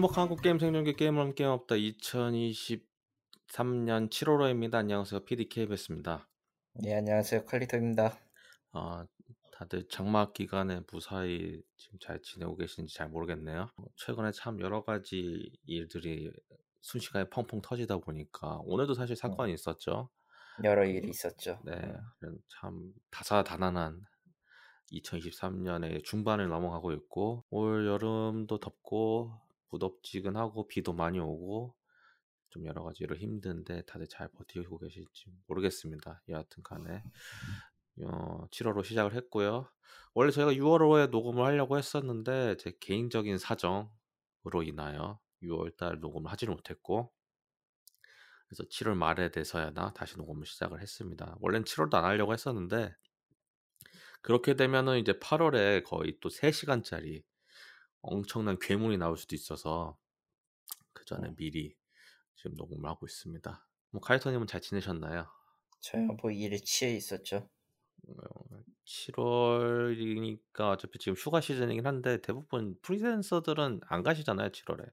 행복한 한국 게임 생존기 게임을 함께 없다 2023년 7월호입니다. 안녕하세요. PDKBS입니다. 네, 안녕하세요. 컬리터입니다. 아, 다들 장마 기간에 무사히 지금 잘 지내고 계신지 잘 모르겠네요. 최근에 참 여러 가지 일들이 순식간에 펑펑 터지다 보니까 오늘도 사실 사건이 있었죠. 여러 일이 있었죠. 네, 그런 참 다사다난한 2023년의 중반을 넘어가고 있고 올 여름도 덥고 무덥지근하고 비도 많이 오고 좀 여러 가지로 힘든데 다들 잘 버티고 계실지 모르겠습니다. 여하튼 간에 어, 7월로 시작을 했고요. 원래 저희가 6월호에 녹음을 하려고 했었는데 제 개인적인 사정으로 인하여 6월달 녹음을 하지를 못했고 그래서 7월 말에 돼서야나 다시 녹음을 시작을 했습니다. 원래는 7월도 안 하려고 했었는데 그렇게 되면은 이제 8월에 거의 또 3시간짜리 엄청난 괴물이 나올 수도 있어서 그 전에 어. 미리 지금 녹음을 하고 있습니다. 뭐 카이터님은 잘 지내셨나요? 저야 뭐 일에 취해 있었죠. 7월이니까 어차피 지금 휴가 시즌이긴 한데 대부분 프리랜서들은 안 가시잖아요, 7월에.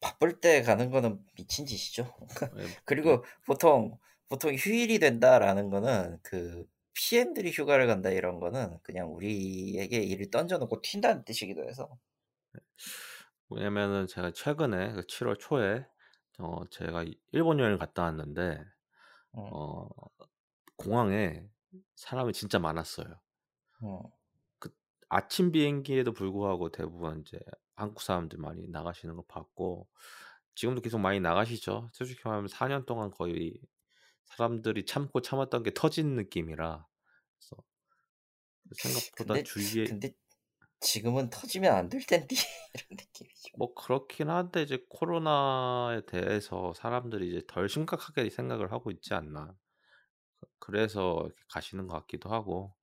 바쁠 때 가는 거는 미친 짓이죠. 예, 그리고 보통 보통 휴일이 된다라는 거는 그 PM들이 휴가를 간다 이런 거는 그냥 우리에게 일을 던져놓고 튄다는 뜻이기도 해서. 왜냐면은 제가 최근에 그 7월 초에 어 제가 일본 여행을 갔다 왔는데 음, 어 공항에 사람이 진짜 많았어요. 음. 아침 비행기에도 불구하고 대부분 이제 한국 사람들 많이 나가시는 거 봤고 지금도 계속 많이 나가시죠. 솔직히 말하면 4년 동안 거의 사람들이 참고 참았던 게 터진 느낌이라 그래서 생각보다 근데 주위에 근데 지금은 터지면 안 될 텐데 이런 느낌이죠. 뭐 그렇긴 한데 이제 코로나에 대해서 사람들이 이제 덜 심각하게 생각을 하고 있지 않나. 그래서 이렇게 가시는 것 같기도 하고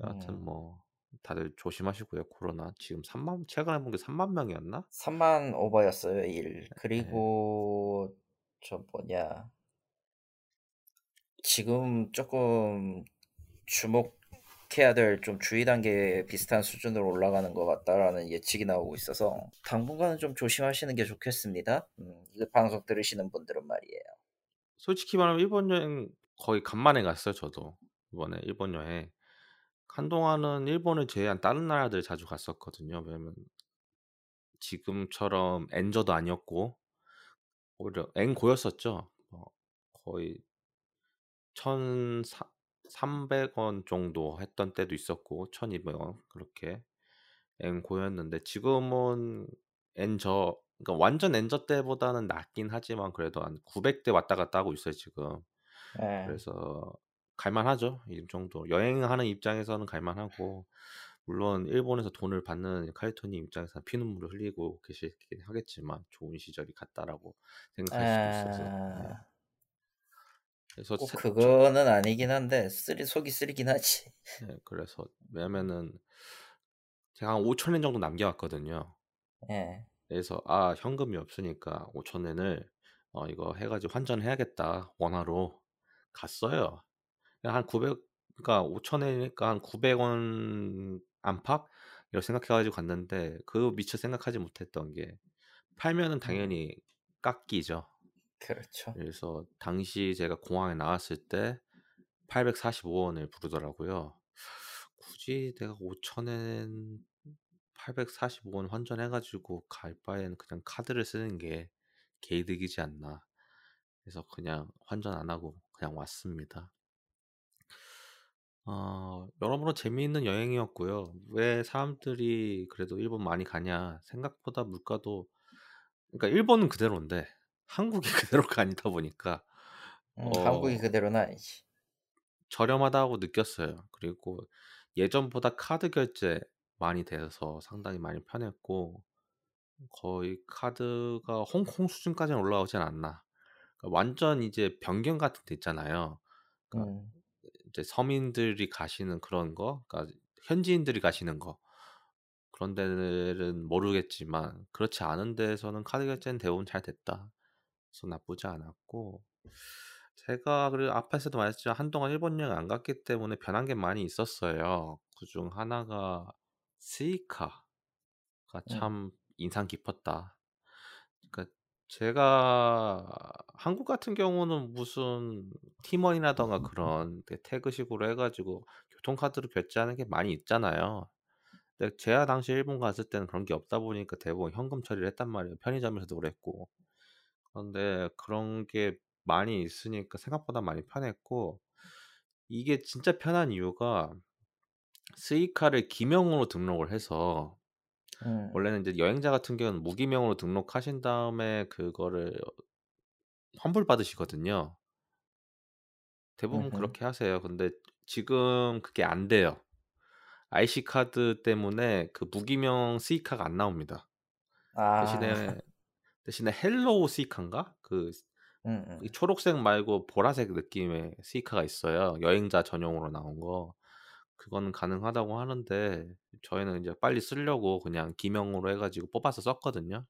여하튼 음. 뭐 다들 조심하시고요. 코로나 지금 3만 최근에 본 게 3만 명이었나? 3만 오버였어요 일. 그리고 저 뭐냐 지금 조금 주목해야 될 좀 주의 단계 비슷한 수준으로 올라가는 것 같다라는 예측이 나오고 있어서 당분간은 좀 조심하시는 게 좋겠습니다. 음, 이거 방송 들으시는 분들은 말이에요. 솔직히 말하면 일본 여행 거의 간만에 갔어요. 저도 이번에 일본 여행 한동안은 일본을 제외한 다른 나라들 자주 갔었거든요. 왜냐면 지금처럼 엔저도 아니었고 오히려 엔고였었죠. 뭐 거의 1,300원 정도 했던 때도 있었고 1,200 원 그렇게 엔고였는데 지금은 엔저 그러니까 완전 엔저 때보다는 낮긴 하지만 그래도 한 900대 왔다 갔다 하고 있어요 지금. 예. 그래서 갈만하죠 이 정도 여행하는 입장에서는 갈만하고 물론 일본에서 돈을 받는 카이토님 입장에서 피눈물을 흘리고 계시긴 하겠지만 좋은 시절이 갔다라고 생각할 수도 있어서 네. 아, 그래서 꼭 세- 그거는 아니긴 한데 쓰리 속이 쓰리긴 하지. 네, 그래서 왜냐면은 제가 한 5천 엔 정도 남겨왔거든요. 예. 그래서 아 현금이 없으니까 5천 엔을 어, 이거 해가지고 환전해야겠다 원화로 갔어요. 한 900, 그러니까 5천 엔이니까 한 900원 안팎 이렇게 생각해가지고 갔는데 그 미처 생각하지 못했던 게 팔면은 당연히 깎이죠. 그렇죠. 그래서 당시 제가 공항에 나왔을 때 845원을 부르더라고요. 굳이 내가 5천엔 845원 환전해가지고 갈 바에는 그냥 카드를 쓰는 게 개이득이지 않나. 그래서 그냥 환전 안 하고 그냥 왔습니다. 어, 여러모로 재미있는 여행이었고요. 왜 사람들이 그래도 일본 많이 가냐? 생각보다 물가도 그러니까 일본은 그대로인데 한국이 그대로가 아니다 보니까 음, 어, 한국이 그대로는 아니지. 저렴하다고 느꼈어요. 그리고 예전보다 카드 결제 많이 돼서 상당히 많이 편했고 거의 카드가 홍콩 수준까지는 올라오진 않나. 그러니까 완전 이제 변경 같은 데 있잖아요. 그러니까 음, 이제 서민들이 가시는 그런 거, 그러니까 현지인들이 가시는 거 그런 데는 모르겠지만 그렇지 않은 데에서는 카드 결제는 대부분 잘 됐다. 그래서 나쁘지 않았고 제가 그리고 앞에서도 말했지만 한동안 일본 여행 안 갔기 때문에 변한 게 많이 있었어요. 그중 하나가 스이카가 참 인상 깊었다. 그러니까 제가 한국 같은 경우는 무슨 팀원이라던가 그런 그 태그식으로 해 가지고 교통카드로 결제하는 게 많이 있잖아요. 근데 제가 당시 일본 갔을 때는 그런 게 없다 보니까 대부분 현금 처리를 했단 말이에요. 편의점에서도 그랬고. 그런데 그런 게 많이 있으니까 생각보다 많이 편했고 이게 진짜 편한 이유가 스이카를 기명으로 등록을 해서 음. 원래는 이제 여행자 같은 경우는 무기명으로 등록하신 다음에 그거를 환불 받으시거든요. 대부분 음흠. 그렇게 하세요. 근데 지금 그게 안 돼요. IC 카드 때문에 그 무기명 스이카가 안 나옵니다. 아. 대신에 대신에 헬로우 스이카인가? 그 음, 음. 이 초록색 말고 보라색 느낌의 스이카가 있어요. 여행자 전용으로 나온 거. 그거는 가능하다고 하는데 저희는 이제 빨리 쓰려고 그냥 기명으로 해 가지고 뽑아서 썼거든요.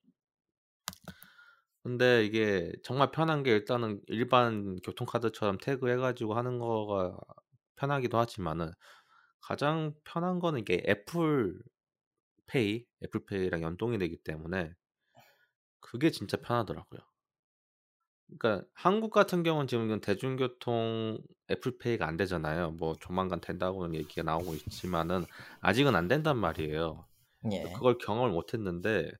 근데 이게 정말 편한 게 일단은 일반 교통카드처럼 태그 해 가지고 하는 거가 편하기도 하지만은 가장 편한 거는 이게 애플 페이, 애플페이랑 연동이 되기 때문에 그게 진짜 편하더라고요. 그러니까 한국 같은 경우는 지금 대중교통 애플페이가 안 되잖아요. 뭐 조만간 된다고는 얘기가 나오고 있지만은 아직은 안 된단 말이에요. 예. 그걸 경험을 못 했는데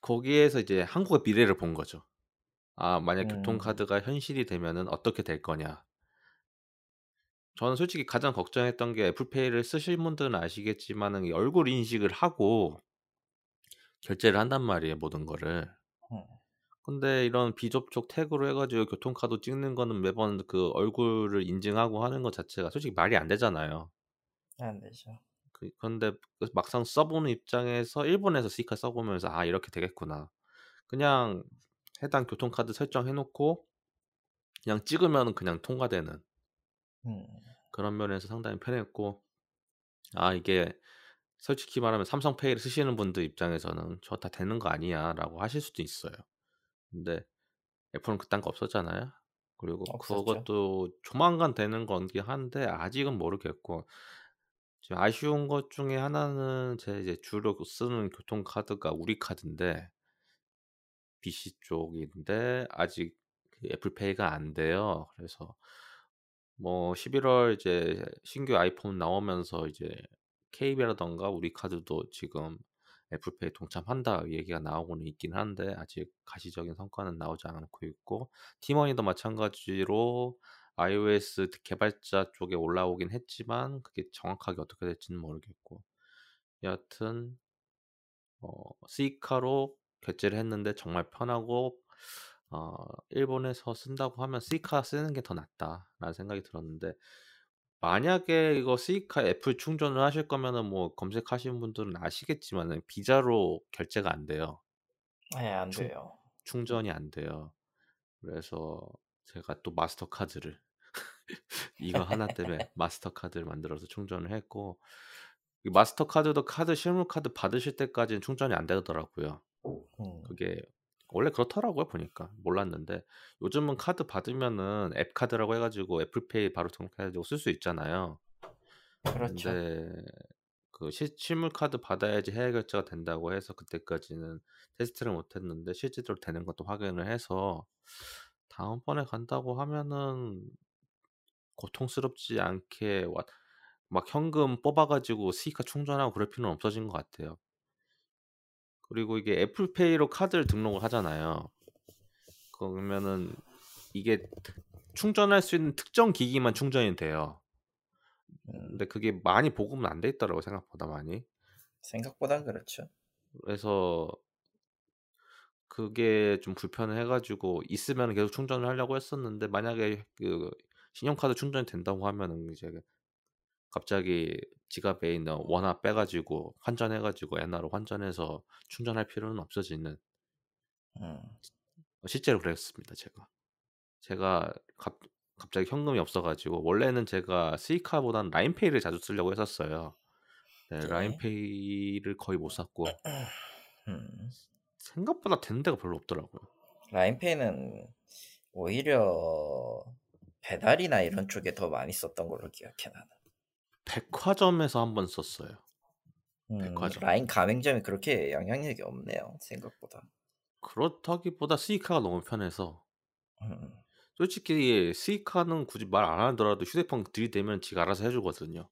거기에서 이제 한국의 미래를 본 거죠. 아, 만약 음. 교통카드가 현실이 되면은 어떻게 될 거냐. 저는 솔직히 가장 걱정했던 게 애플페이를 쓰실 분들은 아시겠지만은 이 얼굴 인식을 하고 결제를 한단 말이에요, 모든 거를. 음. 근데 이런 비접촉 태그로 해가지고 교통카드 찍는 거는 매번 그 얼굴을 인증하고 하는 것 자체가 솔직히 말이 안 되잖아요. 안 되죠. 그, 그런데 막상 써보는 입장에서 일본에서 스이카 써보면서 아 이렇게 되겠구나. 그냥 해당 교통카드 설정해놓고 그냥 찍으면 그냥 통과되는 음. 그런 면에서 상당히 편했고 아 이게 솔직히 말하면 삼성페이를 쓰시는 분들 입장에서는 저 다 되는 거 아니야라고 하실 수도 있어요. 근데 애플은 그딴 거 없었잖아요. 그리고 없었죠. 그것도 조만간 되는 건긴 한데 아직은 모르겠고 지금 아쉬운 것 중에 하나는 제 이제 주로 쓰는 교통카드가 우리 카드인데 BC 쪽인데 아직 그 애플페이가 안 돼요. 그래서 뭐 11월 이제 신규 아이폰 나오면서 이제 KB라던가 우리 카드도 지금 애플페이 동참한다 얘기가 나오고는 있긴 한데 아직 가시적인 성과는 나오지 않고 있고 티머니도 마찬가지로 iOS 개발자 쪽에 올라오긴 했지만 그게 정확하게 어떻게 될지는 모르겠고 여하튼 어, 스이카로 결제를 했는데 정말 편하고 어, 일본에서 쓴다고 하면 스이카 쓰는 게 더 낫다라는 생각이 들었는데 만약에 이거 스이카 애플 충전을 하실 거면은 뭐 검색하시는 분들은 아시겠지만은 비자로 결제가 안 돼요. 예, 안 충- 돼요. 충전이 안 돼요. 그래서 제가 또 마스터카드를 이거 하나 때문에 마스터카드를 만들어서 충전을 했고 이 마스터카드도 카드 실물 카드 받으실 때까지는 충전이 안 되더라고요. 음. 그게 원래 그렇더라고요 보니까 몰랐는데 요즘은 카드 받으면은 앱 카드라고 해가지고 애플페이 바로 등록해가지고 쓸 수 있잖아요. 그렇죠. 근데 그 시- 실물 카드 받아야지 해외 결제가 된다고 해서 그때까지는 테스트를 못했는데 실제로 되는 것도 확인을 해서 다음번에 간다고 하면은 고통스럽지 않게 와- 막 현금 뽑아가지고 스이카 충전하고 그럴 필요는 없어진 것 같아요. 그리고 이게 애플페이로 카드를 등록을 하잖아요. 그러면은 이게 충전할 수 있는 특정 기기만 충전이 돼요. 음, 근데 그게 많이 보급은 안 돼 있더라고 생각보다 많이. 생각보단 그렇죠. 그래서 그게 좀 불편해가지고 있으면 계속 충전을 하려고 했었는데 만약에 그 신용카드 충전이 된다고 하면은 이제 갑자기 지갑에 있는 원화 빼가지고 환전해가지고 엔화로 환전해서 충전할 필요는 없어지는 음. 실제로 그랬습니다 제가 제가 갑, 갑자기 현금이 없어가지고 원래는 제가 스이카보다는 라인페이를 자주 쓰려고 했었어요 네, 예. 라인페이를 거의 못 샀고 음. 생각보다 되는 데가 별로 없더라고요 라인페이는 오히려 배달이나 이런 쪽에 더 많이 썼던 걸로 기억해 나는. 백화점에서 한 번 썼어요 음, 백화점. 라인 가맹점이 그렇게 영향력이 없네요. 생각보다. 그렇다기보다 스이카가 너무 편해서 음, 솔직히 스이카는 굳이 말 안 하더라도 휴대폰 들이대면 지가 알아서 해주거든요.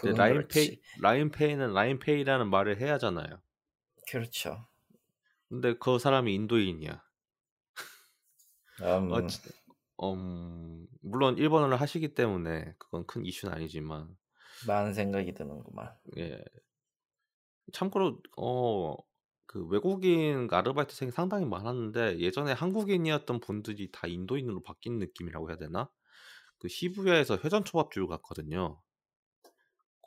근데 그건 라인페이. 라인페이는 라인페이라는 말을 해야 하잖아요. 그렇죠. 근데 그 사람이 인도인이야. 음, 어, 지- 음, 물론 일본어를 하시기 때문에 그건 큰 이슈는 아니지만 많은 생각이 드는구만. 예. 참고로 어 그 외국인 아르바이트생이 상당히 많았는데 예전에 한국인이었던 분들이 다 인도인으로 바뀐 느낌이라고 해야 되나? 그 시부야에서 회전 초밥집 갔거든요.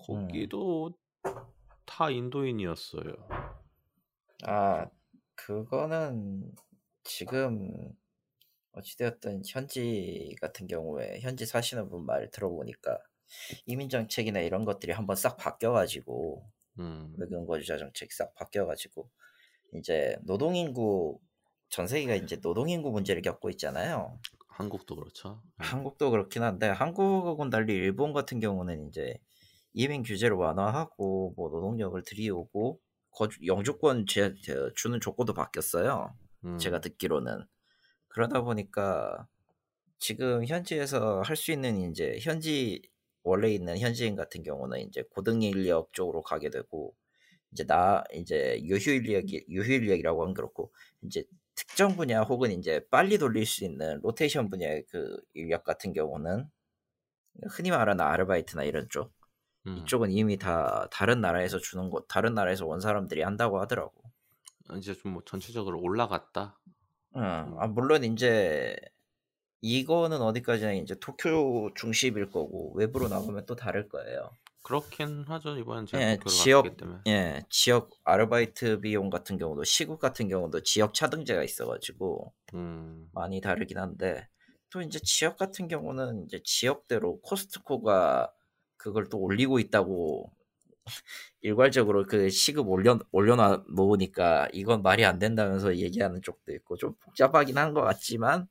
음. 거기도 다 인도인이었어요. 아, 그거는 지금 어찌되었든 현지 같은 경우에 현지 사시는 분 말 들어보니까 이민 정책이나 이런 것들이 한번 싹 바뀌어가지고 음, 외국인 거주자 정책이 싹 바뀌어가지고 이제 노동인구 전 세계가 이제 노동인구 문제를 겪고 있잖아요. 한국도 그렇죠. 예. 한국도 그렇긴 한데 한국하고는 달리 일본 같은 경우는 이제 이민 규제를 완화하고 뭐 노동력을 들이오고 거주 영주권 제, 제- 주는 조건도 바뀌었어요. 음, 제가 듣기로는 그러다 보니까 지금 현지에서 할 수 있는 이제 현지 원래 있는 현지인 같은 경우는 이제 고등 인력 쪽으로 가게 되고 이제 나 이제 유휴 인력이 유휴 인력이라고 하면 그렇고 이제 특정 분야 혹은 이제 빨리 돌릴 수 있는 로테이션 분야의 그 인력 같은 경우는 흔히 말하는 아르바이트나 이런 쪽 음. 이쪽은 이미 다 다른 나라에서 주는 것 다른 나라에서 온 사람들이 한다고 하더라고. 이제 좀 뭐 전체적으로 올라갔다. 응. 아, 물론 이제 이거는 어디까지나 이제 도쿄 중심일 거고 외부로 나가면 또 다를 거예요. 그렇긴 하죠. 이번엔 제가 예, 지역. 예, 지역 아르바이트 비용 같은 경우도 시국 같은 경우도 지역 차등제가 있어가지고 음, 많이 다르긴 한데 또 이제 지역 같은 경우는 이제 지역대로 코스트코가 그걸 또 올리고 있다고 일괄적으로 그 시급 올려 올려놔 놓으니까 이건 말이 안 된다면서 얘기하는 쪽도 있고 좀 복잡하긴 한 것 같지만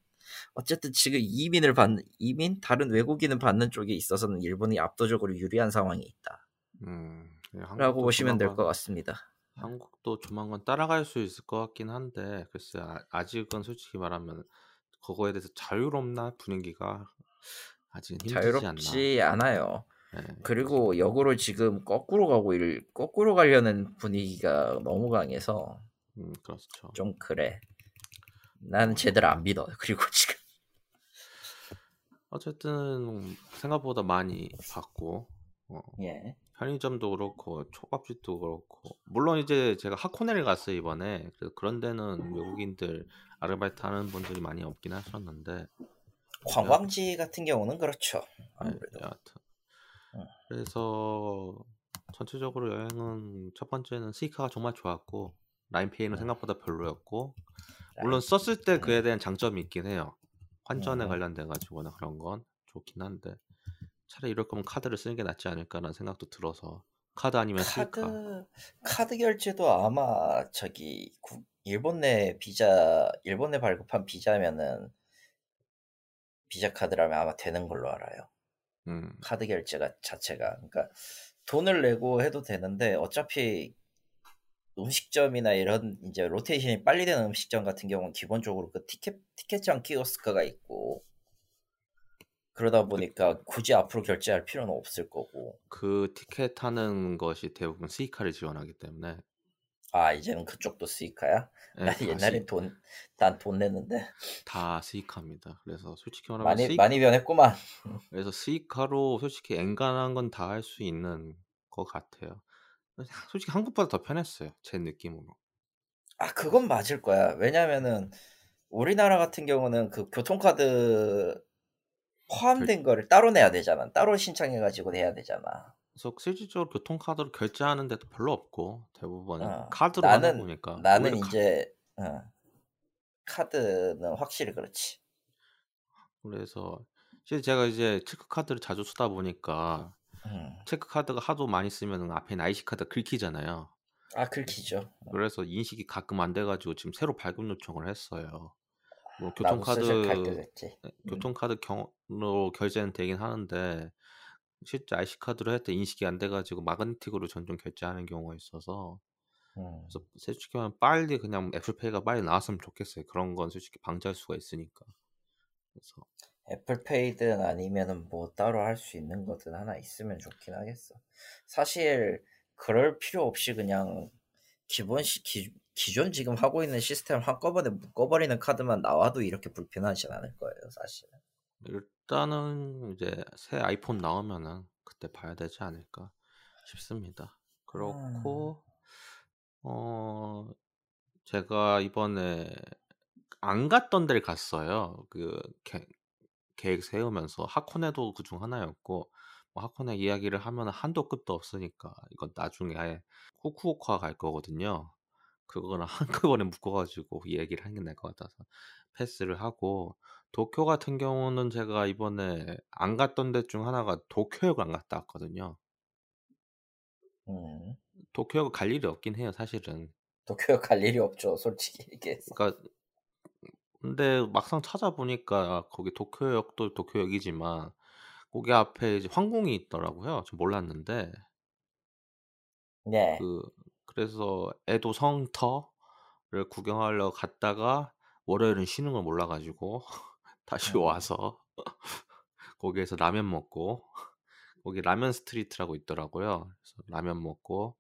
어쨌든 지금 이민을 받는 이민 다른 외국인을 받는 쪽에 있어서는 일본이 압도적으로 유리한 상황이 있다라고 음. 예, 한국도 보시면 될 것 같습니다. 한국도 조만간 따라갈 수 있을 것 같긴 한데 글쎄 아, 아직은 솔직히 말하면 그거에 대해서 자유롭나 분위기가 아직은 힘들지 자유롭지 않아요. 않나. 예, 그리고 역으로 지금 거꾸로 가고 일 거꾸로 가려는 분위기가 너무 강해서 음, 그렇죠. 좀 그래. 나는 제대로 안 믿어. 그리고 지금 어쨌든 생각보다 많이 받고 어, 예. 편의점도 그렇고 초밥집도 그렇고 물론 이제 제가 하코네를 갔어요 이번에 그래서 그런 데는 외국인들 아르바이트 하는 분들이 많이 없긴 하셨는데 관광지 같은 경우는 그렇죠. 네, 아무래도 여하튼 어. 그래서 전체적으로 여행은 첫 번째는 스이카가 정말 좋았고 라인페이는 어. 생각보다 별로였고 물론 썼을 때 그에 대한 장점이 있긴 해요. 환전에 음. 관련돼 가지고나 그런 건 좋긴 한데 차라리 이럴 거면 카드를 쓰는 게 낫지 않을까라는 생각도 들어서 카드 아니면 카드 카드 결제도 아마 저기 국- 일본 내 비자 일본 내 발급한 비자면은 비자 카드라면 아마 되는 걸로 알아요. 음, 카드 결제가 자체가. 그러니까 돈을 내고 해도 되는데 어차피 음식점이나 이런 이제 로테이션이 빨리 되는 음식점 같은 경우는 기본적으로 그 티켓 티켓장 키오스크가 있고 그러다 보니까 굳이 앞으로 결제할 필요는 없을 거고 그 티켓 하는 것이 대부분 스이카를 지원하기 때문에 아 이제는 그쪽도 스이카야? 예, 난다 옛날엔 스이- 돈난 돈 냈는데 다 스이카입니다. 그래서 솔직히 말하면 많이 스이, 많이 변했구만. 그래서 스이카로 솔직히 엔간한 건 다 할 수 있는 것 같아요. 솔직히 한국보다 더 편했어요. 제 느낌으로. 아 그건 맞을 거야. 왜냐면은 우리나라 같은 경우는 그 교통카드 포함된 거를 따로 내야 되잖아. 따로 신청해 가지고 내야 되잖아. 그래서 실질적으로 교통카드로 결제하는 데도 별로 없고 대부분 어, 카드로 나는 보니까 나는 카- 이제 어, 카드는 확실히 그렇지. 그래서 실제 제가 이제 체크 카드를 자주 쓰다 보니까 음. 체크카드가 하도 많이 쓰면 앞에 있는 IC카드가 긁히잖아요. 아 긁히죠. 그래서 인식이 가끔 안 돼가지고 지금 새로 발급 요청을 했어요. 뭐 교통카드. 네, 교통카드 경로 결제는 되긴 하는데 실제 IC 카드로 할 때 인식이 안 돼 가지고 마그네틱으로 종종 결제하는 경우가 있어서 음. 그래서 솔직히 말하면 빨리 그냥 애플페이가 빨리 나왔으면 좋겠어요. 그런 건 솔직히 방지할 수가 있으니까. 그래서 애플페이든 아니면은 뭐 따로 할 수 있는 거든 하나 있으면 좋긴 하겠어. 사실 그럴 필요 없이 그냥 기본 시, 기, 기존 지금 하고 있는 시스템 한꺼번에 묶어버리는 카드만 나와도 이렇게 불편하진 않을 거예요, 사실. 일단은 이제 새 아이폰 나오면은 그때 봐야 되지 않을까 싶습니다. 그렇고 어 제가 이번에 안 갔던 데를 갔어요. 그 계, 계획 세우면서 하코네도 그중 하나였고 뭐 하코네 이야기를 하면 한도 끝도 없으니까 이건 나중에 아예 후쿠오카 갈 거거든요. 그거는 한꺼번에 묶어가지고 이야기를 하는 게 나을 것 같아서 패스를 하고 도쿄 같은 경우는 제가 이번에 안 갔던 데 중 하나가 도쿄역을 안 갔다 왔거든요. 음. 도쿄역 갈 일이 없긴 해요, 사실은. 도쿄역 갈 일이 없죠, 솔직히 얘기해서. 그러니까 근데 막상 찾아보니까 거기 도쿄역도 도쿄역이지만 거기 앞에 이제 황궁이 있더라고요. 저 몰랐는데. 네. 그 그래서 에도 성터를 구경하러 갔다가 월요일은 쉬는 걸 몰라가지고 다시 음. 와서 거기에서 라면 먹고 거기 라면 street라고 있더라고요. 그래서 라면 먹고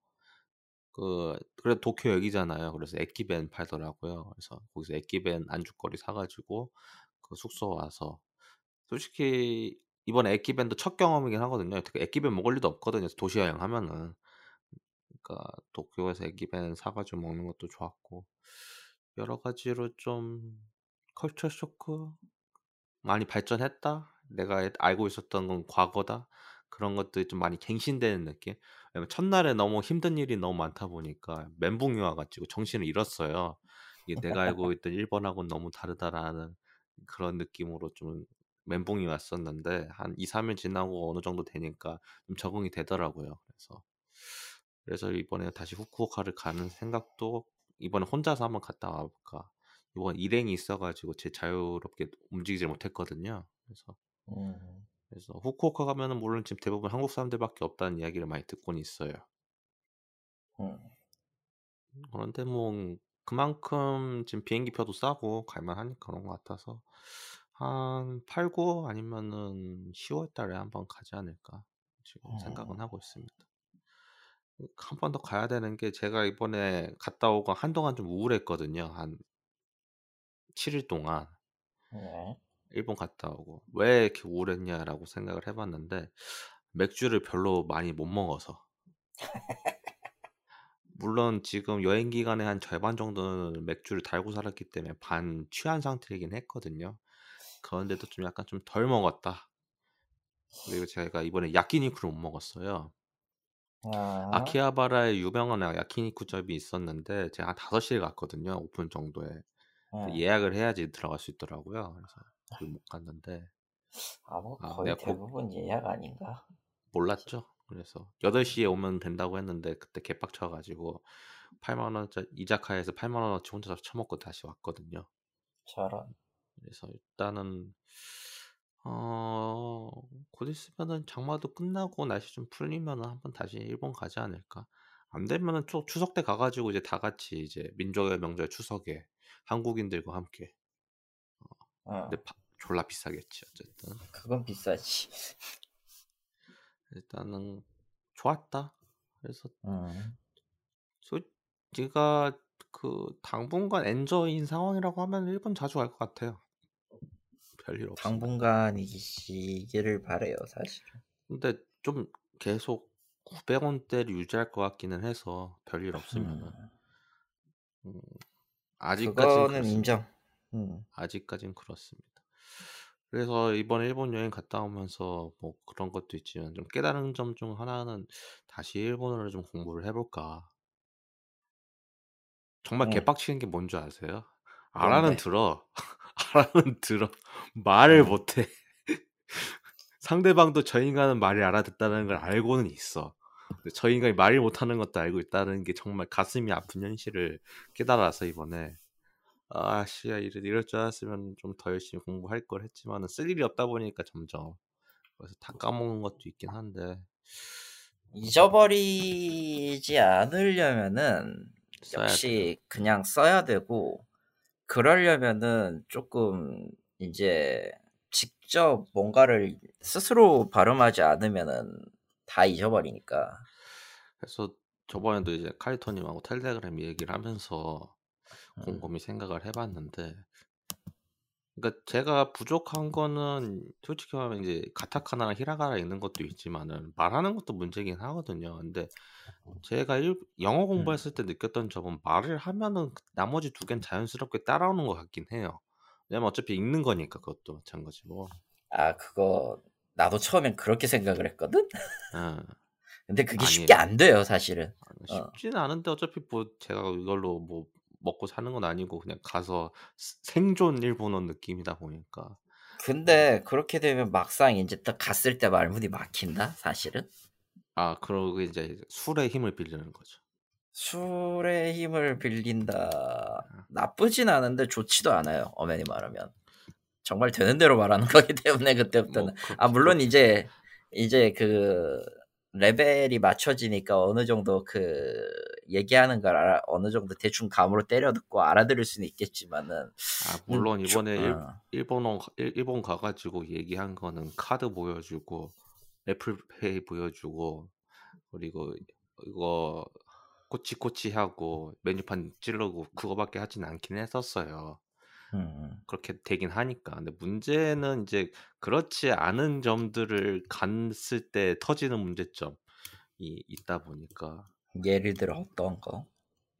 그 그래도 도쿄 역이잖아요. 그래서 에끼벤 팔더라고요. 그래서 거기서 에끼벤 안주거리 사가지고 그 숙소 와서 솔직히 이번에 에끼벤도 첫 경험이긴 하거든요. 특히 에끼벤 먹을 일도 없거든요. 도시 여행 하면은 그러니까 도쿄에서 에끼벤 사가지고 먹는 것도 좋았고 여러 가지로 좀 컬처 쇼크 많이 발전했다. 내가 알고 있었던 건 과거다. 그런 것들이 좀 많이 갱신되는 느낌. 첫날에 너무 힘든 일이 너무 많다 보니까 멘붕이 와가지고 정신을 잃었어요. 이게 내가 알고 있던 일본하고는 너무 다르다라는 그런 느낌으로 좀 멘붕이 왔었는데 한 2, 3일 지나고 어느 정도 되니까 좀 적응이 되더라고요. 그래서 그래서 이번에 다시 후쿠오카를 가는 생각도 이번에 혼자서 한번 갔다 와볼까. 이번 일행이 있어가지고 제 자유롭게 움직이질 못했거든요. 그래서 음. 그래서 후쿠오카 가면은 물론 지금 대부분 한국 사람들밖에 없다는 이야기를 많이 듣고는 있어요. 음. 그런데 뭐 그만큼 지금 비행기 표도 싸고 갈만하니까 그런 것 같아서 한 8, 9 아니면은 10월 달에 한번 가지 않을까 지금 생각은 하고 있습니다. 한 번 더 가야 되는 게 제가 이번에 갔다 오고 한동안 좀 우울했거든요. 한 7일 동안. 네. 일본 갔다 오고 왜 이렇게 우울했냐라고 생각을 해봤는데 맥주를 별로 많이 못 먹어서 물론 지금 여행 기간에 한 절반 정도는 맥주를 달고 살았기 때문에 반 취한 상태이긴 했거든요. 그런데도 좀 약간 좀 덜 먹었다. 그리고 제가 이번에 야끼니쿠를 못 먹었어요. 아. 아키하바라에 유명한 야키니쿠 집이 있었는데 제가 한 5시에 갔거든요. 오픈 정도에. 네. 예약을 해야지 들어갈 수 있더라고요. 그래서 거기 못 갔는데 아, 뭐 아, 거의 대부분 예약 아닌가? 몰랐죠. 그래서 8시에 오면 된다고 했는데 그때 개빡쳐 가지고 8만 원짜리 이자카야에서 8만 원어치 혼자서 처먹고 다시 왔거든요. 저런. 그래서 일단은 어, 곧 있으면은 장마도 끝나고 날씨 좀 풀리면은 한번 다시 일본 가지 않을까. 안 되면은 추, 추석 때 가가지고 이제 다 같이 이제 민족의 명절 추석에 한국인들과 함께. 어. 근데 파- 졸라 비싸겠지 어쨌든. 그건 비싸지. 일단은 좋았다. 그래서 음. 소, 제가 그 당분간 엔저인 상황이라고 하면 일본 자주 갈 것 같아요. 별일 없어. 당분간 이기를 바래요, 사실은. 근데 좀 계속 900원대를 유지할 것 같기는 해서 별일 없으면은 음. 음, 아직까지는 그거는. 인정. 음. 아직까진 그렇습니다. 그래서 이번 일본 여행 갔다 오면서 뭐 그런 것도 있지만 좀 깨달은 점 중 하나는 다시 일본어를 좀 공부를 해볼까. 정말 음. 개빡치는 게 뭔지 아세요? 뭔데? 알아는 들어. 알아는 들어. 말을 음. 못해. 상대방도 저 인간은 말을 알아듣다는 걸 알고는 있어. 저 인간이 말을 못하는 것도 알고 있다는 게 정말 가슴이 아픈 현실을 깨달아서 이번에 아씨 이럴, 이럴 줄 알았으면 좀 더 열심히 공부할 걸 했지만은 쓸 일이 없다 보니까 점점 그래서 다 까먹은 것도 있긴 한데 잊어버리지 않으려면은 역시 그냥 써야 되고 그러려면은 조금 이제 직접 뭔가를 스스로 발음하지 않으면은 다 잊어버리니까. 그래서 저번에도 이제 카이토님하고 텔레그램 얘기를 하면서 음. 곰곰이 생각을 해봤는데 그러니까 제가 부족한 거는 솔직히 말하면 이제 가타카나랑 히라가나 읽는 것도 있지만은 말하는 것도 문제긴 하거든요. 근데 제가 일, 영어 음. 공부했을 때 느꼈던 점은 말을 하면은 그 나머지 두 개는 자연스럽게 따라오는 것 같긴 해요. 왜냐면 어차피 읽는 거니까 그것도 마찬가지고. 아 그거 나도 처음엔 그렇게 생각을 했거든. 예. 근데 그게 아니에요. 쉽게 안 돼요 사실은. 어. 쉽지는 않은데 어차피 뭐 제가 이걸로 뭐 먹고 사는 건 아니고 그냥 가서 스- 생존 일본어 느낌이다 보니까 근데 그렇게 되면 막상 이제 딱 갔을 때 말문이 막힌다 사실은. 아 그러고 이제 술의 힘을 빌리는 거죠. 술의 힘을 빌린다. 나쁘진 않은데 좋지도 않아요. 엄연히 말하면. 정말 되는 대로 말하는 거기 때문에 그때부터는. 뭐 아 물론 이제 이제 그 레벨이 맞춰지니까 어느 정도 그 얘기하는 걸 알아, 어느 정도 대충 감으로 때려 듣고 알아들을 수는 있겠지만은 아 물론 음, 조- 이번에 일, 어. 일본어 일, 일본 가가지고 얘기한 거는 카드 보여주고 애플페이 보여주고 그리고 이거 꼬치꼬치 하고 메뉴판 찌르고 그거밖에 하진 않긴 했었어요. 음, 그렇게 되긴 하니까. 근데 문제는 이제 그렇지 않은 점들을 갔을 때 터지는 문제점이 있다 보니까 예를 들어 어떤 거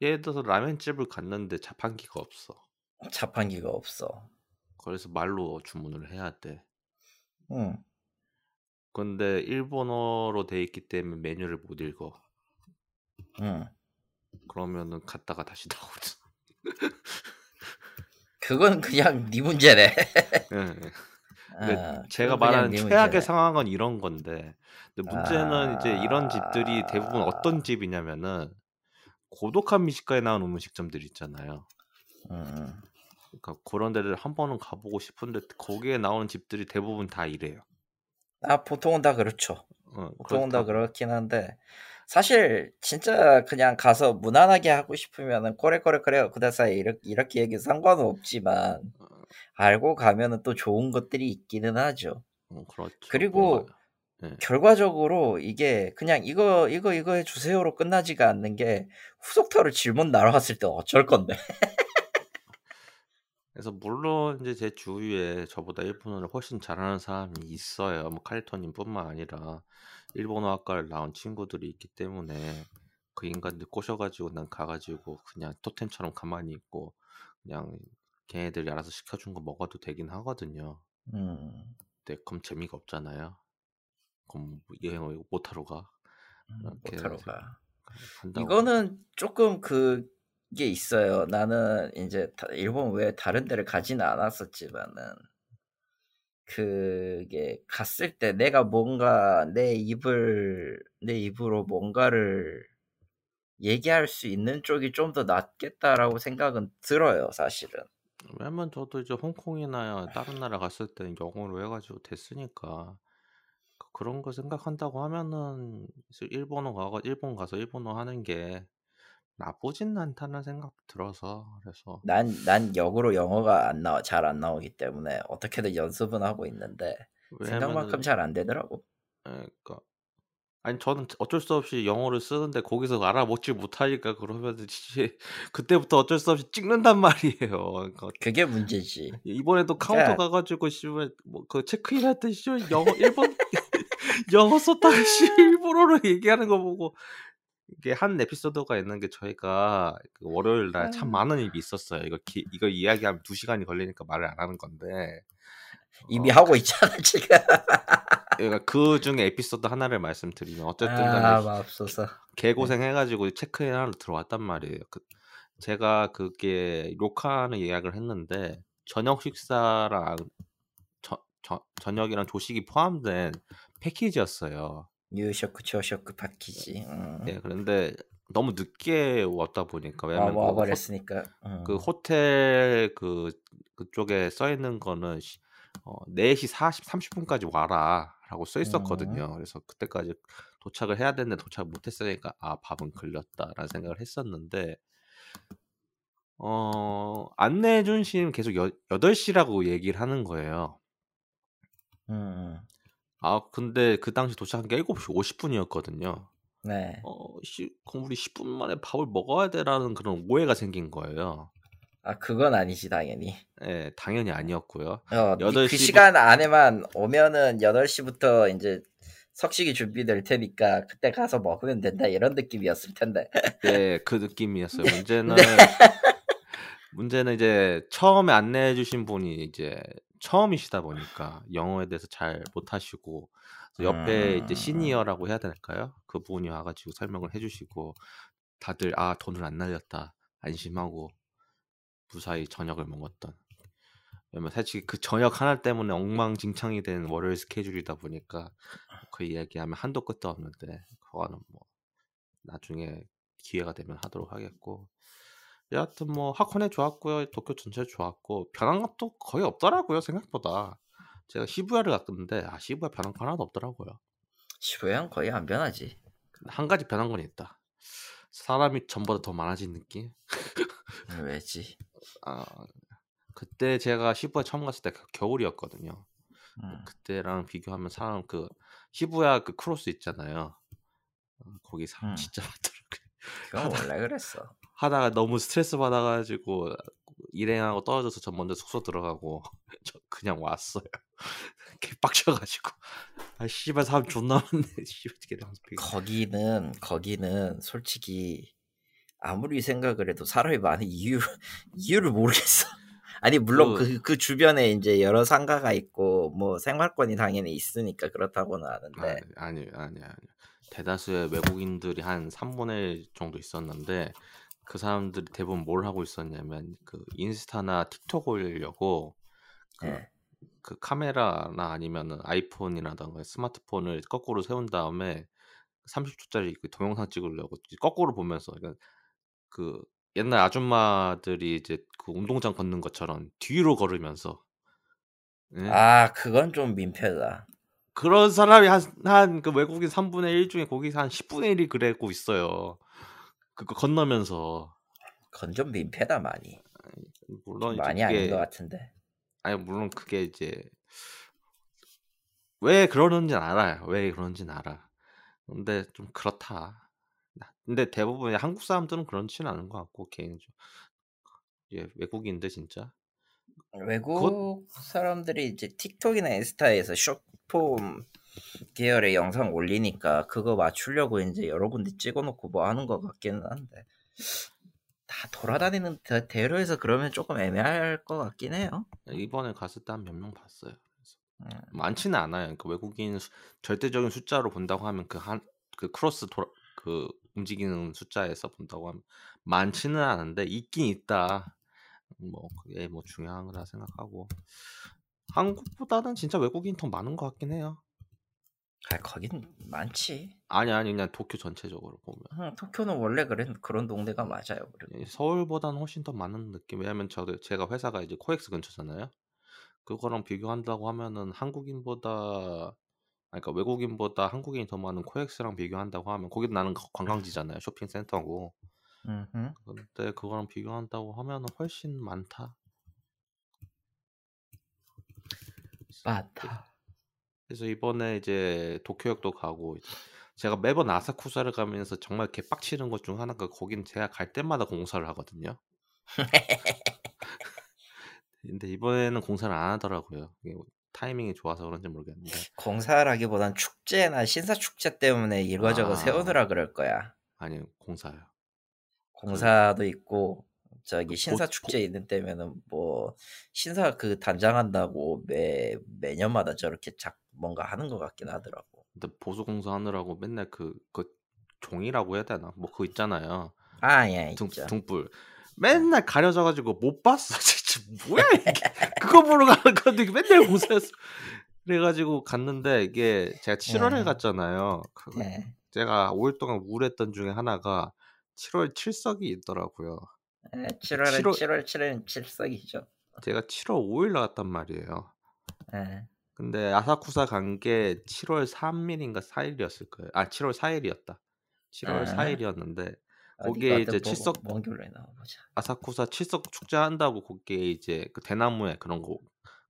예를 들어서 라면집을 갔는데 자판기가 없어. 자판기가 없어. 그래서 말로 주문을 해야 돼. 음, 근데 일본어로 돼 있기 때문에 메뉴를 못 읽어. 음. 그러면은 갔다가 다시 나오지. 그건 그냥 네 문제네. 근데 아, 제가 말하는 네 최악의. 상황은 이런 건데 근데 문제는 이제 이런 집들이 대부분 어떤 아. 집이냐면은 고독한 미식가에 나온 음식점들 있잖아요. 음, 그러니까 그런 데를 한 번은 가보고 싶은데 거기에 나오는 집들이 대부분 다 이래요. 아 보통은 다 그렇죠. 어, 보통은 다 그렇다고. 그렇긴 한데 사실 진짜 그냥 가서 무난하게 하고 싶으면은 꼬레꼬레 그래요 그다사이 이렇게 이렇게 얘기 상관은 없지만 알고 가면은 또 좋은 것들이 있기는 하죠. 어, 그렇죠. 그리고 예. 결과적으로 이게 그냥 이거 이거 이거 해주세요로 끝나지가 않는 게 후속타로 질문 날아왔을 때 어쩔 건데. 그래서 물론 이제 제 주위에 저보다 일본어를 훨씬 잘하는 사람이 있어요. 뭐 칼리토님뿐만 아니라 일본어 학과를 나온 친구들이 있기 때문에 그 인간들 꼬셔가지고 난 가가지고 그냥 토템처럼 가만히 있고 그냥 걔네들이 알아서 시켜준 거 먹어도 되긴 하거든요. 음, 근데 그럼 재미가 없잖아요. 그럼 뭐 여행을 못하러 가. 못하러 가. 이거는 조금 그게 있어요. 나는 이제 다- 일본 외에 다른 데를 가지는 않았었지만은 그게 갔을 때 내가 뭔가 내 입을 내 입으로 뭔가를 얘기할 수 있는 쪽이 좀 더 낫겠다라고 생각은 들어요, 사실은. 왜냐면 저도 이제 홍콩이나 다른 나라 갔을 때 영어로 해가지고 됐으니까 그- 그런 거 생각한다고 하면은 이제 일본어 가가 일본 가서 일본어 하는 게 나쁘진 않다는 생각 들어서 그래서 난, 난 역으로 영어가 안 나와, 잘 안 나오기 때문에 어떻게든 연습은 하고 있는데 생각만큼 왜냐면은 잘 안 되더라고. 예, 그러니까 아니 저는 어쩔 수 없이 영어를 쓰는데 거기서 알아먹지 못하니까 그러면 이제 그때부터 어쩔 수 없이 찍는단 말이에요. 그러니까 그게 문제지. 이번에도 카운터 그러니까 가가지고 씨발 뭐그 체크인 할 때 씨발 영어 일본 영어 썼다가 씨 일본어로 얘기하는 거 보고 이게 한 에피소드가 있는 게 저희가 그 월요일 날참 아. 많은 일이 있었어요. 이거 기, 이거 이야기하면 두 시간이 걸리니까 말을 안 하는 건데 이미 어, 하고 있잖아, 지금. 그러니까 그 중에 에피소드 하나를 말씀드리면 어쨌든 아, 맙소사. 개고생 해가지고 체크인 하러 들어왔단 말이에요. 그, 제가 그게 로카는 예약을 했는데 저녁 식사랑 저, 저, 저녁이랑 조식이 포함된 패키지였어요. 유쇼크, 초쇼크 파키지. 음. 예, 그런데 너무 늦게 왔다 보니까 와, 왜냐면 그, 호, 와버렸으니까. 음. 그 호텔 그 그쪽에 써 있는 거는 시- 어, 4시 40, 30분까지 와라 라고 써 있었거든요. 그래서 그때까지 도착을 해야 되는데 도착을 못했으니까 아 밥은 걸렸다라는 생각을 했었는데 어 안내해 준 시는 계속 여, 8시라고 얘기를 하는 거예요. 음. 아 근데 그 당시 도착한 게 7시 50분이었거든요. 네. 어, 시, 그럼 우리 10분 만에 밥을 먹어야 되라는 그런 오해가 생긴 거예요. 아 그건 아니지 당연히. 예, 당연히 아니었고요. 어, 그 8시 부- 시간 안에만 오면은 8시부터 이제 석식이 준비될 테니까 그때 가서 먹으면 된다 이런 느낌이었을 텐데. 네, 그 느낌이었어요. 문제는 네. 문제는 이제 처음에 안내해 주신 분이 이제 처음이시다 보니까 영어에 대해서 잘 못하시고 옆에 이제 음. 시니어라고 해야 될까요? 그분이 와가지고 설명을 해주시고 다들 아 돈을 안 날렸다 안심하고 무사히 저녁을 먹었던. 왜냐면 사실 그 저녁 하나 때문에 엉망진창이 된 월요일 스케줄이다 보니까 그 이야기하면 한도 끝도 없는데 그거는 뭐 나중에 기회가 되면 하도록 하겠고. 여하튼 뭐 하코네 좋았고요. 도쿄 전체 좋았고. 변한 것도 거의 없더라고요 생각보다. 제가 시부야를 갔는데 아 시부야 변한 거 하나도 없더라고요. 시부야는 거의 안 변하지. 한 가지 변한 건 있다. 사람이 전보다 더 많아진 느낌? 왜지? 아 그때 제가 시부야 처음 갔을 때 겨울이었거든요 음. 그때랑 비교하면 사람 그 시부야 그 크로스 있잖아요 어, 거기 사람 음. 진짜 많더라고요 그건 원래 그랬어. 하다가 너무 스트레스 받아가지고 일행하고 떨어져서 저 먼저 숙소 들어가고 저 그냥 왔어요. 개빡쳐가지고 아 씨발 사람 존나 많네. 씨발 비가- 거기는 거기는 솔직히 아무리 생각을 해도 사람이 많은 이유 이유를 모르겠어. 아니 물론 그- 그, 그 주변에 이제 여러 상가가 있고 뭐 생활권이 당연히 있으니까 그렇다고는 아는데 아니 아니 아니 아니 대다수의 외국인들이 한 3분의 1 정도 있었는데 그 사람들이 대부분 뭘 하고 있었냐면 그 인스타나 틱톡 올리려고 그, 예. 그 카메라나 아니면은 아이폰이라던가 스마트폰을 거꾸로 세운 다음에 30초짜리 그 동영상 찍으려고 거꾸로 보면서 그러니까 그 옛날 아줌마들이 이제 그 운동장 걷는 것처럼 뒤로 걸으면서 예? 아 그건 좀 민폐다. 그런 사람이 한그 외국인 3분의 1 중에 거기서 한 10분의 1이 그래고 있어요. 그거 건너면서 그건 좀 민폐다 많이. 물론 많이 아닌 그게 것 같은데. 아니 물론 그게 이제 왜 그러는지는 알아요. 왜 그런지는 알아. 근데 좀 그렇다. 근데 대부분 한국 사람들은 그렇지는 않은 것 같고 개인적으로 예, 외국인데 진짜 외국 사람들이 이제 틱톡이나 인스타에서 숏폼 계열의 영상 올리니까 그거 맞추려고 이제 여러 군데 찍어놓고 뭐 하는 것 같기는 한데 다 돌아다니는 대- 대로에서 그러면 조금 애매할 것 같긴 해요. 이번에 갔을 때 한 몇 명 봤어요. 음. 많지는 않아요. 그 외국인 수- 절대적인 숫자로 본다고 하면 그 한그 cross 돌아 그 움직이는 숫자에서 본다고 하면 많지는 않은데 있긴 있다. 뭐 그게 뭐 중요한 거라 생각하고 한국보다는 진짜 외국인 더 많은 것 같긴 해요. 아 거긴 많지. 아니 아니 그냥 도쿄 전체적으로 보면 응, 도쿄는 원래 그래 그런 동네가 맞아요. 그리고 예, 서울보다는 훨씬 더 많은 느낌. 왜냐면 저도 제가 회사가 이제 코엑스 근처잖아요. 그거랑 비교한다고 하면은 한국인보다 아니, 그러니까 외국인보다 한국인이 더 많은 코엑스랑 비교한다고 하면 거기도 나는 거- 관광지잖아요. 쇼핑센터고. 음흠. 근데 그거랑 비교한다고 하면은 훨씬 많다. 맞다. 그래서 이번에 이제 도쿄역도 가고 이제 제가 매번 아사쿠사를 가면서 정말 개빡치는 것 중 하나가 거긴 제가 갈 때마다 공사를 하거든요. 근데 이번에는 공사를 안 하더라고요. 타이밍이 좋아서 그런지 모르겠는데. 공사라기보단 축제나 신사 축제 때문에 이거저거 아. 세우느라 그럴 거야. 아니 공사요. 공사도 있고 저기 그 신사 보- 축제 있는 때면은 뭐 신사 그 단장한다고 매 매년마다 저렇게 작 뭔가 하는 것 같긴 하더라고. 근데 보수 공사 하느라고 맨날 그, 그 종이라고 해야 되나? 뭐 그거 있잖아요. 아 예, 등, 있죠. 등불. 맨날 가려져가지고 못 봤어. 진짜 뭐야 이게? 그거 보러 가는 건데 맨날 공사했어. 그래가지고 갔는데 이게 제가 7월에 네. 갔잖아요. 그 예. 제가 5일 동안 우울했던 중에 하나가 7월 칠석이 있더라고요. 예, 7월은 7월 7월 7일은 칠석이죠. 제가 7월 5일 나갔단 말이에요. 예. 근데 아사쿠사 간 게 7월 3일인가 4일이었을 거예요. 아 7월 4일이었다. 7월 아. 4일이었는데 어디 거기에 어떤 이제 뭐- 칠석 먼 길로 나와보자. 아사쿠사 칠석 축제 한다고 거기에 이제 그 대나무에 그런 거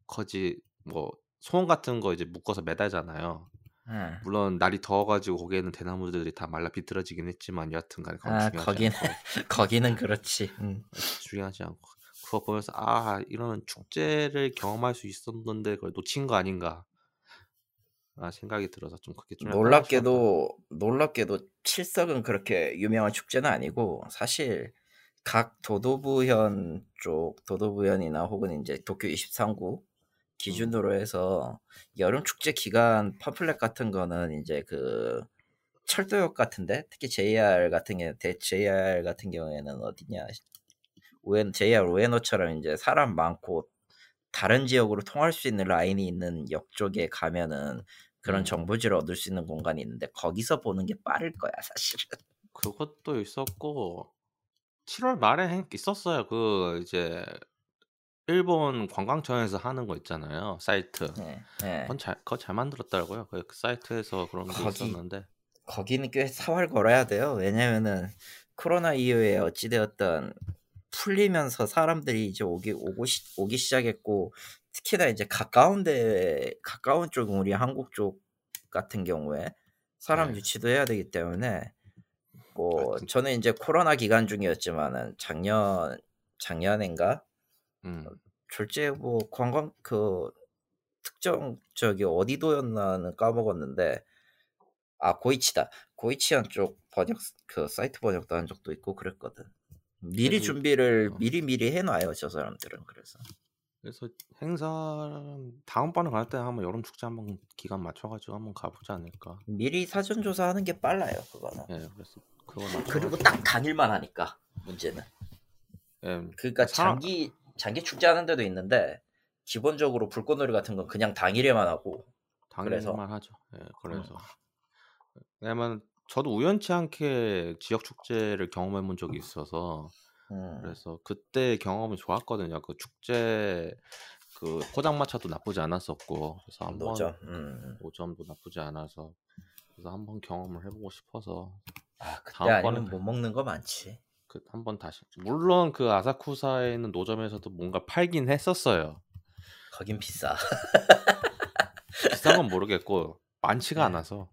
거지 뭐 소원 같은 거 이제 묶어서 매달잖아요. 응. 물론 날이 더워가지고 거기에는 대나무들이 다 말라 비틀어지긴 했지만 여하튼간에 그건 아 중요하지 거기는 않고 거기는 그렇지. 응. 중요하지 않고 그거 보면서 아 이런 축제를 경험할 수 있었는데 그걸 놓친 거 아닌가 아 생각이 들어서 좀 그게 좀. 놀랍게도 놀랍게도 칠석은 그렇게 유명한 축제는 아니고 사실 각 도도부현 쪽 도도부현이나 혹은 이제 도쿄 23구 기준으로 해서 여름 축제 기간 팜플렛 같은 거는 이제 그 철도역 같은데? 특히 JR 같은 대 JR 같은 경우에는 어디냐? 우엔 JR 우에노처럼 이제 사람 많고 다른 지역으로 통할 수 있는 라인이 있는 역 쪽에 가면은 그런 음. 정보지를 얻을 수 있는 공간이 있는데 거기서 보는 게 빠를 거야 사실은. 그것도 있었고 7월 말에 행- 있었어요 그 이제 일본 관광청에서 하는 거 있잖아요 사이트 네, 네. 그건 잘 그거 잘 만들었더라고요 그, 그 사이트에서 그런 게 거기- 있었는데 거기는 꽤 사활 걸어야 돼요. 왜냐면은 코로나 이후에 어찌되었던 풀리면서 사람들이 이제 오기 오고 시, 오기 시작했고 특히나 이제 가까운데 가까운 쪽 우리 한국 쪽 같은 경우에 사람 네. 유치도 해야 되기 때문에 뭐 하여튼- 저는 이제 코로나 기간 중이었지만은 작년 작년인가 음. 졸제 뭐 관광 그 특정 저기 어디도였나는 까먹었는데 아 고이치다 고이치현 쪽 번역 그 사이트 번역도 한 적도 있고 그랬거든 미리 그래서- 준비를 어. 미리 미리 해놔요 저 사람들은 그래서 그래서 행사 다음번에 갈 때 한번 여름 축제 한번 기간 맞춰가지고 한번 가보지 않을까. 미리 사전 조사하는 게 빨라요 그거는 예, 그래서 그거. 그리고 딱 당일만 하니까 문제는 예, 그러니까 사람- 장기 장기 축제 하는 데도 있는데 기본적으로 불꽃놀이 같은 건 그냥 당일에만 하고 그래서? 당일만 하죠. 예, 그래서 왜냐면 저도 우연치 않게 지역 축제를 경험해 본 적이 있어서 음, 그래서 그때 경험이 좋았거든요. 그 축제 그 포장마차도 나쁘지 않았었고 그래서 한번 노점 음. 노점도 나쁘지 않아서 그래서 한번 경험을 해보고 싶어서 아 그때 아니면 못 먹는 거 많지 그 한번 다시 물론 그 아사쿠사에 있는 노점에서도 뭔가 팔긴 했었어요. 거긴 비싸 비싼 건 모르겠고 많지가 네. 않아서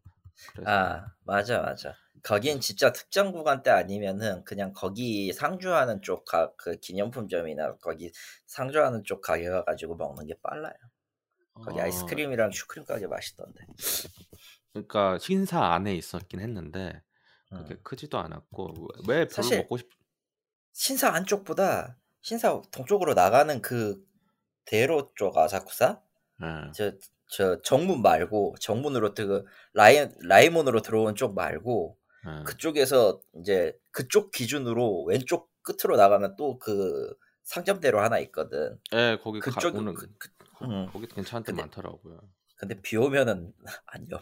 그래서 아 맞아 맞아. 거긴 진짜 특정 구간대 아니면은 그냥 거기 상주하는 쪽 그 기념품점이나 거기 상주하는 쪽 가게 가가지고 먹는 게 빨라요. 거기 어, 아이스크림이랑 슈크림 가게 맛있던데. 그러니까 신사 안에 있었긴 했는데 음. 그게 크지도 않았고 왜 별로 먹고 싶 신사 안쪽보다 신사 동쪽으로 나가는 그 대로 쪽 아사쿠사? 예. 저, 저 정문 말고 정문으로 그 라이 라이몬으로 들어온 쪽 말고 예. 그쪽에서 이제 그쪽 기준으로 왼쪽 끝으로 나가면 또 그 상점대로 하나 있거든. 예, 거기 가, 그쪽 오는 그, 그- 거, 음. 거기 괜찮은 데 많더라고요. 근데 비 오면은 안녕.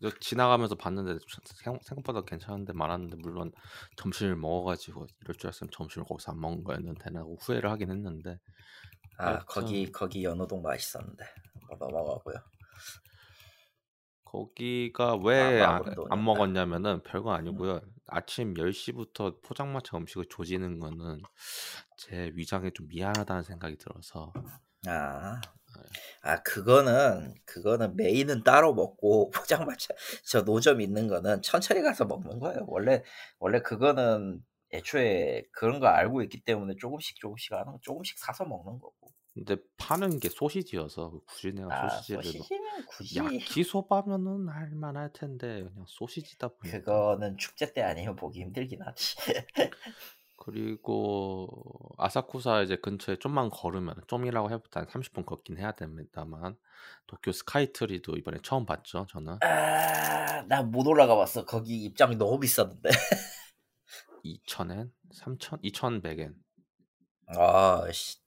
저 지나가면서 봤는데 생- 생각보다 괜찮은데 많았는데 물론 점심을 먹어가지고 이럴 줄 알았으면 점심을 거기서 안 먹은 거였는데 나고 후회를 하긴 했는데 아. 거기 거기 연호동 맛있었는데 뭐 넘어가고요. 거기가 왜 아, 안. 먹었냐면은 별거 아니고요. 아침 10시부터 포장마차 음식을 조지는 거는 제 위장에 좀 미안하다는 생각이 들어서 아, 네. 아 그거는 그거는 메인은 따로 먹고 포장마차 저 노점 있는 거는 천천히 가서 먹는 거예요. 원래 원래 그거는 애초에 그런 거 알고 있기 때문에 조금씩 조금씩 하는 거 조금씩 사서 먹는 거고. 근데 파는 게 소시지여서 굳이 내가 아 소시지를 뭐 소시지는 굳이 야키소바면은 할만할 텐데 그냥 소시지다 보니까 그거는 축제 때 아니면 보기 힘들긴 하지. 그리고 아사쿠사 이제 근처에 좀만 걸으면 좀이라고 해보다 한 30분 걷긴 해야 됩니다만 도쿄 스카이트리도 이번에 처음 봤죠 저는 아, 나 못 올라가 봤어. 거기 입장이 너무 비쌌는데. 2,000엔? 3,000? 2,100엔 아, 씨.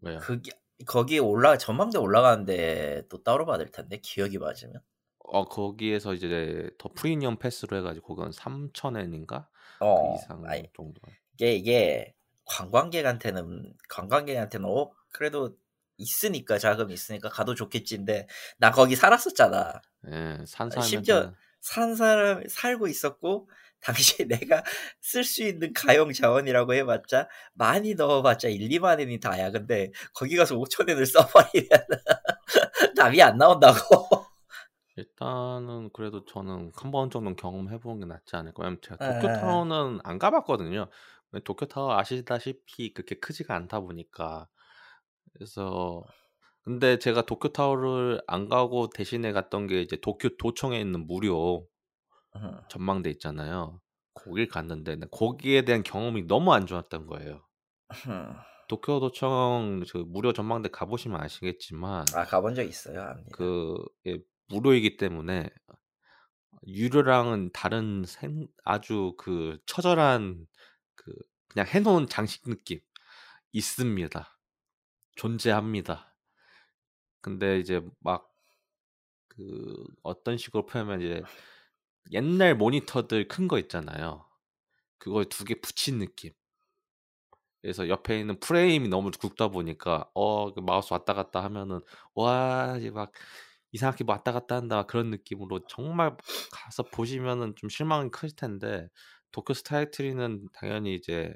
왜요? 그게 거기에 올라 전망대 올라가는데 또 따로 받을 텐데 기억이 맞으면. 어 거기에서 이제 더 프리미엄 패스로 해가지고 그건 3,000엔인가? 어. 그 이상 아니, 정도 이게 이게 관광객한테는 관광객한테는 어 그래도 있으니까 자금 있으니까 가도 좋겠지인데 나 거기 살았었잖아. 예, 산 심지어 살면은 산 사람 살고 있었고 당시에 내가 쓸 수 있는 가용 자원이라고 해봤자 많이 넣어봤자 1, 2만 원이 다야. 근데 거기 가서 5천 원을 써버리면 답이 안 나온다고. 일단은 그래도 저는 한 번 정도는 경험해 보는 게 낫지 않을까. 왜냐면 제가 예, 예, 예. 도쿄타워는 안 가봤거든요. 왜 도쿄타워 아시다시피 그렇게 크지가 않다 보니까. 그래서 근데 제가 도쿄타워를 안 가고 대신에 갔던 게 이제 도쿄 도청에 있는 무료 음, 전망대 있잖아요. 거길 갔는데 나 거기에 대한 경험이 너무 안 좋았던 거예요. 음. 도쿄 도청 그 무료 전망대 가보시면 아시겠지만 아 가본 적 있어요. 압니다. 그 예, 무료이기 때문에 유료랑은 다른 생, 아주 그 처절한 그 그냥 해놓은 장식 느낌 있습니다. 존재합니다. 근데 이제 막 그 어떤 식으로 표현하면 이제 옛날 모니터들 큰 거 있잖아요. 그걸 두 개 붙인 느낌. 그래서 옆에 있는 프레임이 너무 굵다 보니까 어, 그 마우스 왔다 갔다 하면은 와, 이제 막 이상하게 뭐 왔다 갔다 한다 그런 느낌으로 정말 가서 보시면은 좀 실망이 클 텐데 도쿄 스카이트리는 당연히 이제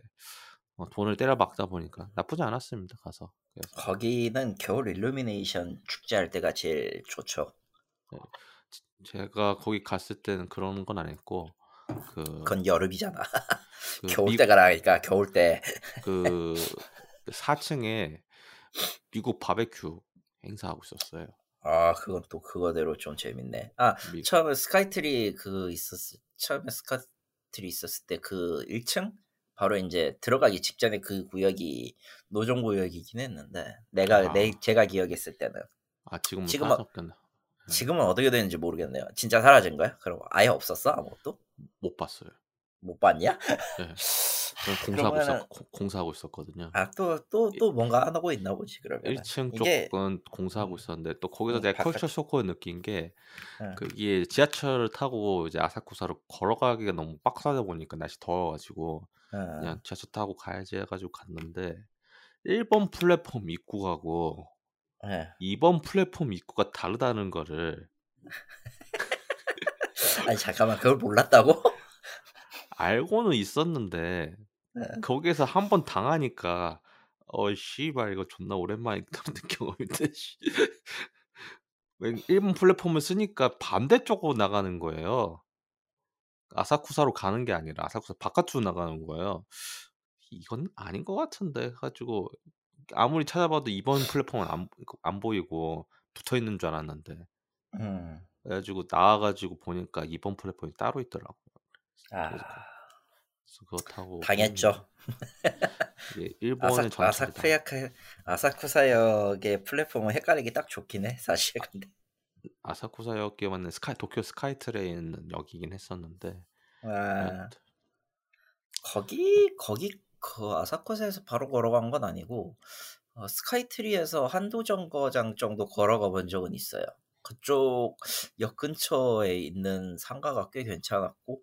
어, 돈을 때려 박다 보니까 나쁘지 않았습니다. 가서. 그래서 거기는 겨울 일루미네이션 축제할 때가 제일 좋죠. 지- 제가 거기 갔을 때는 그런 건 안 했고 그, 그건 여름이잖아. 그 겨울 미- 때가 나니까 겨울 때. 그 4층에 미국 바베큐 행사하고 있었어요. 아 그건 또 그거대로 좀 재밌네. 아 미- 처음에 스카이트리 그 있었을 처음에 스카이트리 있었을 때 그 1층 바로 이제 들어가기 직전에 그 구역이 노점 구역이긴 했는데 내가 아. 내 제가 기억했을 때는 아 지금은 지금은-. 지금은 어떻게 되는지 모르겠네요. 진짜 사라진 거야? 그럼 아예 없었어 아무것도 못 봤어요. 못 봤냐? 네. 공사하고 그러면은- 있었 고- 공사하고 있었거든요. 아 또 또 또 뭔가 안 하고 있나 보지 그러면. 1층 이게- 쪽은 공사하고 있었는데 또 거기서 음, 내가 컬처 쇼크를 느낀 게 응. 그게 지하철을 타고 이제 아사쿠사로 걸어가기가 너무 빡세다 보니까 날씨 더워가지고 응. 그냥 지하철 타고 가야지 해가지고 갔는데 1번 플랫폼 입구가고 예. 2번 플랫폼 입구가 다르다는 거를 아니 잠깐만 그걸 몰랐다고? 알고는 있었는데 네. 거기에서 한 번 당하니까 어 씨발 이거 존나 오랜만에 그런 경험인데 1번 플랫폼을 쓰니까 반대쪽으로 나가는 거예요. 아사쿠사로 가는 게 아니라 아사쿠사 바깥으로 나가는 거예요. 이건 아닌 것 같은데 해가지고 아무리 찾아봐도 2번 플랫폼은 안, 안 보이고 붙어 있는 줄 알았는데 음. 그래가지고 나와가지고 보니까 2번 플랫폼이 따로 있더라고요. 아 그래서 타고 당했죠. 이게 일본의 아사. 아사 쿠야카 아사쿠사역의 플랫폼은 헷갈리기 딱 좋긴 해 사실 근데 아사쿠사역에 맞는 스카이 도쿄 스카이트레에 있는 역이긴 했었는데 아, 거기 거기 그 아사쿠사에서 바로 걸어간 건 아니고 어, 스카이트리에서 한도 정거장 정도 걸어가 본 적은 있어요. 그쪽 역 근처에 있는 상가가 꽤 괜찮았고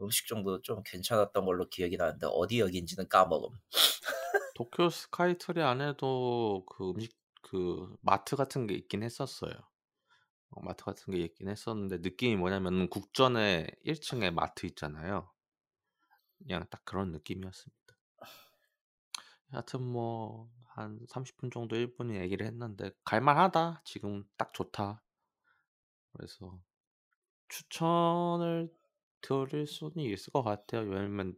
음식점도 좀 괜찮았던 걸로 기억이 나는데 어디 역인지는 까먹음. 도쿄 스카이트레 안에도 그 음식 그 마트 같은 게 있긴 했었어요. 어, 마트 같은 게 있긴 했었는데 느낌이 뭐냐면 국전에 1층에 마트 있잖아요. 그냥 딱 그런 느낌이었습니다. 하여튼 뭐 한 30분 정도 일본이 얘기를 했는데 갈만하다. 지금 딱 좋다. 그래서 추천을 드릴 수는 있을 것 같아요. 왜냐면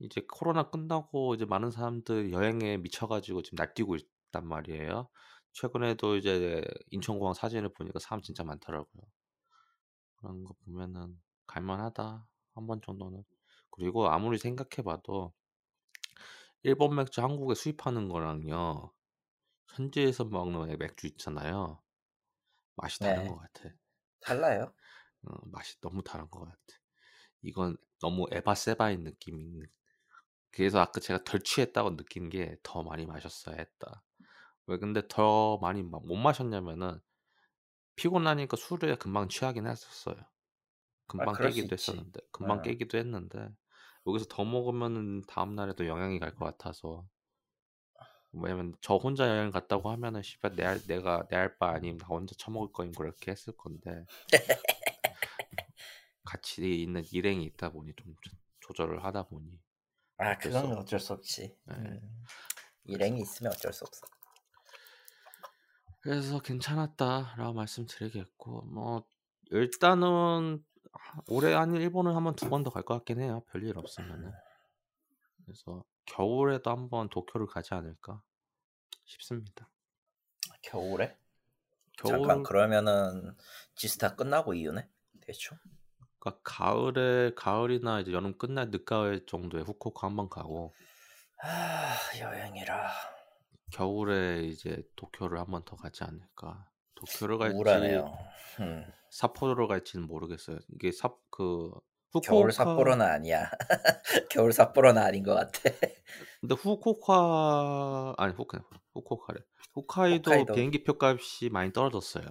이제 코로나 끝나고 이제 많은 사람들 여행에 미쳐가지고 지금 날뛰고 있단 말이에요. 최근에도 이제 인천공항 사진을 보니까 사람 진짜 많더라고요. 그런 거 보면은 갈만하다. 한 번 정도는. 그리고 아무리 생각해봐도 일본 맥주 한국에 수입하는 거랑요. 현지에서 먹는 맥주 있잖아요. 맛이 다른 네. 것 같아. 달라요. 어, 맛이 너무 다른 것 같아. 이건 너무 에바세바인 느낌이 있는. 그래서 아까 제가 덜 취했다고 느낀 게 더 많이 마셨어야 했다. 왜 근데 더 많이 마- 못 마셨냐면은 피곤하니까 술에 금방 취하긴 했었어요. 금방 그럴 수 깨기도. 했었는데 금방 어. 깨기도 했는데 여기서 더 먹으면은 다음 날에도 영향이 갈 것 같아서 왜냐면 저 혼자 여행 갔다고 하면은 씨발 내 알- 내가 내알바 아님 나 혼자 처먹을 거임 그렇게 했을 건데 같이 있는 일행이 있다 보니 좀 조- 조절을 하다 보니 아 그건 없- 어쩔 수 없지. 네. 음. 일행이 있으면 어쩔 수 없어. 그래서 괜찮았다라고 말씀드리겠고 뭐 일단은 하- 올해 한 일본은 한번 두 번 더 갈 것 같긴 해요 별일 없으면은 그래서 겨울에도 한번 도쿄를 가지 않을까 싶습니다 겨울에? 겨울 잠깐 그러면은 지스타 끝나고 이유네? 대충. 그러니까 가을에 가을이나 이제 여름 끝날 늦가을 정도에 후쿠오카 한번 가고 아 여행이라 겨울에 이제 도쿄를 한번 더 가지 않을까. 도쿄를 갈지 우울하네요. 음. 삿포로를 갈지는 모르겠어요. 이게 삽그 겨울 후쿠오카 삿포로는 아니야. 겨울 삿포로는 아닌 것 같아. 근데 후쿠오카 아니 후쿠 후쿠오카래. 홋카이도 홋카이도. 비행기 표값이 많이 떨어졌어요.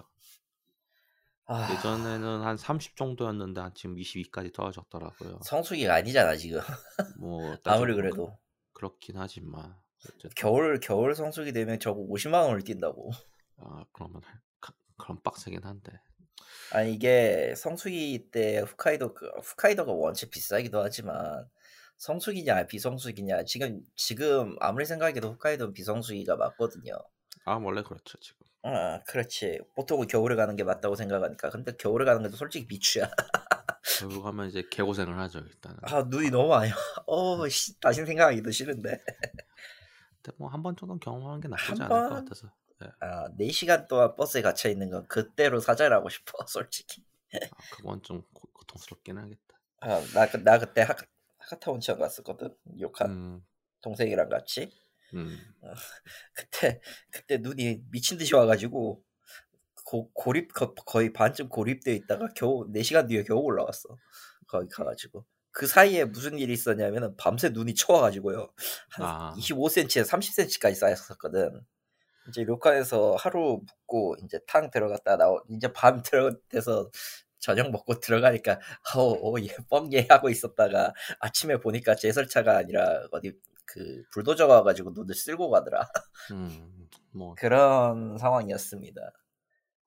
아, 예전에는 한 30 정도였는데 한 지금 22까지 떨어졌더라고요. 성수기가 아니잖아 지금. 뭐 아무리 따져보면 그래도 그, 그렇긴 하지만 어쨌든 겨울 겨울 성수기 되면 저거 50만 원을 뛴다고. 아 그러면 그럼 빡세긴 한데 아니 이게 성수기 때 홋카이도 그 홋카이도가 원체 비싸기도 하지만 성수기냐 비성수기냐 지금 지금 아무리 생각해도 홋카이도는 비성수기가 맞거든요. 아 원래 그렇죠 지금. 아 그렇지 보통은 겨울에 가는 게 맞다고 생각하니까 근데 겨울에 가는 것도 솔직히 미추야. 결국 하면 이제 개고생을 하죠 일단은. 아 눈이 너무 와. 어 씨, 다시 생각하기도 싫은데. 근데 뭐 한 번 정도는 경험하는 게 나쁘지 한 않을 것 번? 같아서. 아 4시간 동안 버스에 갇혀 있는 건 그때로 사죄를 하고 싶어 솔직히. 아, 그건 좀 고, 고통스럽긴 하겠다. 아 나 나 그때 하, 하카타운 체험 갔었거든. 욕한 음, 동생이랑 같이. 음, 그때 그때 눈이 미친 듯이 와가지고 고, 고립 거, 거의 반쯤 고립되어 있다가 겨우 4시간 뒤에 겨우 올라왔어 거기 가가지고 그 사이에 무슨 일이 있었냐면은 밤새 눈이 쳐와가지고요 한 아. 25cm에 30cm까지 쌓였었거든 이제 료칸에서 하루 묵고 이제 탕 들어갔다 나오 이제 밤 들어돼서 저녁 먹고 들어가니까 어예 뻥예 하고 있었다가 아침에 보니까 제설차가 아니라 어디 그 불도저가 와가지고 눈을 쓸고 가더라 음, 뭐 그런 상황이었습니다.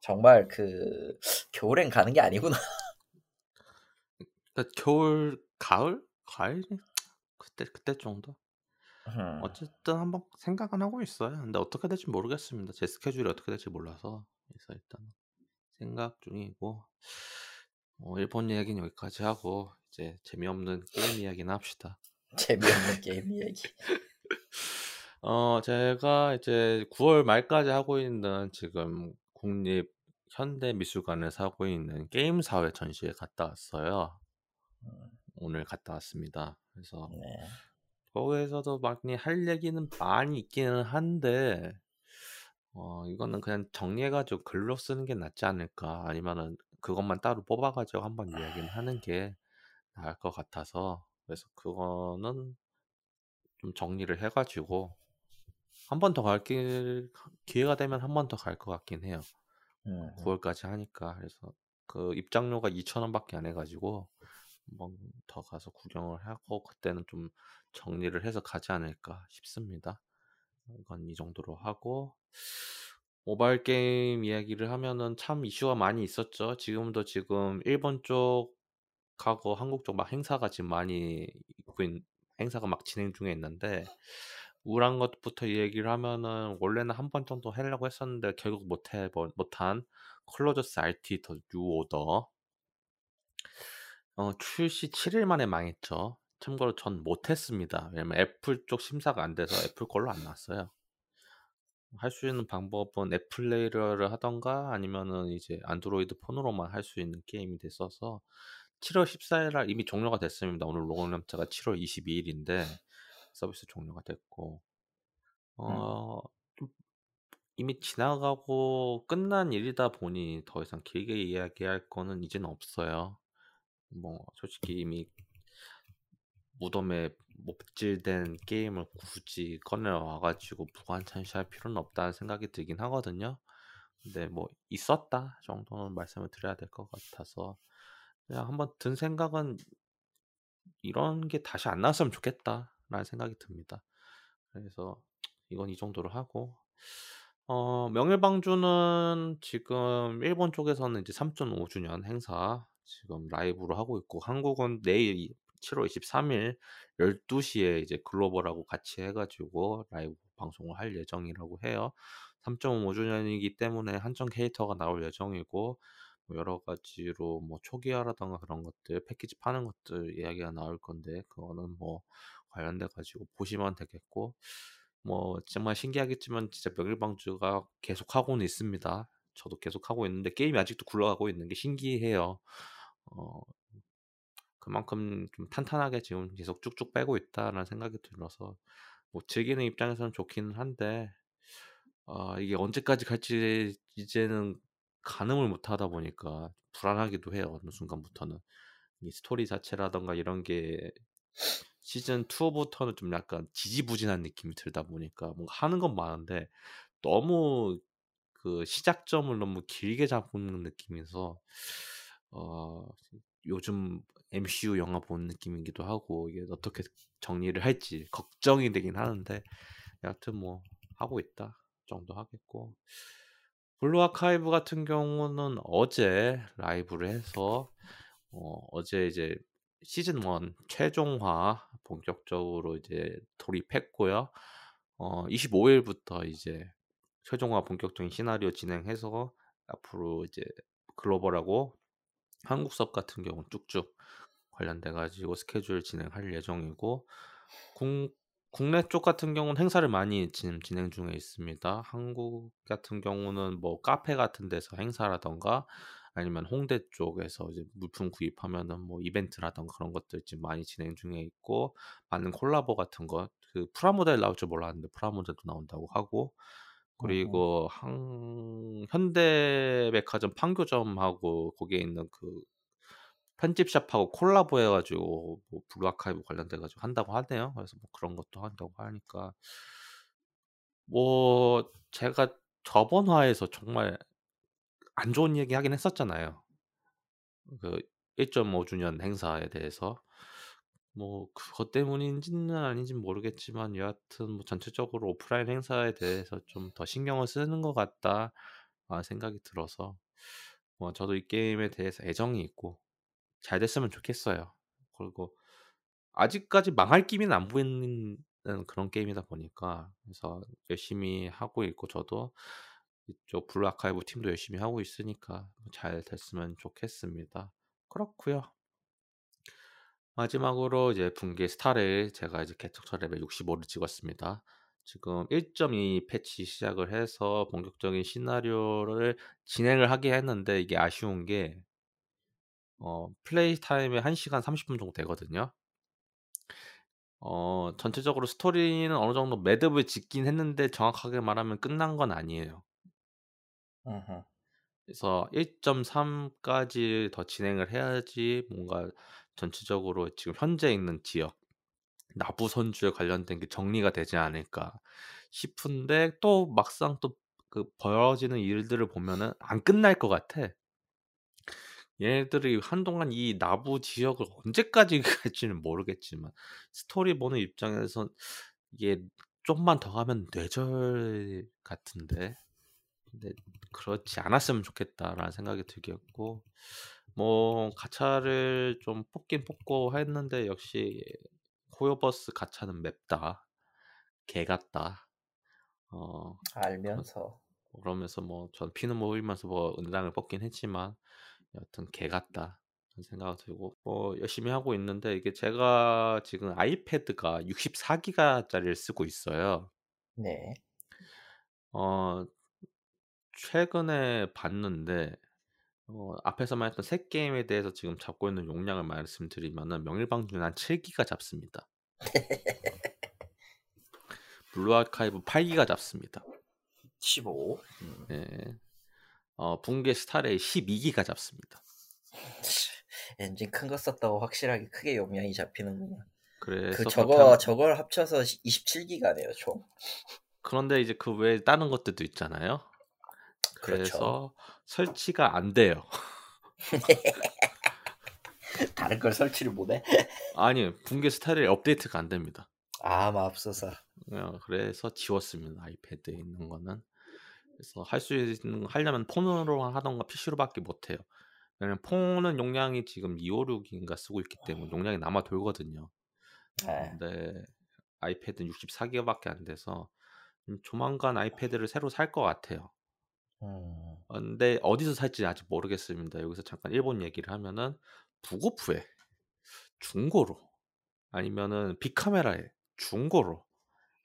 정말 그 겨울엔 가는 게 아니구나. 그러니까 겨울, 가을, 가을 그때 그때 정도. 음, 어쨌든 한번 생각은 하고 있어요. 근데 어떻게 될지 모르겠습니다. 제 스케줄이 어떻게 될지 몰라서 그래서 일단 생각 중이고 어, 일본 이야기는 여기까지 하고 이제 재미없는 게임 이야기나 합시다. 재미없는 게임 이야기. 어, 제가 이제 9월 말까지 하고 있는 지금 국립 현대 미술관에서 하고 있는 게임 사회 전시회 갔다 왔어요. 음, 오늘 갔다 왔습니다. 그래서 네. 거기에서도 많이 할 얘기는 많이 있기는 한데 어, 이거는 그냥 정리해가지고 글로 쓰는 게 낫지 않을까? 아니면은 그것만 따로 뽑아가지고 한번 이야기는 하는 게 나을 것 같아서 그래서 그거는 좀 정리를 해가지고 한 번 더갈 기회가 되면 한 번 더 갈 것 같긴 해요. 음, 9월까지 하니까. 그래서 그 입장료가 2,000원밖에 안 해가지고 한번 더 가서 구경을 하고 그때는 좀 정리를 해서 가지 않을까 싶습니다. 이건 이 정도로 하고 모바일 게임 이야기를 하면은 참 이슈가 많이 있었죠. 지금도 지금 일본 쪽하고 한국 쪽 막 행사가 지금 많이 있고 있, 행사가 막 진행 중에 있는데 우울한 것부터 얘기를 하면은 원래는 한 번 정도 하려고 했었는데 결국 못해 못한 클로저스 RT 더 뉴오더 어, 출시 7일 만에 망했죠. 참고로 전 못했습니다. 왜냐면 애플 쪽 심사가 안 돼서 애플 걸로 안 나왔어요. 할 수 있는 방법은 app play를 하던가 아니면은 이제 안드로이드 폰으로만 할 수 있는 게임이 됐어서 7월 14일 날 이미 종료가 됐습니다. 오늘 로그 남자가 7월 22일인데 서비스 종료가 됐고 어, 좀 이미 지나가고 끝난 일이다 보니 더 이상 길게 이야기할 거는 이제는 없어요. 뭐 솔직히 이미 무덤에 목질된 게임을 굳이 꺼내와가지고 무관찬시할 필요는 없다는 생각이 들긴 하거든요. 근데 뭐 있었다 정도는 말씀을 드려야 될 것 같아서 그냥 한번 든 생각은 이런 게 다시 안 나왔으면 좋겠다라는 생각이 듭니다. 그래서 이건 이 정도로 하고 어 명일방주는 지금 일본 쪽에서는 이제 3.5 주년 행사 지금 라이브로 하고 있고 한국은 내일 7월 23일 12시에 이제 글로벌하고 같이 해 가지고 라이브 방송을 할 예정이라고 해요. 3.5 주년이기 때문에 한정 캐릭터가 나올 예정이고 뭐 여러 가지로 뭐 초기화라든가 그런 것들 패키지 파는 것들 이야기가 나올 건데 그거는 뭐 관련돼 가지고 보시면 되겠고 뭐 정말 신기하겠지만 진짜 명일방주가 계속 하고는 있습니다. 저도 계속 하고 있는데 게임이 아직도 굴러가고 있는 게 신기해요. 어 그만큼 좀 탄탄하게 지금 계속 쭉쭉 빼고 있다라는 생각이 들어서 뭐 즐기는 입장에서는 좋기는 한데 아 이게 언제까지 갈지 이제는 가늠을 못 하다 보니까 불안하기도 해요. 어느 순간부터는. 이 스토리 자체라든가 이런 게 시즌 2부터는 좀 약간 지지부진한 느낌이 들다 보니까 뭔가 하는 건 많은데 너무 그 시작점을 너무 길게 잡는 느낌이어서 어 요즘 MCU 영화 본 느낌이기도 하고 이게 어떻게 정리를 할지 걱정이 되긴 하는데 여하튼 뭐 하고 있다 정도 하겠고 블루 아카이브 같은 경우는 어제 라이브를 해서 어, 어제 이제 시즌 1 최종화 본격적으로 이제 돌입했고요. 어, 25일부터 이제 최종화 본격적인 시나리오 진행해서 앞으로 이제 글로벌하고 한국 섭 같은 경우는 쭉쭉 관련돼 가지고 스케줄 진행할 예정이고 국, 국내 쪽 같은 경우는 행사를 많이 지금 진행 중에 있습니다. 한국 같은 경우는 뭐 카페 같은 데서 행사라던가 아니면 홍대 쪽에서 이제 물품 구입하면은 뭐 이벤트라던가 그런 것들 지금 많이 진행 중에 있고 많은 콜라보 같은 거그 프라모델 나올 줄 몰랐는데 프라모델도 나온다고 하고 그리고 한 현대백화점 판교점하고 거기에 있는 그 편집샵하고 콜라보 해 가지고 뭐 블루 아카이브 관련돼 가지고 한다고 하네요. 그래서 뭐 그런 것도 한다고 하니까 뭐 제가 저번 화에서 정말 안 좋은 얘기 하긴 했었잖아요. 그 1.5 주년 행사에 대해서. 뭐 그것 때문인지는 아닌지는 모르겠지만 여하튼 뭐 전체적으로 오프라인 행사에 대해서 좀 더 신경을 쓰는 것 같다라는 생각이 들어서 뭐 저도 이 게임에 대해서 애정이 있고 잘 됐으면 좋겠어요. 그리고 아직까지 망할 기미는 안 보이는 그런 게임이다 보니까 그래서 열심히 하고 있고 저도 이쪽 블루 아카이브 팀도 열심히 하고 있으니까 잘 됐으면 좋겠습니다. 그렇고요. 마지막으로 이제 붕괴 스타레일 제가 이제 개척 레벨 65를 찍었습니다. 지금 1.2 패치 시작을 해서 본격적인 시나리오를 진행을 하게 했는데 이게 아쉬운 게 어, 플레이 타임이 1시간 30분 정도 되거든요. 어, 전체적으로 스토리는 어느 정도 매듭을 짓긴 했는데 정확하게 말하면 끝난 건 아니에요. 그래서 1.3까지 더 진행을 해야지 뭔가 전체적으로 지금 현재 있는 지역 나부 선주에 관련된 게 정리가 되지 않을까 싶은데 또 막상 또 그 벌어지는 일들을 보면은 안 끝날 것 같아. 얘네들이 한동안 이 나부 지역을 언제까지 갈지는 모르겠지만 스토리 보는 입장에선 이게 좀만 더 가면 뇌절 같은데 근데 그렇지 않았으면 좋겠다라는 생각이 들겠고 뭐 가차를 좀 뽑긴 뽑고 했는데 역시 호요버스 가차는 맵다 개 같다 어 알면서 그러면서 뭐 전 피는 뭐 흘리면서 뭐 은장을 뽑긴 했지만 여튼 개 같다 그런 생각이 들고 뭐 열심히 하고 있는데 이게 제가 지금 아이패드가 64기가짜리를 쓰고 있어요. 네. 어 최근에 봤는데 어 앞에서 말했던 새 게임에 대해서 지금 잡고 있는 용량을 말씀드리면은 명일방주는 한 7기가 잡습니다. 블루 아카이브 8기가 잡습니다. 15. 음. 네. 어 붕괴 스타레일 12기가 잡습니다. 엔진 큰 거 썼다고 확실하게 크게 용량이 잡히는구나. 그래서 그 저거 함- 저걸 합쳐서 27기가네요 총. 그런데 이제 그 외에 다른 것들도 있잖아요. 그렇죠. 그래서 설치가 안 돼요. 다른 걸 설치를 못해? 아니 붕괴 스타일이 업데이트가 안 됩니다. 아 맙소사. 어, 그래서 지웠습니다. 아이패드에 있는 거는. 그래서 할 수 있는 하려면 폰으로 하던가 PC로밖에 못 해요. 왜냐면 폰은 용량이 지금 256인가 쓰고 있기 때문에 용량이 남아 돌거든요. 네. 근데 아이패드는 64기가밖에 안 돼서 음, 조만간 아이패드를 새로 살 것 같아요. 음. 근데 어디서 살지 아직 모르겠습니다. 여기서 잠깐 일본 얘기를 하면은 부고프에 중고로 아니면은 빅카메라에 중고로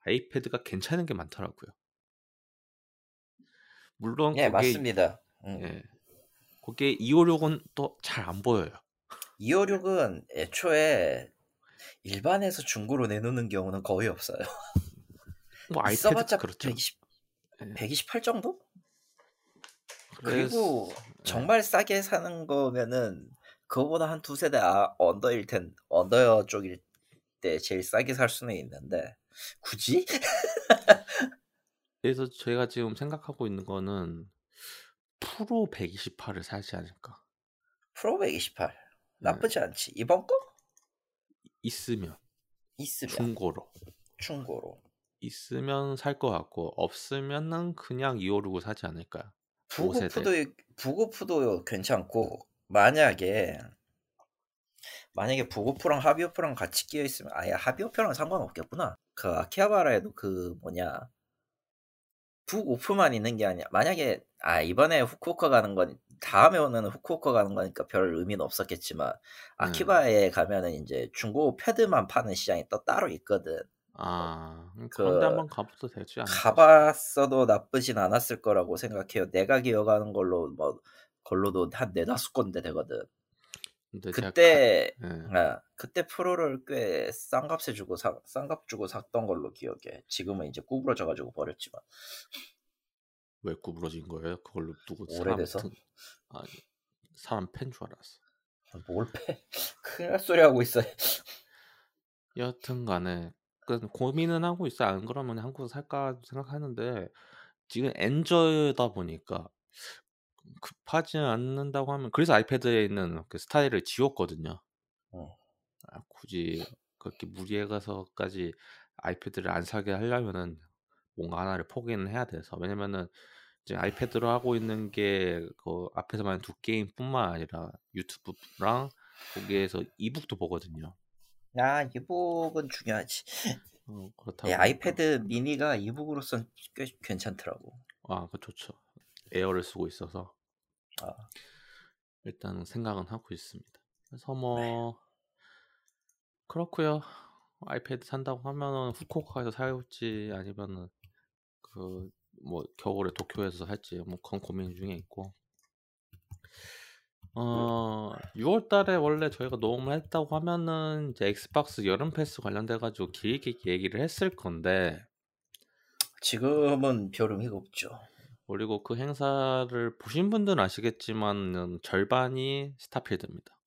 아이패드가 괜찮은 게 많더라고요. 물론 예, 그게 맞습니다. 음. 예. 그게 256은 또 잘 안 보여요. 256은 애초에 일반에서 중고로 내놓는 경우는 거의 없어요. 뭐 아이패드 그렇죠. 120, 예. 128 정도? 그리고 예. 정말 싸게 사는 거면은 그거보다 한 두세 대 아, under일 텐 under 쪽일 때 제일 싸게 살 수는 있는데 굳이? 그래서 제가 지금 생각하고 있는 거는 프로 128을 사지 않을까. 프로 128 네. 나쁘지 않지 이번 거? 있으면 있으면 중고로 중고로 있으면 살 것 같고 없으면은 그냥 256을 사지 않을까요? 5세대. 부고프도 부고프도 괜찮고 만약에 만약에 부고프랑 하비오프랑 같이 끼어 있으면 아예 하비오프랑 상관없겠구나. 그 아키하바라에도 그 뭐냐 북오프만 있는 게 아니야. 만약에 아 이번에 후쿠오카 가는 건 다음에 오는 후쿠오카 가는 거니까 별 의미는 없었겠지만 아키바에 가면은 이제 중고 패드만 파는 시장이 또 따로 있거든. 아 음, 그- 한번 가봐도 되지 않을까? 가봤어도 나쁘진 않았을 거라고 생각해요. 내가 기억하는 걸로 뭐 걸로도 한 네다섯 건데 되거든. 그때 가- 예. 아, 그때 프로를 꽤 싼 값에 주고 사, 싼값 주고 샀던 걸로 기억해. 지금은 이제 구부러져 가지고 버렸지만. 왜 구부러진 거예요? 그걸로 누구 사람 오래돼서? 등- 아니 사람 팬 줄 알았어. 뭘 패? 큰일 날 소리 하고 있어. 여튼간에 그 고민은 하고 있어. 안 그러면 한국에서 살까 생각하는데 지금 엔저다 보니까 급하지 않는다고 하면 그래서 아이패드에 있는 그 스타일을 지웠거든요. 어. 아, 굳이 그렇게 무리해가서까지 아이패드를 안 사게 하려면은 뭔가 하나를 포기는 해야 돼서 왜냐면은 이제 아이패드로 하고 있는 게 그 앞에서 말한 두 게임뿐만 아니라 유튜브랑 거기에서 이북도 보거든요. 야 이북은 중요하지. 어, 그렇다고 예, 아이패드 미니가 이북으로선 꽤 괜찮더라고. 아, 그 좋죠. 에어를 쓰고 있어서 아. 일단 생각은 하고 있습니다. 그래서 뭐 그렇고요. 아이패드 산다고 하면은 후쿠오카에서 살지 아니면은 그 뭐 겨울에 도쿄에서 살지 뭐 그건 고민 중에 있고. 어 6월 달에 원래 저희가 녹음을 했다고 하면은 이제 엑스박스 여름 페스 관련돼 가지고 길게 얘기를 했을 건데 지금은 별 의미가 없죠. 그리고 그 행사를 보신 분들은 아시겠지만 절반이 스타필드입니다.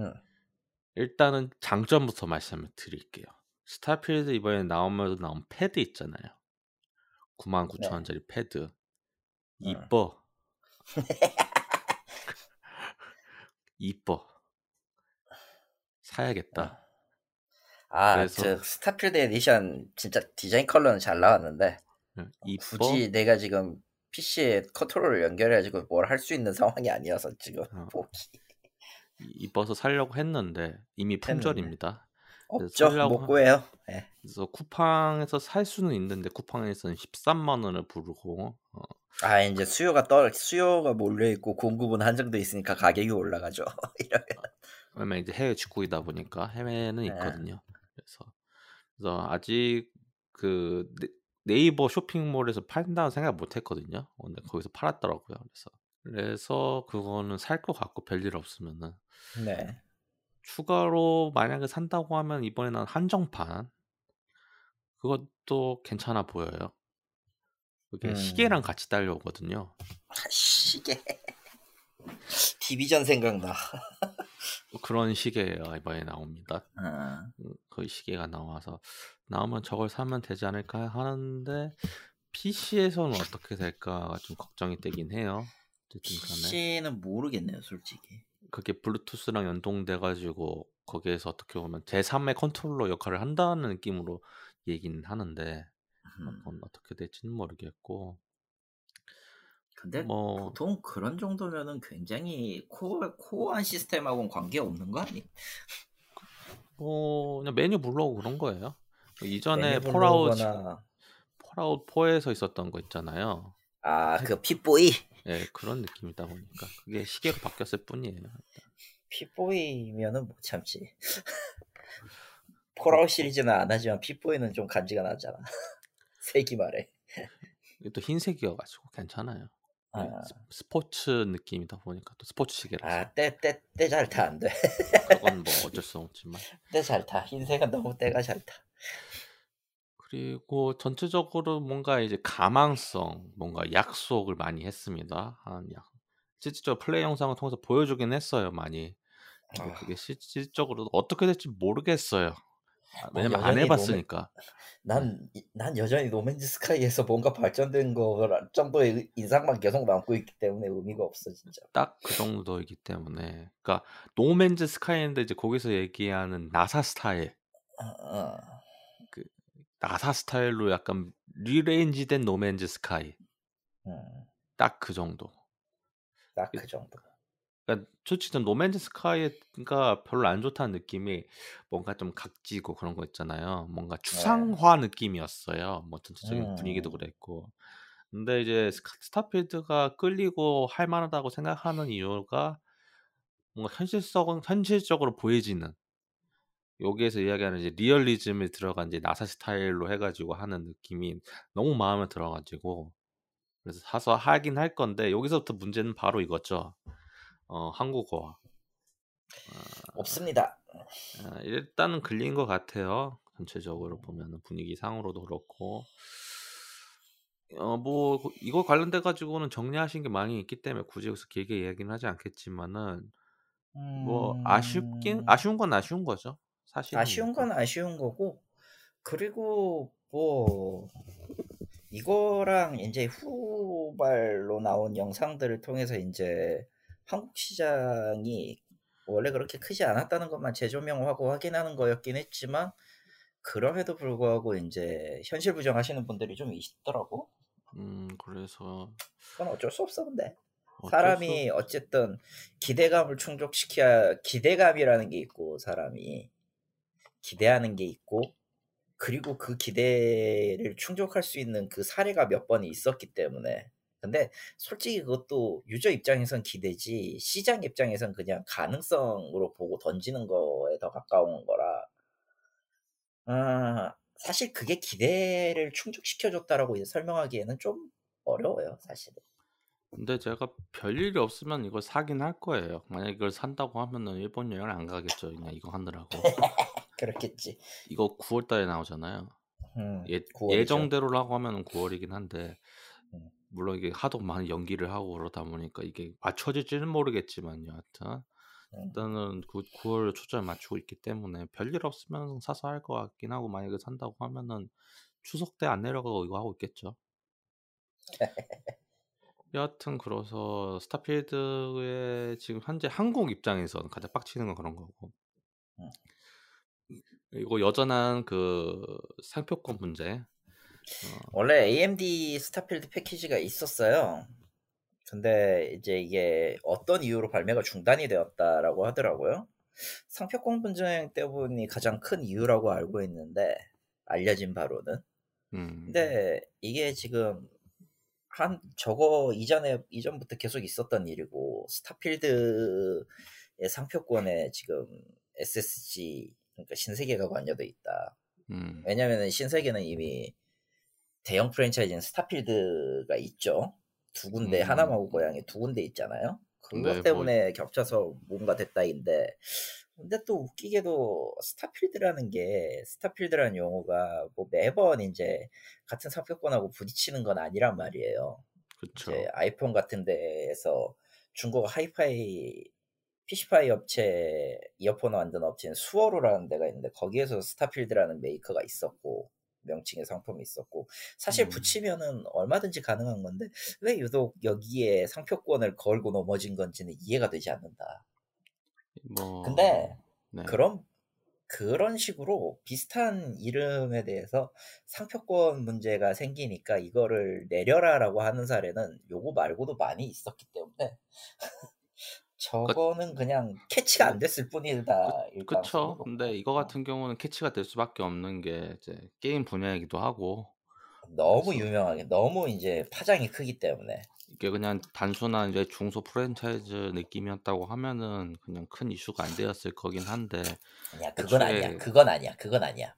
응. 일단은 장점부터 말씀을 드릴게요. 스타필드 이번에 나오면서 나온 패드 있잖아요. 99,000원짜리 패드. 이뻐. 이뻐. 사야겠다. 아, 그래서- 저 스타필드 에디션 진짜 디자인 컬러는 잘 나왔는데 응, 이뻐. 굳이 내가 지금 PC에 컨트롤을 연결해가지고 뭘 할 수 있는 상황이 아니어서 지금 어. 뭐 이뻐서 살려고 했는데 이미 품절입니다. 없죠 못 구해요. 예. 그래서 쿠팡에서 살 수는 있는데 쿠팡에서는 13만 원을 부르고 어, 아 이제 수요가 떨 수요가 몰려 있고 공급은 한정돼 있으니까 가격이 올라가죠. 이러면 왜냐면 이제 해외 직구이다 보니까 해외는 네. 있거든요. 그래서 그래서 아직 그 네, 네이버 쇼핑몰에서 판다고 생각 못 했거든요. 근데 거기서 팔았더라고요. 그래서 그래서 그거는 살 것 같고 별일 없으면은 네. 추가로 만약에 산다고 하면 이번에는 한정판 그것도 괜찮아 보여요. 그게 음. 시계랑 같이 달려오거든요. 아, 시계 디비전 생각나. 그런 시계예요. 이번에 나옵니다. 음. 음, 그 시계가 나와서 나오면 저걸 사면 되지 않을까 하는데 PC에서는 어떻게 될까가 좀 걱정이 되긴 해요. PC는 모르겠네요, 솔직히. 그게 블루투스랑 연동돼 가지고 거기에서 어떻게 보면 제3의 컨트롤러 역할을 한다는 느낌으로 얘기는 하는데 음. 어떻게 될지는 모르겠고 근데 뭐 보통 그런 정도면은 굉장히 코어, 코어한 시스템하고는 관계없는 거 아니? 뭐 그냥 메뉴 불러오고 그런 거예요. 이전에 메뉴 폴아웃 폴아웃 4에서 있었던 거 있잖아요. 아 그 핏보이 예, 그런 느낌이다 보니까 그게 시계가 바뀌었을 뿐이에요. 핏보이면은 못 참지. 폴아웃 시리즈는 안 하지만 핏보이는 좀 간지가 나잖아. 세기 말에. 이게 또 흰색이어가지고 괜찮아요. 예, 아, 스- 스포츠 느낌이다 보니까 또 스포츠 시계라서 아, 때, 때, 때 잘 타, 안 돼. 그건 뭐 어쩔 수 없지만 때 잘 타. 흰색은 너무 때가 잘 타. 그리고 전체적으로 뭔가 이제 가망성, 뭔가 약속을 많이 했습니다. 한 약, 실질적으로 플레이 영상을 통해서 보여주긴 했어요, 많이. 근데 아. 그게 실질적으로 어떻게 될지 모르겠어요. 아, 왜냐면 안 해봤으니까. 난, 난 여전히 노맨즈 스카이에서 뭔가 발전된 거 정도의 인상만 계속 남고 있기 때문에 의미가 없어, 진짜. 딱 그 정도이기 때문에. 그러니까 노맨즈 스카이인데 이제 거기서 얘기하는 나사 스타일, 어, 어. 나사 스타일로 약간 rearrange된 노맨즈 스카이. 음, 딱그 정도. 딱 그 정도. 그러니까 솔직히 좀 노맨즈 스카이가 별로 안 좋다는 느낌이 뭔가 좀 각지고 그런 거 있잖아요. 뭔가 추상화 느낌이었어요. 뭐 전체적인 음. 분위기도 그랬고. 근데 이제 스카- 스타필드가 끌리고 할 만하다고 생각하는 이유가 뭔가 현실성은 현실적으로 보여지는 여기에서 이야기하는 이제 리얼리즘이 들어간 이제 나사 스타일로 해가지고 하는 느낌이 너무 마음에 들어가지고 그래서 사서 하긴 할 건데 여기서부터 문제는 바로 이거죠. 어, 한국어. 없습니다. 아, 일단은 걸린 것 같아요. 전체적으로 보면은 분위기 상으로도 그렇고. 어, 뭐, 이거 관련돼 가지고는 정리하신 게 많이 있기 때문에 굳이 여기서 길게 이야기는 하지 않겠지만은, 뭐, 아쉽긴, 음, 아쉬운 건 아쉬운 거죠. 사실은. 아쉬운 건 아쉬운 거고 그리고 뭐 이거랑 이제 후발로 나온 영상들을 통해서 이제 한국 시장이 원래 그렇게 크지 않았다는 것만 재조명하고 확인하는 거였긴 했지만 그럼에도 불구하고 이제 현실 부정하시는 분들이 좀 있더라고. 음, 그래서. 그건 어쩔 수 없어 근데 어쩔 사람이 수 없- 어쨌든 기대감을 충족시켜야 기대감이라는 게 있고 사람이 기대하는 게 있고 그리고 그 기대를 충족할 수 있는 그 사례가 몇 번이 있었기 때문에 근데 솔직히 그것도 유저 입장에선 기대지 시장 입장에선 그냥 가능성으로 보고 던지는 거에 더 가까운 거라 아, 사실 그게 기대를 충족시켜줬다라고 설명하기에는 좀 어려워요 사실은 근데 제가 별일이 없으면 이걸 사긴 할 거예요. 만약 이걸 산다고 하면은 일본 여행을 안 가겠죠. 그냥 이거 하느라고. 그렇겠지 이거 9월 달에 나오잖아요. 음, 예, 9월이죠. 예정대로라고 하면은 9월이긴 한데 음. 물론 이게 하도 많이 연기를 하고 그러다 보니까 이게 맞춰질지는 모르겠지만요. 하여튼 음. 일단은 9, 9월 초점에 맞추고 있기 때문에 별일 없으면 사서 할 것 같긴 하고 만약에 산다고 하면은 추석 때 안 내려가고 이거 하고 있겠죠. 여하튼 그래서 스타필드의 지금 현재 한국 입장에서는 가장 빡치는 건 그런 거고 음. 그리고 여전한 그 상표권 문제 원래 AMD 스타필드 패키지가 있었어요. 근데 이제 이게 어떤 이유로 발매가 중단이 되었다라고 하더라고요. 상표권 분쟁 때문이 가장 큰 이유라고 알고 있는데 알려진 바로는. 음, 근데 이게 지금 한 저거 이전에 이전부터 계속 있었던 일이고 스타필드의 상표권에 지금 SSG 그러니까 신세계가 관여돼 있다. 음, 왜냐면은 신세계는 이미 대형 프랜차이즈인 스타필드가 있죠. 두 군데 음. 하남하고 고양 이 두 군데 있잖아요. 그것 네, 뭐- 때문에 겹쳐서 뭔가 됐다인데 근데 또 웃기게도 스타필드라는 게 스타필드라는 용어가 뭐 매번 이제 같은 상표권하고 부딪히는 건 아니란 말이에요. 그쵸. 이제 아이폰 같은 데에서 중국 하이파이 PC파이 업체 이어폰 만드는 업체인 수월우라는 데가 있는데 거기에서 스타필드라는 메이커가 있었고 명칭의 상품이 있었고 사실 음. 붙이면은 얼마든지 가능한 건데 왜 유독 여기에 상표권을 걸고 넘어진 건지는 이해가 되지 않는다. 뭐 근데 네. 그런 그런 식으로 비슷한 이름에 대해서 상표권 문제가 생기니까 이거를 내려라라고 하는 사례는 요거 말고도 많이 있었기 때문에 저거는 그 냥 캐치가 안 됐을 뿐이다. 일 그쵸. 근데 이거 같은 경우는 캐치가 될 수밖에 없는 게 이제 게임 분야이기도 하고. 너무 그래서- 유명하게 너무 이제 파장이 크기 때문에. 이게 그냥 단순한 이제 중소 프랜차이즈 느낌이었다고 하면은 그냥 큰 이슈가 안 되었을 거긴 한데 아니야 그건 애초에- 아니야 그건 아니야 그건 아니야.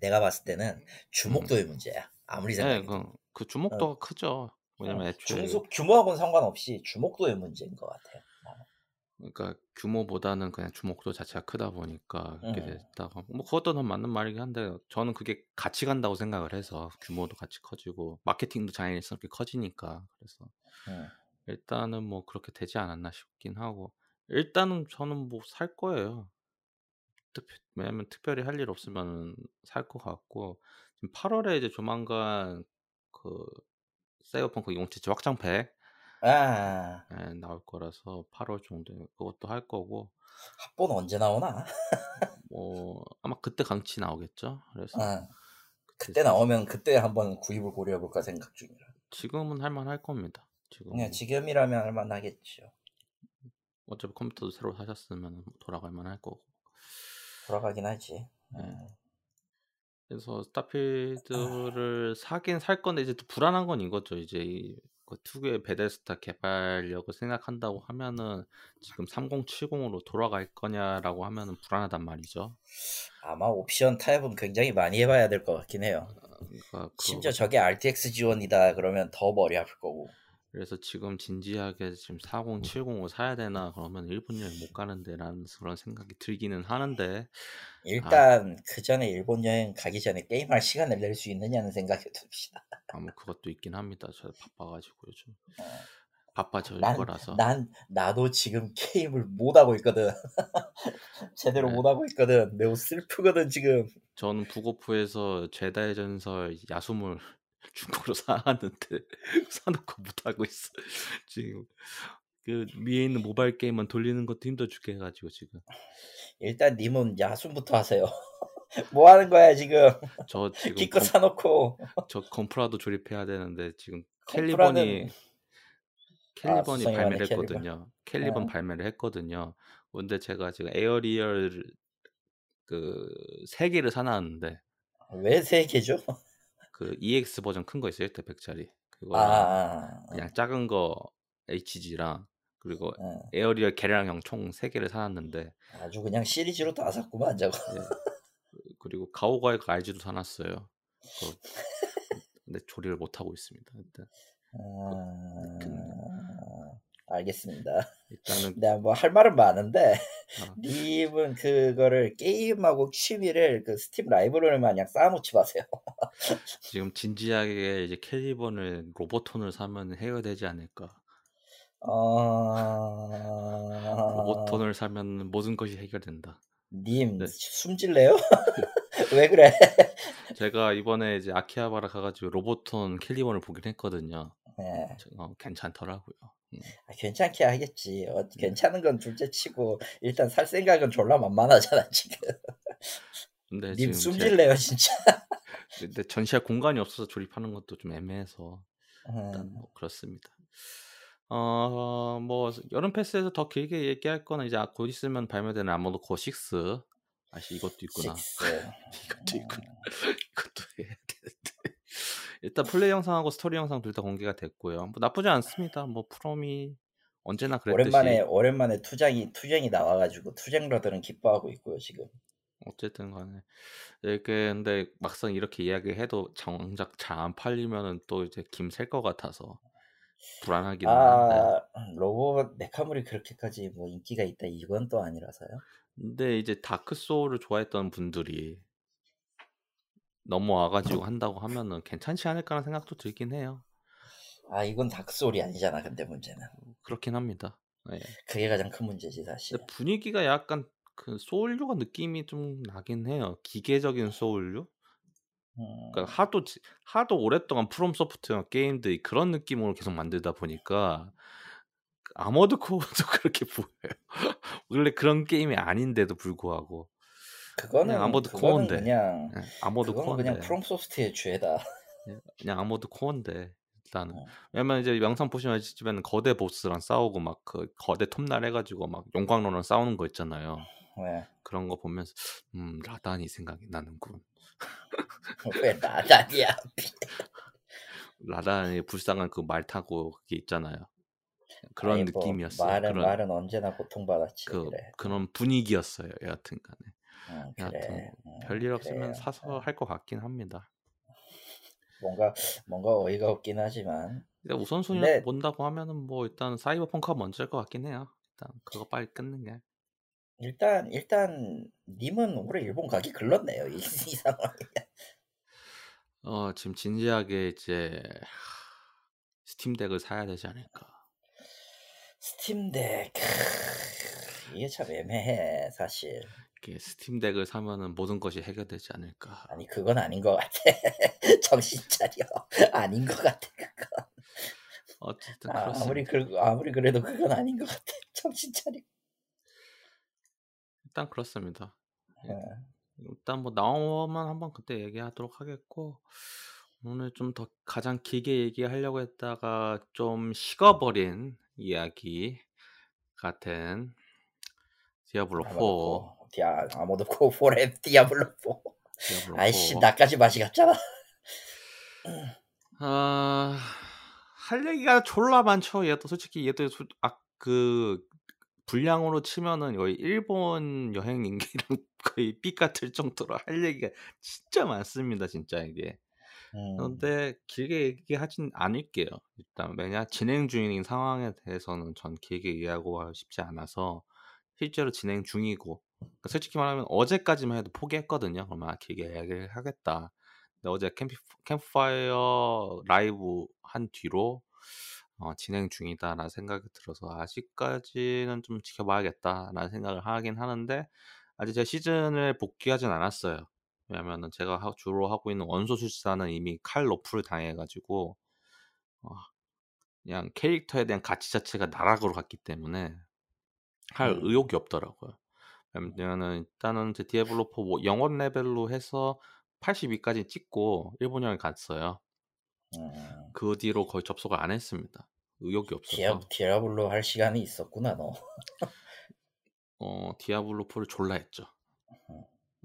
내가 봤을 때는 주목도의 문제야 아무리 네, 생각해도. 그, 그 주목도가 크죠. 왜냐면 애초에 중소 규모하고는 상관없이 주목도의 문제인 것 같아요 그러니까 규모보다는 그냥 주목도 자체가 크다 보니까 그렇게 음. 됐다가 뭐 그것도 는 맞는 말이긴 한데 저는 그게 같이 간다고 생각을 해서 규모도 같이 커지고 마케팅도 자연스럽게 커지니까 그래서 음. 일단은 뭐 그렇게 되지 않았나 싶긴 하고 일단은 저는 뭐 살 거예요. 특, 왜냐면 특별히 할 일 없으면 살 것 같고 지금 8월에 이제 조만간 그 사이버펑크 2077 확장팩 아 예, 나올 거라서 8월 정도에 그것도 할 거고 합본 언제 나오나 뭐 아마 그때 강치 나오겠죠. 그래서 아, 그때 그때 나오면 그때 한번 구입을 고려해볼까 생각 중이라 지금은 할만할 겁니다. 지금 그냥 지금이라면 할만하겠죠 어차피 컴퓨터도 새로 사셨으면 돌아갈 만할 거고. 돌아가긴 하지 네. 음. 그래서 스타필드를 사긴 살 건데 이제 또 불안한 건 이거죠. 이제 이, 그 특유의 베데스타 개발력을 생각한다고 하면은 지금 3070으로 돌아갈 거냐라고 하면은 불안하단 말이죠. 아마 옵션 타협은 굉장히 많이 해봐야 될 것 같긴 해요 그러니까 심지어 그거- 저게 RTX 지원이다 그러면 더 머리 아플 거고 그래서 지금 진지하게 지금 4070을 사야 되나 그러면 일본 여행 못 가는데라는 그런 생각이 들기는 하는데 일단 그 전에 일본 여행 가기 전에 게임할 시간을 낼 수 있느냐는 생각해 둡시다. 아무 그것도 있긴 합니다. 저 바빠가지고 요즘 어. 바빠질 난, 거라서 난 나도 지금 게임을 못 하고 있거든. 제대로 네. 못 하고 있거든. 매우 슬프거든 지금. 저는 북오프에서 제다의 전설 야숨을 중국으로 사왔는데 사놓고 못 하고 있어. 지금 그 위에 있는 모바일 게임만 돌리는 것도 힘들어 죽게 해가지고 지금 일단 님은 야숨부터 하세요. 뭐 하는 거야 지금? 저 지금 기껏 검, 사놓고. 저 건프라도 조립해야 되는데 지금 건프라는- 캘리번이 캘리번이 수성이 발매를 많네, 캘리번. 했거든요. 캘리번 어. 발매를 했거든요. 근데 제가 지금 에어리얼 그 세 개를 사놨는데 왜 세 개죠? 그 EX 버전 큰 거 있어요, 1대 100짜리. 아, 그거랑 아, 그냥 작은 거 HG랑 그리고 아, 아. 에어리얼 개량형 총 3개를 사놨는데 아주 그냥 시리즈로 다 샀구만 저거. 예. 그리고 가오가이 RG도 사놨어요. 그, 근데 조립을 못 하고 있습니다. 일단 아, 알겠습니다. 일단은 내가 뭐할 말은 많은데 아, 님은 그거를 게임하고 취미를 그 스팀 라이브러리 마냥 쌓아놓지 마세요. 지금 진지하게 이제 캘리번을 로봇혼을 사면 해결되지 않을까. 어... 로보톤을 사면 모든 것이 해결된다. 님 네. 숨질래요? 왜 그래? 제가 이번에 이제 아키하바라 가가지고 로보톤 캘리번을 보긴 했거든요. 네. 저- 어, 괜찮더라고요. 음. 아, 괜찮게 하겠지. 어, 괜찮은 건 둘째치고 일단 살 생각은 졸라 만만하잖아 지금. 근데 님 지금 제- 숨질래요 진짜. 근데 전시할 공간이 없어서 조립하는 것도 좀 애매해서 일단 음, 뭐 그렇습니다. 어, 뭐 여름 페스에서 더 길게 얘기할 거는 이제 곧 있으면 발매되는 아머드 코어 6. 아시 이것도 있구나. 이것도 있구나. 이것도 해야 되는데. 일단 플레이 영상하고 스토리 영상 둘 다 공개가 됐고요. 뭐 나쁘지 않습니다. 뭐 프롬이 언제나 그랬듯이 오랜만에 오랜만에 투쟁이 투쟁이 나와가지고 투쟁러들은 기뻐하고 있고요 지금. 어쨌든 간에 이렇게 근데 막상 이렇게 이야기해도 정작 잘 안 팔리면은 또 이제 김셀 것 같아서 불안하기는 한데 아 로봇 메카물이 그렇게까지 뭐 인기가 있다 이건 또 아니라서요. 근데 이제 다크 소울을 좋아했던 분들이 넘어와 가지고 한다고 하면은 괜찮지 않을까라는 생각도 들긴 해요. 아 이건 다크소울이 아니잖아 근데 문제는 그렇긴 합니다. 예. 그게 가장 큰 문제지 사실. 분위기가 약간 그 소울류가 느낌이 좀 나긴 해요. 기계적인 소울류? 음, 그러니까 하도 지- 하도 오랫동안 프롬 소프트웨어 게임들이 그런 느낌으로 계속 만들다 보니까 아머드 코어도 그렇게 보여요. 원래 그런 게임이 아닌데도 불구하고 그거는 그거는 코어인데 그냥 예, 아머드 그건 그냥 프롬 소프트의 죄다. 예, 그냥 아머드 코어인데 일단은 어. 왜냐면 이제 영상 보시면 아시지만 거대 보스랑 싸우고 막 그 거대 톱날 해가지고 막 용광로랑 싸우는 거 있잖아요. 왜? 그런 거 보면서 음 라단이 생각이 나는군. 왜 나다니야? 라단이 불쌍한 그 말 타고 그게 있잖아요. 그런 아니, 뭐 느낌이었어요. 말은 그런 말은 언제나 고통받았지. 그 그래. 그런 분위기였어요. 여하튼간에 응, 여하튼 그래. 응, 별일 없으면 그래요. 사서 할 것 같긴 합니다. 뭔가 뭔가 어이가 없긴 하지만 근데 우선순위 근데- 본다고 하면은 뭐 일단 사이버펑크가 먼저일 것 같긴 해요. 일단 그거 빨리 끊는 게. 일단 일단 님은 올해 일본 가기 글렀네요. 이, 이 상황. 어 지금 진지하게 이제 스팀 덱을 사야 되지 않을까. 스팀덱 크, 이게 참 애매해 사실. 이렇게 스팀 덱을 사면은 모든 것이 해결되지 않을까. 아니 그건 아닌 것 같아. 정신 차려. 아닌 것 같아 그건. 어쨌든 아. 아무리 그 아무리 그래도 그건 아닌 것 같아. 정신 차려. 일단 그렇습니다. 예. 어. 일단 뭐 나오면 한번 그때 얘기하도록 하겠고 오늘 좀 더 가장 길게 얘기하려고 했다가 좀 식어버린 이야기 같은 디아블로 4 아모드 코 디아 아모드 코 포레 디아블로 4. 디아블로 아이씨 4 나까지 맛이 갔잖아. 아, 할 얘기가 졸라 많죠. 얘도 솔직히 얘도 소- 아, 그 분량으로 치면은 거의 일본 여행 인기랑 거의 삐 같을 정도로 할 얘기가 진짜 많습니다. 진짜 이게. 음, 그런데 길게 얘기하진 않을게요. 일단 왜냐 진행 중인 상황에 대해서는 전 길게 얘기하고 싶지 않아서 실제로 진행 중이고 그러니까 솔직히 말하면 어제까지만 해도 포기했거든요. 그러면 아, 길게 이야기를 하겠다. 근데 어제 캠프, 캠프파이어 라이브 한 뒤로 어, 진행 중이다라는 생각이 들어서 아직까지는 좀 지켜봐야겠다라는 생각을 하긴 하는데 아직 제 시즌을 복귀하진 않았어요. 왜냐면은 제가 하- 주로 하고 있는 원소 술사는 이미 칼 너프를 당해가지고 어, 그냥 캐릭터에 대한 가치 자체가 나락으로 갔기 때문에 할 음. 의욕이 없더라고요. 왜냐면은 일단은 제 디아블로 4 뭐 영원 레벨로 해서 82까지 찍고 일본여행 갔어요. 음. 그 뒤로 거의 접속을 안 했습니다. 의욕이 디아 없어서 디아블로 할 시간이 있었구나 너. 어, 디아블로 4를 졸라 했죠. 음.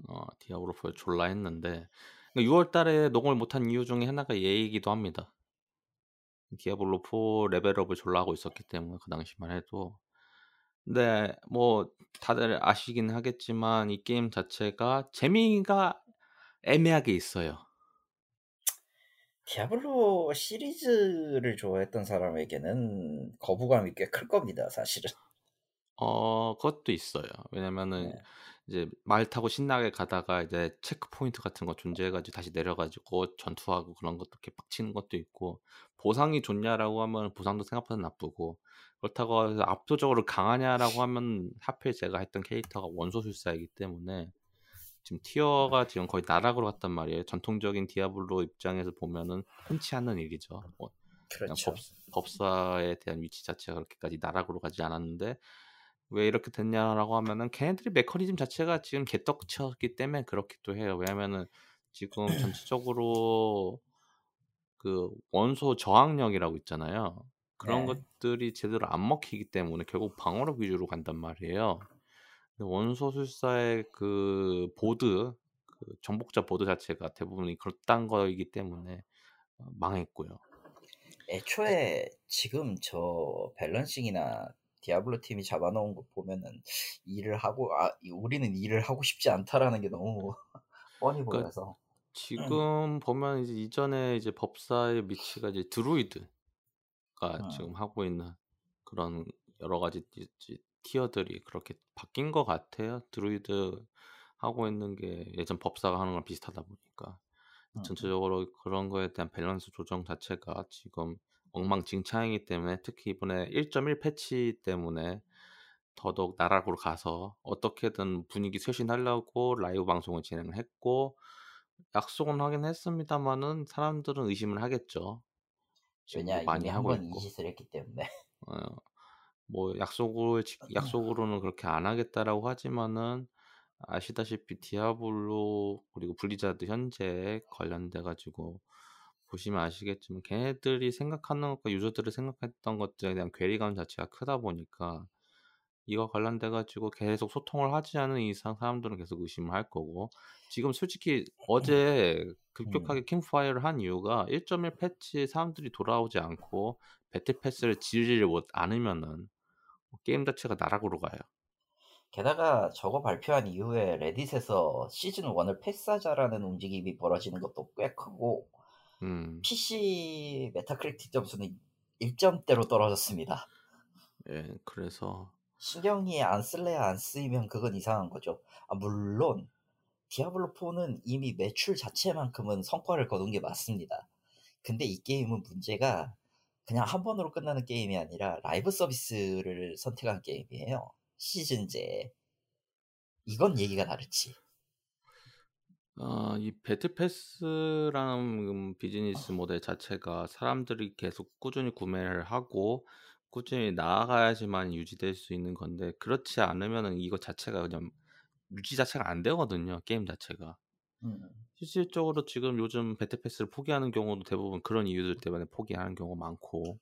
어, 디아블로 4를 졸라 했는데 6월 달에 녹음을 못한 이유 중에 하나가 얘이기도 합니다. 디아블로 4 레벨업을 졸라 하고 있었기 때문에 그 당시만 해도 근데 뭐 다들 아시긴 하겠지만 이 게임 자체가 재미가 애매하게 있어요. 디아블로 시리즈를 좋아했던 사람에게는 거부감이 꽤 클 겁니다, 사실은. 어, 그것도 있어요. 왜냐면은 네. 이제 말 타고 신나게 가다가 이제 체크 포인트 같은 거 존재해가지고 다시 내려가지고 전투하고 그런 것도 이렇게 빡치는 것도 있고 보상이 좋냐라고 하면 보상도 생각보다 나쁘고 그렇다고 해서 압도적으로 강하냐라고 하면 하필 제가 했던 캐릭터가 원소술사이기 때문에 지금 티어가 지금 거의 나락으로 갔단 말이에요. 전통적인 디아블로 입장에서 보면은 흔치 않는 일이죠. 뭐 그렇죠. 법, 법사에 대한 위치 자체가 그렇게까지 나락으로 가지 않았는데 왜 이렇게 됐냐라고 하면은 걔네들이 메커니즘 자체가 지금 개떡쳤기 때문에 그렇기도 해요. 왜냐면은 지금 전체적으로 그 원소 저항력이라고 있잖아요. 그런 네. 것들이 제대로 안 먹히기 때문에 결국 방어력 위주로 간단 말이에요. 원소술사의 그 보드, 그 정복자 보드 자체가 대부분이 그딴 거이기 때문에 어, 망했고요. 애초에 지금 저 balancing이나 디아블로 팀이 잡아놓은 거 보면은 일을 하고 아 이- 우리는 일을 하고 싶지 않다라는 게 너무 뻔히 그러니까 보여서 지금 보면 이제 이전에 이제 법사의 위치가 이제 드루이드 가 음. 지금 하고 있는 그런 여러 가지 tier들이 그렇게 바뀐 것 같아요. 드루이드 하고 있는 게 예전 법사가 하는 거랑 비슷하다 보니까 음. 전체적으로 그런 거에 대한 밸런스 조정 자체가 지금 엉망진창이기 때문에 특히 이번에 1.1 패치 때문에 더더욱 나락으로 가서 어떻게든 분위기 쇄신하려고 라이브 방송을 진행을 했고 약속은 하긴 했습니다만은 사람들은 의심을 하겠죠. 왜냐 뭐 많이 이미 하고 이 있고. 짓을 했기 때문에. 어, 뭐 약속을 지 약속으로는 그렇게 안 하겠다라고 하지만은 아시다시피 디아블로 그리고 블리자드 현재 관련돼 가지고 보시면 아시겠지만 걔네들이 생각하는 것과 유저들이 생각했던 것들에 대한 괴리감 자체가 크다 보니까 이거 관련돼 가지고 계속 소통을 하지 않은 이상 사람들은 계속 의심을 할 거고 지금 솔직히 어제 급격하게 음. 캠프파이어를 한 이유가 1.1 패치 사람들이 돌아오지 않고 battle pass를 지르지 못 않으면은 게임 자체가 나락으로 가요. 게다가 저거 발표한 이후에 레딧에서 시즌 1을 패스하자라는 움직임이 벌어지는 것도 꽤 크고 음. PC 메타크리틱 점수는 1점대로 떨어졌습니다. 예, 그래서 신경이 안 쓸래야 안 쓰이면 그건 이상한 거죠. 아, 물론 디아블로 4는 이미 매출 자체만큼은 성과를 거둔 게 맞습니다. 근데 이 게임은 문제가 그냥 한 번으로 끝나는 게임이 아니라 라이브 서비스를 선택한 게임이에요. 시즌제. 이건 얘기가 다르지. 어, 이 battle pass라는 비즈니스 모델 자체가 사람들이 계속 꾸준히 구매를 하고 꾸준히 나아가야지만 유지될 수 있는 건데 그렇지 않으면은 이거 자체가 그냥 유지 자체가 안 되거든요. 게임 자체가. 음. 실질적으로 지금 요즘 배틀 패스를 포기하는 경우도 대부분 그런 이유들 때문에 포기하는 경우가 많고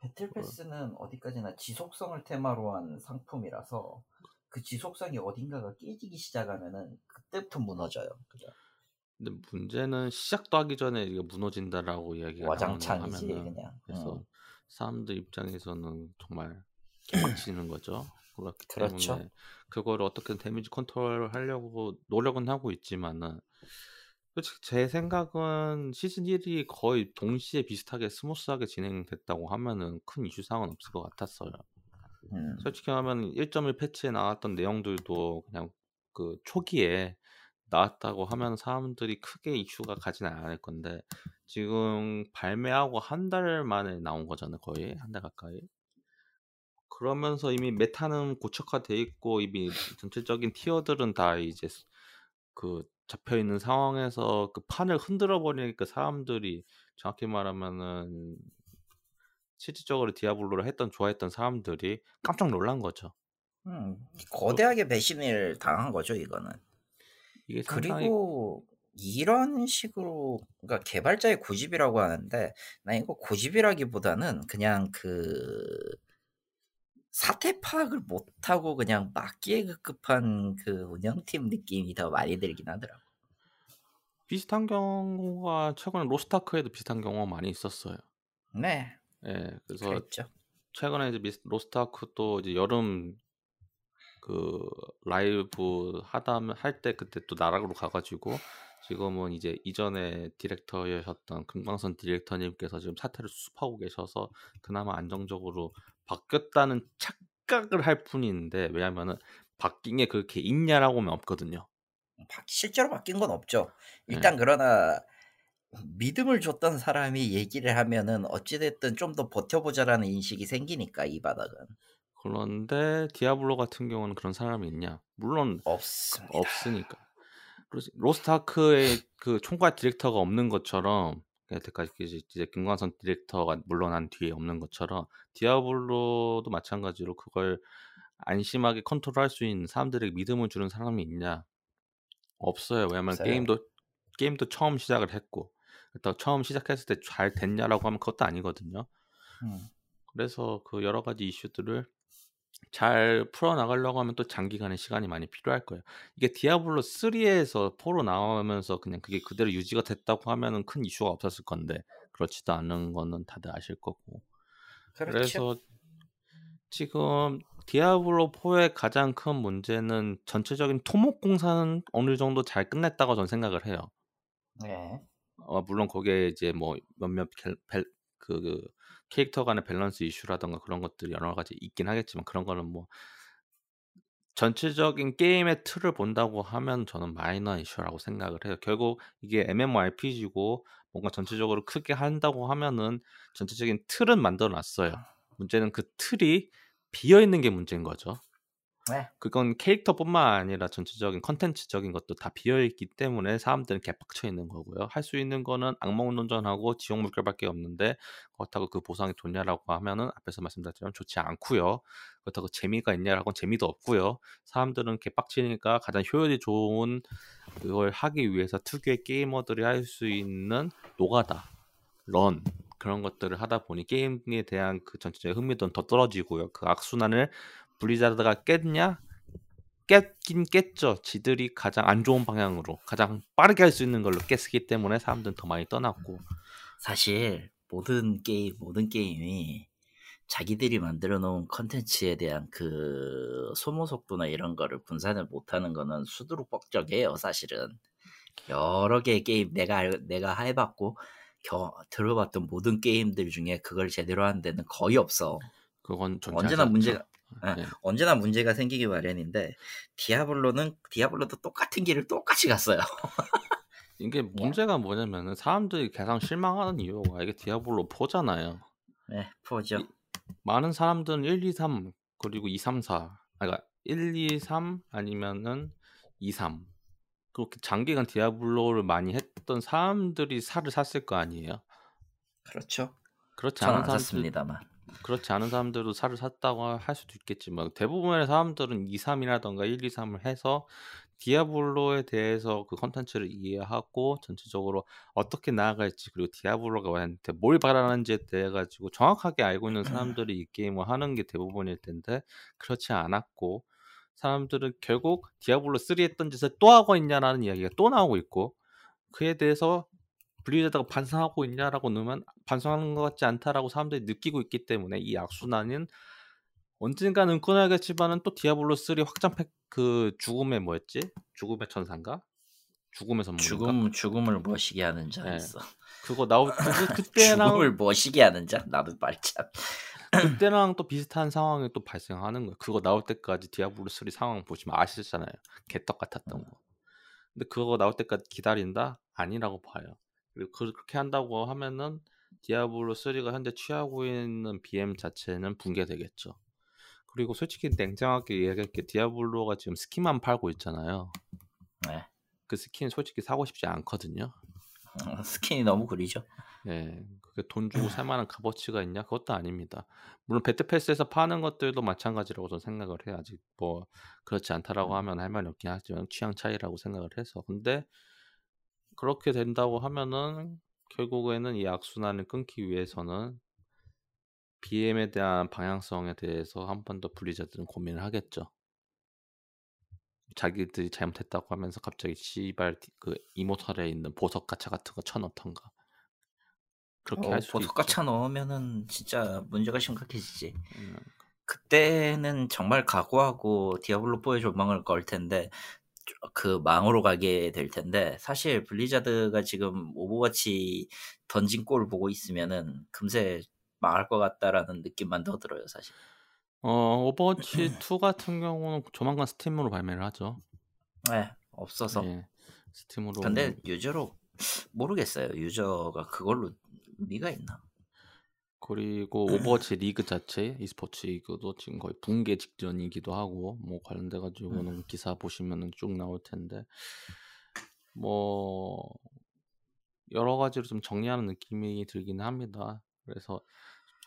배틀 패스는 어디까지나 지속성을 테마로 한 상품이라서 그 지속성이 어딘가가 깨지기 시작하면은 그때부터 무너져요. 그죠? 근데 문제는 시작도 하기 전에 이게 무너진다라고 이야기가 와장창이지 그냥. 그래서 음. 사람들 입장에서는 정말 개빡치는 거죠. 그렇기 그렇죠. 때문에 그거를 어떻게 데미지 컨트롤을 하려고 노력은 하고 있지만은 솔직히 제 생각은 시즌 1이 거의 동시에 비슷하게 스무스하게 진행됐다고 하면은 큰 이슈 사항은 없을 것 같았어요. 음. 솔직히 하면 1.1 패치에 나왔던 내용들도 그냥 그 초기에 나왔다고 하면 사람들이 크게 이슈가 가지는 않을 건데 지금 발매하고 한 달 만에 나온 거잖아요 거의 한 달 가까이 그러면서 이미 메타는 고착화돼 있고 이미 전체적인 티어들은 다 이제 스- 그 잡혀 있는 상황에서 그 판을 흔들어 버리니까 사람들이 정확히 말하면은 실질적으로 디아블로를 했던 좋아했던 사람들이 깜짝 놀란 거죠. 음. 거대하게 배신을 당한 거죠, 이거는. 그리고 이런 식으로 그러니까 개발자의 고집이라고 하는데 나 이거 고집이라기보다는 그냥 그 사태 파악을 못하고 그냥 막기에 급급한 그 운영팀 느낌이 더 많이 들긴 하더라고. 비슷한 경우가 최근에 로스타크에도 비슷한 경우가 많이 있었어요. 네, 예, 그래서 그랬죠. 최근에 이제 미스, 로스타크 또 이제 여름 그 라이브 하다 할 때 그때 또 나락으로 가가지고 지금은 이제 이전에 디렉터였던 금광선 디렉터님께서 지금 사태를 수습하고 계셔서 그나마 안정적으로 바뀌었다는 착각을 할 뿐인데 왜냐면은 바뀐 게 그렇게 있냐라고 하면 없거든요. 바- 실제로 바뀐 건 없죠. 예. 일단 그러나 믿음을 줬던 사람이 얘기를 하면은 어찌됐든 좀 더 버텨보자라는 인식이 생기니까 이 바닥은 그런데 디아블로 같은 경우는 그런 사람이 있냐? 물론 없습니다. 없으니까. 로스타크의 그 총괄 디렉터가 없는 것처럼 여태까지 이제 이제 금강선 디렉터가 물러난 뒤에 없는 것처럼 디아블로도 마찬가지로 그걸 안심하게 컨트롤할 수 있는 사람들에게 믿음을 주는 사람이 있냐? 없어요. 왜냐면 없어요. 게임도 게임도 처음 시작을 했고 그렇다고 처음 시작했을 때 잘 됐냐라고 하면 그것도 아니거든요. 음. 그래서 그 여러 가지 이슈들을 잘 풀어 나가려고 하면 또 장기간의 시간이 많이 필요할 거예요. 이게 디아블로 3에서 4로 나오면서 그냥 그게 그대로 유지가 됐다고 하면은 큰 이슈가 없었을 건데 그렇지도 않은 거는 다들 아실 거고. 그렇죠. 그래서 지금 디아블로 4의 가장 큰 문제는 전체적인 토목 공사는 어느 정도 잘 끝냈다고 저는 생각을 해요. 네. 어, 물론 거기에 이제 뭐 몇몇 그, 그 캐릭터 간의 밸런스 이슈라던가 그런 것들이 여러 가지 있긴 하겠지만 그런 거는 뭐 전체적인 게임의 틀을 본다고 하면 저는 마이너 이슈라고 생각을 해요. 결국 이게 MMORPG고 뭔가 전체적으로 크게 한다고 하면은 전체적인 틀은 만들어 놨어요. 문제는 그 틀이 비어 있는 게 문제인 거죠. 네. 그건 캐릭터뿐만 아니라 전체적인 컨텐츠적인 것도 다 비어 있기 때문에 사람들은 개빡쳐 있는 거고요. 할 수 있는 거는 악몽 던전하고 지옥 물결밖에 없는데 그렇다고 그 보상이 좋냐라고 하면은 앞에서 말씀드렸지만 좋지 않고요. 그렇다고 재미가 있냐라고는 재미도 없고요. 사람들은 개빡치니까 가장 효율이 좋은 그걸 하기 위해서 특유의 게이머들이 할 수 있는 노가다, 런 그런 것들을 하다 보니 게임에 대한 그 전체적인 흥미도는 더 떨어지고요. 그 악순환을 블리자드가 깼냐? 깼긴 깼죠. 지들이 가장 안 좋은 방향으로 가장 빠르게 할 수 있는 걸로 깼기 때문에 사람들은 더 많이 떠났고 사실 모든 게임 모든 게임이 자기들이 만들어 놓은 컨텐츠에 대한 그 소모 속도나 이런 거를 분산을 못하는 거는 수두룩 뻑적이에요 사실은 여러 개의 게임 내가 알- 내가 해봤고 겨, 들어봤던 모든 게임들 중에 그걸 제대로 하는 데는 거의 없어 그건 언제나. 문제가 아, 네. 언제나 문제가 생기기 마련인데 디아블로는 디아블로도 똑같은 길을 똑같이 갔어요 이게 문제가 뭐냐면은 사람들이 가장 실망하는 이유가 이게 디아블로 4잖아요. 네 포죠 이- 많은 사람들은 1, 2, 3 그리고 2, 3, 4 그러니까 1, 2, 3 아니면은 2, 3 그렇게 장기간 디아블로를 많이 했던 사람들이 살을 샀을 거 아니에요. 그렇죠 그렇지 않은 사람들 샀습니다만 그렇지 않은 사람들도 살을 샀다고 할 수도 있겠지만 대부분의 사람들은 2, 3이라던가 1, 2, 3을 해서 디아블로에 대해서 그 컨텐츠를 이해하고 전체적으로 어떻게 나아갈지 그리고 디아블로가 우리한테 뭘 바라는지에 대해 가지고 정확하게 알고 있는 사람들이 이 게임을 하는 게 대부분일 텐데 그렇지 않았고 사람들은 결국 디아블로 3 했던 짓을 또 하고 있냐라는 이야기가 또 나오고 있고 그에 대해서 블리자드가 반성하고 있냐라고 물으면 반성하는 것 같지 않다라고 사람들이 느끼고 있기 때문에 이 악순환은 언젠가는 끊어야겠지만은 또 디아블로 3 확장팩 그 죽음의 뭐였지? 죽음의 천사인가? 죽음의 선물인가? 죽음 죽음을 머시게 하는 자 네. 있어. 그거 나올 그, 그- 그때랑 죽음을 머시게 하는 자 나도 말참. 그때랑 또 비슷한 상황이 또 발생하는 거예요. 그거 나올 때까지 디아블로 3 상황 보시면 아시잖아요. 개떡 같았던 거. 근데 그거 나올 때까지 기다린다? 아니라고 봐요. 그렇게 한다고 하면은 디아블로 3가 현재 취하고 있는 BM 자체는 붕괴되겠죠. 그리고 솔직히 냉정하게 얘기할게 디아블로가 지금 스킨만 팔고 있잖아요. 네. 그 스킨 솔직히 사고 싶지 않거든요. 어, 스킨이 너무 구리죠. 예, 그게 돈 주고 살 만한 값어치가 있냐? 그것도 아닙니다. 물론 battle pass에서 파는 것들도 마찬가지라고 저는 생각을 해요. 아직 뭐 그렇지 않다라고 하면 할 말이 없긴 하지만 취향 차이라고 생각을 해서. 근데 그렇게 된다고 하면은 결국에는 이 악순환을 끊기 위해서는 BM에 대한 방향성에 대해서 한 번더 블리자드는 고민을 하겠죠. 자기들이 잘못했다고 하면서 갑자기 씨발 그 이모털에 있는 보석 가차 같은 거 쳐넣던가 그렇게 어, 할 수도 보석. 가차 넣으면은 진짜 문제가 심각해지지. 음, 그때는 정말 각오하고 디아블로 4의 좆망을 걸 텐데 그 망으로 가게 될 텐데 사실 블리자드가 지금 오버워치 던진 꼴을 보고 있으면은 금세 망할 것 같다라는 느낌만 더 들어요 사실. 어 오버워치 2 같은 경우는 조만간 스팀으로 발매를 하죠. 네 없어서. 예, 스팀으로. 근데 유저로 모르겠어요. 유저가 그걸로 의미가 있나? 그리고 오버워치 리그 자체 e스포츠 리그도 지금 거의 붕괴 직전이기도 하고 뭐 관련돼 가지고는 기사 보시면은 쭉 나올 텐데 뭐 여러 가지로 좀 정리하는 느낌이 들기는 합니다. 그래서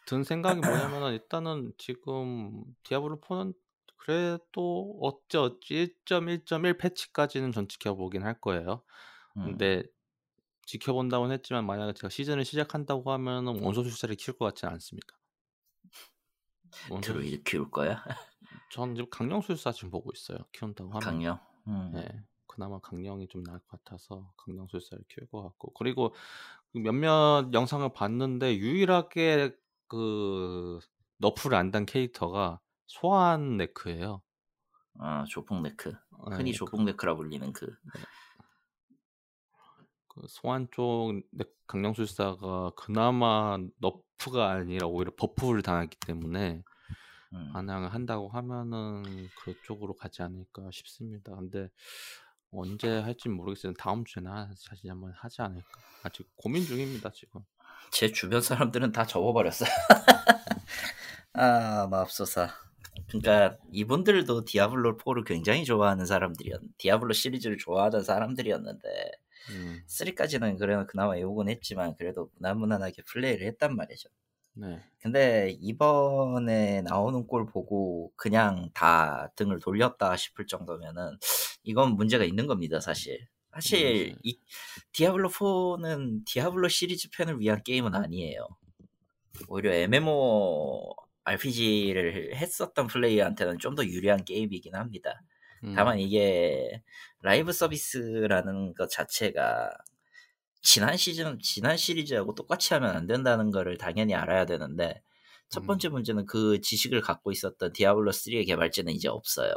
든 생각이 뭐냐면은 일단은 지금 디아블로 4는 그래도 어찌 어찌 1.1.1 패치까지는 전 지켜보긴 할 거예요. 음. 근데 지켜본다고는 했지만 만약에 제가 시즌을 시작한다고 하면은 원소 술사를 키울 것 같지는 않습니다. 원소 드루이드 키울 거야? 전 지금 강령 술사 지금 보고 있어요. 키운다고 하면. 강령. 음. 네. 그나마 강령이 좀 나을 것 같아서 강령 술사를 키울 것 같고 그리고 그 몇몇 영상을 봤는데 유일하게 그 nerf를 안 당한 캐릭터가 소환 necro예요. 아 조폭 necro. 네, 흔히 그- 조폭 necro라 불리는 그. 그 소환 쪽 네- 강령술사가 그나마 nerf가 아니라 오히려 buff를 당했기 때문에 음. 반항을 한다고 하면은 그쪽으로 가지 않을까 싶습니다. 근데 언제 할지 모르겠어요. 다음 주에나 사실 한번 하지 않을까. 아직 고민 중입니다 지금. 제 주변 사람들은 다 접어버렸어요. 아 맙소사. 그러니까 이분들도 디아블로 4를 굉장히 좋아하는 사람들이었, 디아블로 시리즈를 좋아하던 사람들이었는데 음. 3까지는 그래 그나마 욕은 했지만 그래도 무난무난하게 플레이를 했단 말이죠. 네. 근데 이번에 나오는 꼴 보고 그냥 다 등을 돌렸다 싶을 정도면은 이건 문제가 있는 겁니다, 사실. 사실 음. 이 디아블로 4는 디아블로 시리즈 팬을 위한 게임은 아니에요. 오히려 MMO RPG를 했었던 플레이어한테는 좀 더 유리한 게임이긴 합니다. 음. 다만 이게 라이브 서비스라는 것 자체가 지난 시즌, 지난 시리즈하고 똑같이 하면 안 된다는 거를 당연히 알아야 되는데 첫 음. 번째 문제는 그 지식을 갖고 있었던 디아블로 3의 개발자는 이제 없어요.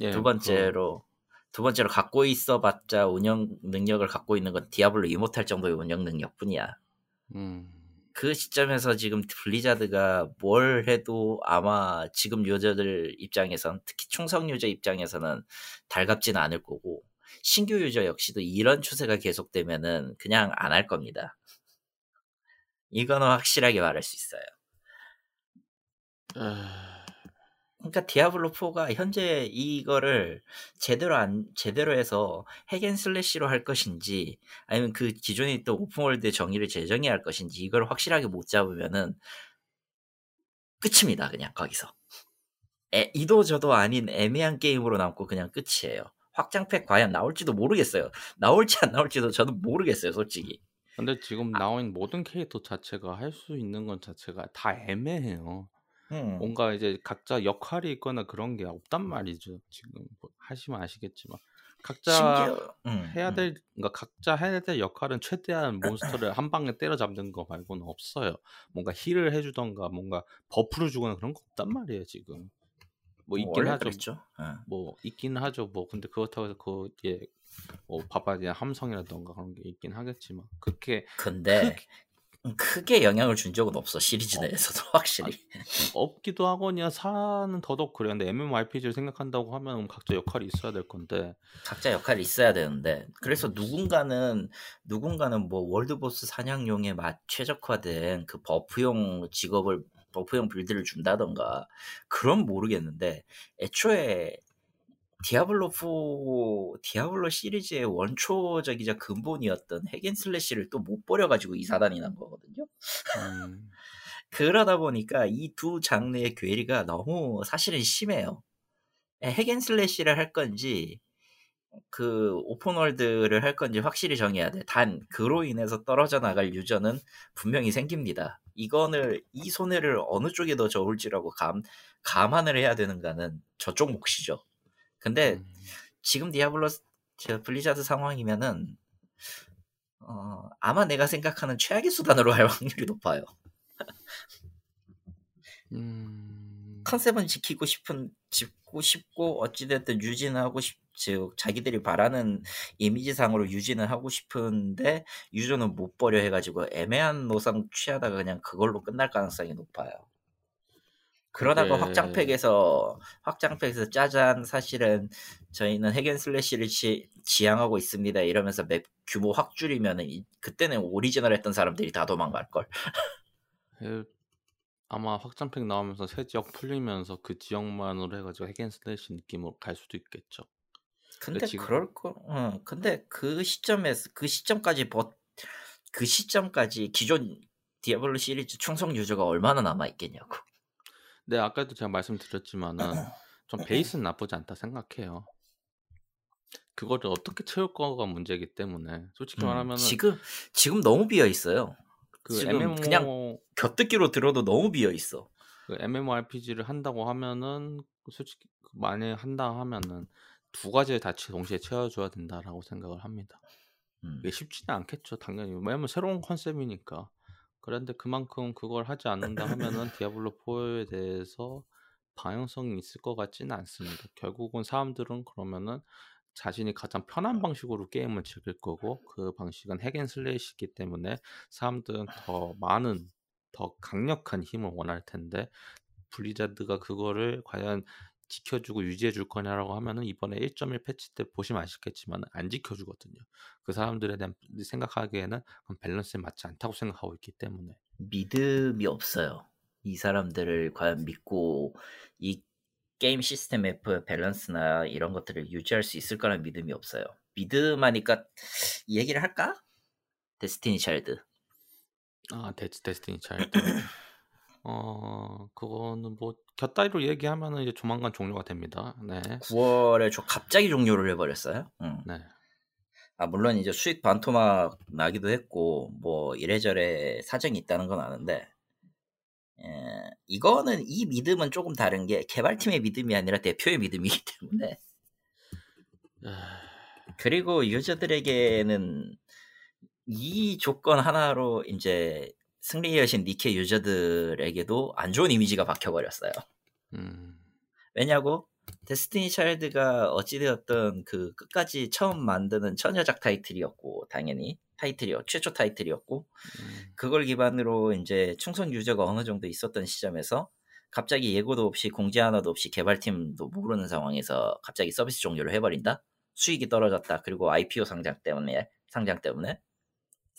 예, 두 번째로 두 번째로 갖고 있어봤자 운영 능력을 갖고 있는 건 디아블로 이모탈 정도의 운영 능력뿐이야. 그, 음. 그 시점에서 지금 블리자드가 뭘 해도 아마 지금 유저들 입장에선 특히 충성 유저 입장에서는 달갑지는 않을 거고 신규 유저 역시도 이런 추세가 계속되면은 그냥 안 할 겁니다. 이거는 확실하게 말할 수 있어요. 에... 그러니까 디아블로 4가 현재 이거를 제대로 안 제대로 해서 hack and slash로 할 것인지 아니면 그 기존에 있던 open world의 정의를 재정의할 것인지 이걸 확실하게 못 잡으면은 끝입니다. 그냥 거기서 에, 이도 저도 아닌 애매한 게임으로 남고 그냥 끝이에요. 확장팩 과연 나올지도 모르겠어요. 나올지 안 나올지도 저는 모르겠어요, 솔직히. 근데 지금 아. 나온 모든 캐릭터 자체가 할 수 있는 건 자체가 다 애매해요. 음, 뭔가 이제 각자 역할이 있거나 그런 게 없단 말이죠. 지금 뭐 하시면 아시겠지만 각자 음, 해야 음. 될 그러니까 각자 해야 될 역할은 최대한 몬스터를 한 방에 때려잡는 거 말고는 없어요. 뭔가 heal을 해주던가 뭔가 buff를 주거나 그런 거 없단 말이에요 지금. 뭐 있긴 원래 하죠. 그랬죠. 어. 뭐 있긴 하죠. 뭐 근데 그렇다고 해서 그게 뭐 바바리안 함성이라던가 그런 게 있긴 하겠지만 그렇게 근데 크게 영향을 준 적은 없어 시리즈 어. 내에서도 확실히. 없기도 하거니와 사는 더더욱 그래요. 근데 MMORPG를 생각한다고 하면 각자 역할이 있어야 될 건데 각자 역할이 있어야 되는데 그래서 누군가는 누군가는 뭐 world boss 사냥용에 맞 최적화된 그 buff용 직업을 buff용 build를 준다던가 그런 모르겠는데 애초에 디아블로 4 디아블로 시리즈의 원초적이자 근본이었던 hack and slash를 또 못 버려가지고 이 사단이 난 거거든요. 음, 그러다 보니까 이 두 장르의 괴리가 너무 사실은 심해요. hack and slash를 할 건지 그 open world를 할 건지 확실히 정해야 돼. 단 그로 인해서 떨어져 나갈 유저는 분명히 생깁니다. 이거는 이 손해를 어느 쪽에 더 저울지라고 감 감안을 해야 되는가는 저쪽 몫이죠. 근데 음. 지금 디아블로 저 블리자드 상황이면은 어, 아마 내가 생각하는 최악의 수단으로 할 확률이 높아요. 음, 컨셉은 지키고 싶은 짓고 싶고 어찌됐든 유지는 하고 싶, 즉 자기들이 바라는 이미지상으로 유지는 하고 싶은데 유저는 못 버려 해가지고 애매한 노선 취하다가 그냥 그걸로 끝날 가능성이 높아요. 그러다가 그게- 확장팩에서 확장팩에서 짜잔 사실은 저희는 hack and slash를 지, 지향하고 있습니다 이러면서 map 규모 확 줄이면은 이- 그때는 오리지널 했던 사람들이 다 도망갈 걸. 에, 아마 확장팩 나오면서 새 지역 풀리면서 그 지역만으로 해가지고 hack and slash 느낌으로 갈 수도 있겠죠. 근데 지금- 그럴 거, 어, 근데 그 시점에서 그 시점까지 버, 그 시점까지 기존 디아블로 시리즈 충성 유저가 얼마나 남아 있겠냐고. 네, 아까도 제가 말씀드렸지만은 좀 베이스는 나쁘지 않다 생각해요. 그거를 어떻게 채울 거가 문제이기 때문에 솔직히 음, 말하면은 지금 지금 너무 비어 있어요. 그 지금 MMO 그냥 곁듣기로 들어도 너무 비어 있어. 그 MMORPG를 한다고 하면은 솔직히 만약 한다 하면은 두 가지를 다 치- 동시에 채워줘야 된다라고 생각을 합니다. 음. 이게 쉽지는 않겠죠, 당연히. 왜냐면 새로운 컨셉이니까. 그런데 그만큼 그걸 하지 않는다 하면은 디아블로 4에 대해서 방향성이 있을 것 같지는 않습니다. 결국은 사람들은 그러면은 자신이 가장 편한 방식으로 게임을 즐길 거고 그 방식은 핵앤슬래시이기 때문에 사람들은 더 많은 더 강력한 힘을 원할 텐데 블리자드가 그거를 과연 지켜주고 유지해 줄 거냐라고 하면은 이번에 1.1 패치 때 보시면 아시겠지만 안 지켜주거든요. 그 사람들에 대한 생각하기에는 밸런스에 맞지 않다고 생각하고 있기 때문에 믿음이 없어요. 이 사람들을 과연 믿고 이 게임 시스템 F 밸런스나 이런 것들을 유지할 수 있을 거라는 믿음이 없어요. 믿음하니까 이 얘기를 할까? 데스티니 차일드. 아 데스 데스티니 차일드. 어 그거는 뭐 곁다리로 얘기하면은 이제 조만간 종료가 됩니다. 네. 9월에 저 갑자기 종료를 해버렸어요. 응. 네. 아 물론 이제 수익 반토막 나기도 했고 뭐 이래저래 사정이 있다는 건 아는데 에, 이거는 이 믿음은 조금 다른 게 개발팀의 믿음이 아니라 대표의 믿음이기 때문에 그리고 유저들에게는 이 조건 하나로 이제 승리의 여신 니케 유저들에게도 안 좋은 이미지가 박혀버렸어요. 음. 왜냐고? 데스티니 차일드가 어찌되었던 그 끝까지 처음 만드는 처녀작 타이틀이었고 당연히 타이틀이요 최초 타이틀이었고 음. 그걸 기반으로 이제 충성 유저가 어느 정도 있었던 시점에서 갑자기 예고도 없이 공지 하나도 없이 개발팀도 모르는 상황에서 갑자기 서비스 종료를 해버린다 수익이 떨어졌다 그리고 IPO 상장 때문에 상장 때문에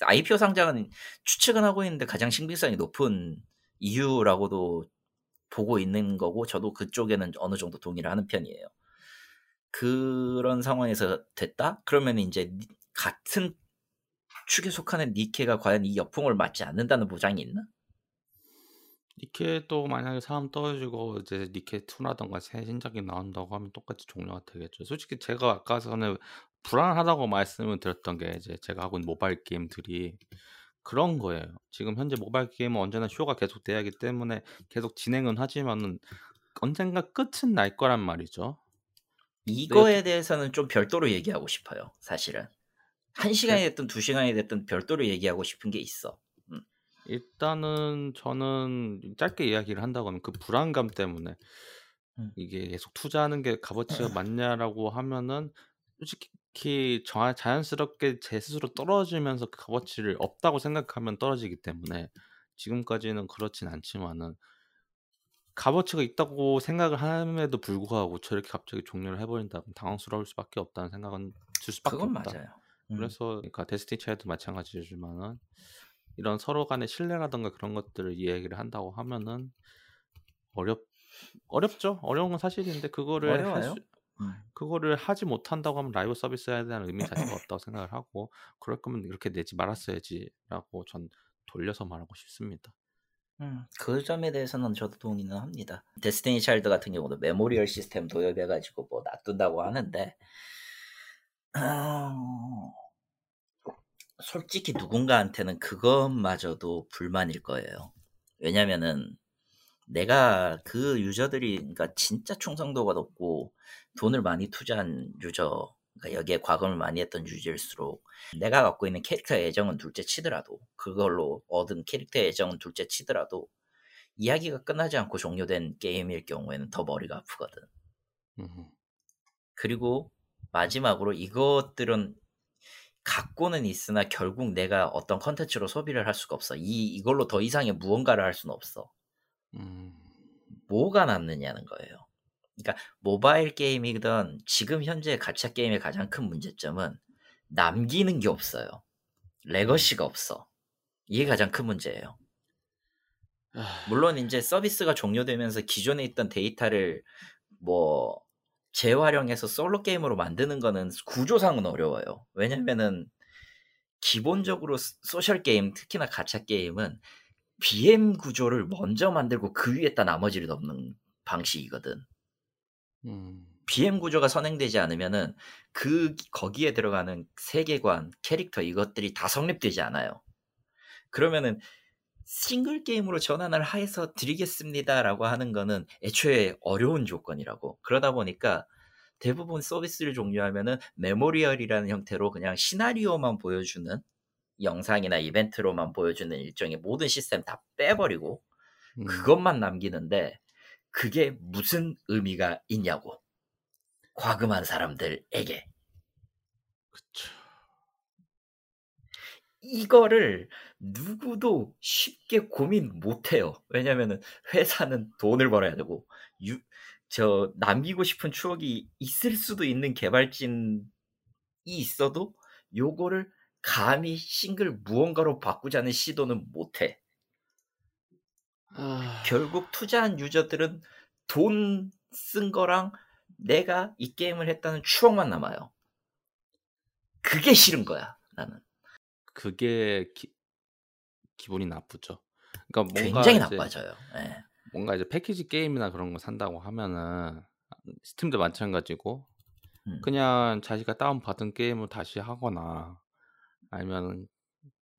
IPO 상장은 추측은 하고 있는데 가장 신빙성이 높은 이유라고도 보고 있는 거고 저도 그쪽에는 어느 정도 동의를 하는 편이에요. 그런 상황에서 됐다? 그러면 이제 같은 축에 속하는 니케가 과연 이 역풍을 맞지 않는다는 보장이 있나? 니케도 만약에 사람 떨어지고 이제 니케 2라던가 새 신작이 나온다고 하면 똑같이 종료가 되겠죠. 솔직히 제가 아까 전에 불안하다고 말씀을 드렸던 게 이제 제가 하고 있는 모바일 게임들이 그런 거예요. 지금 현재 모바일 게임은 언제나 쇼가 계속 돼야 하기 때문에 계속 진행은 하지만은 언젠가 끝은 날 거란 말이죠. 이거에 대해서는 좀 별도로 얘기하고 싶어요. 사실은 한 시간이 됐든 두 시간이 됐든 별도로 얘기하고 싶은 게 있어. 음. 일단은 저는 짧게 이야기를 한다고 하면 그 불안감 때문에 음. 이게 계속 투자하는 게 값어치가 맞냐라고 하면은 솔직히 저- 자연스럽게 제 스스로 떨어지면서 그 값어치를 없다고 생각하면 떨어지기 때문에 지금까지는 그렇진 않지만은 값어치가 있다고 생각을 함에도 불구하고 저렇게 갑자기 종료를 해버린다면 당황스러울 수밖에 없다는 생각은 들 수밖에 그건 없다. 맞아요. 음. 그래서 그러니까 데스티니 차이도 마찬가지지만은 이런 서로 간의 신뢰라든가 그런 것들을 이야기를 한다고 하면은 어렵 어렵죠. 어려운 건 사실인데 그거를 할 어려워요. 수, 음. 그거를 하지 못한다고 하면 라이브 서비스에 대한 의미 자체가 없다고 생각을 하고 그럴 거면 이렇게 내지 말았어야지라고 전 돌려서 말하고 싶습니다. 음, 그 점에 대해서는 저도 동의는 합니다. 데스티니 차일드 같은 경우도 memorial 시스템 도입해가지고 뭐 놔둔다고 하는데, 어, 솔직히 누군가한테는 그것마저도 불만일 거예요. 왜냐면은 내가 그 유저들이, 그러니까 진짜 충성도가 높고 돈을 많이 투자한 유저, 그러니까 여기에 과금을 많이 했던 유저일수록 내가 갖고 있는 캐릭터 애정은 둘째 치더라도 그걸로 얻은 캐릭터 애정은 둘째 치더라도 이야기가 끝나지 않고 종료된 게임일 경우에는 더 머리가 아프거든. 음. 그리고 마지막으로 이것들은 갖고는 있으나 결국 내가 어떤 컨텐츠로 소비를 할 수가 없어. 이 이걸로 더 이상의 무언가를 할 수는 없어. 음. 뭐가 남느냐는 거예요. 그러니까 모바일 게임이든 지금 현재 가챠 게임의 가장 큰 문제점은 남기는 게 없어요. 레거시가 없어. 이게 가장 큰 문제예요. 아, 물론 이제 서비스가 종료되면서 기존에 있던 데이터를 뭐 재활용해서 솔로 게임으로 만드는 거는 구조상은 어려워요. 왜냐면은 기본적으로 소- social 게임, 특히나 가챠 게임은 BM 구조를 먼저 만들고 그 위에다 나머지를 넣는 방식이거든. 음. BM 구조가 선행되지 않으면은 그 거기에 들어가는 세계관, 캐릭터 이것들이 다 성립되지 않아요. 그러면은 싱글 게임으로 전환을 해서 드리겠습니다라고 하는 거는 애초에 어려운 조건이라고. 그러다 보니까 대부분 서비스를 종료하면은 memorial이라는 형태로 그냥 시나리오만 보여주는 영상이나 이벤트로만 보여주는 일종의 모든 시스템 다 빼버리고 음. 그것만 남기는데 그게 무슨 의미가 있냐고. 과금한 사람들에게. 그쵸. 이거를 누구도 쉽게 고민 못해요. 왜냐면은 회사는 돈을 벌어야 되고, 유, 저, 남기고 싶은 추억이 있을 수도 있는 개발진이 있어도 요거를 감히 싱글 무언가로 바꾸자는 시도는 못해. 아, 결국 투자한 유저들은 돈 쓴 거랑 내가 이 게임을 했다는 추억만 남아요. 그게 싫은 거야, 나는. 그게 기, 기분이 나쁘죠. 그러니까 뭔가 굉장히 이제 나빠져요. 예. 뭔가 이제 패키지 게임이나 그런 거 산다고 하면은 스팀도 마찬가지고 음. 그냥 자기가 다운 받은 게임을 다시 하거나 아니면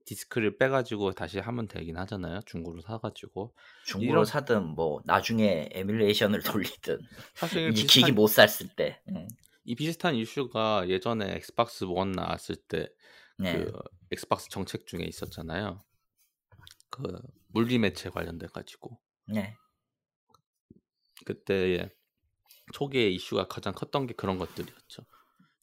디스크를 빼가지고 다시 하면 되긴 하잖아요. 중고로 사가지고 중고로 이런 사든 뭐 나중에 emulation을 돌리든 사실 이제 기기 못 샀을 때. 음. 이 비슷한 이슈가 예전에 엑스박스 원 나왔을 때 네. 그 엑스박스 정책 중에 있었잖아요. 그 물리 매체 관련돼 가지고 네. 그때 초기에 이슈가 가장 컸던 게 그런 것들이었죠.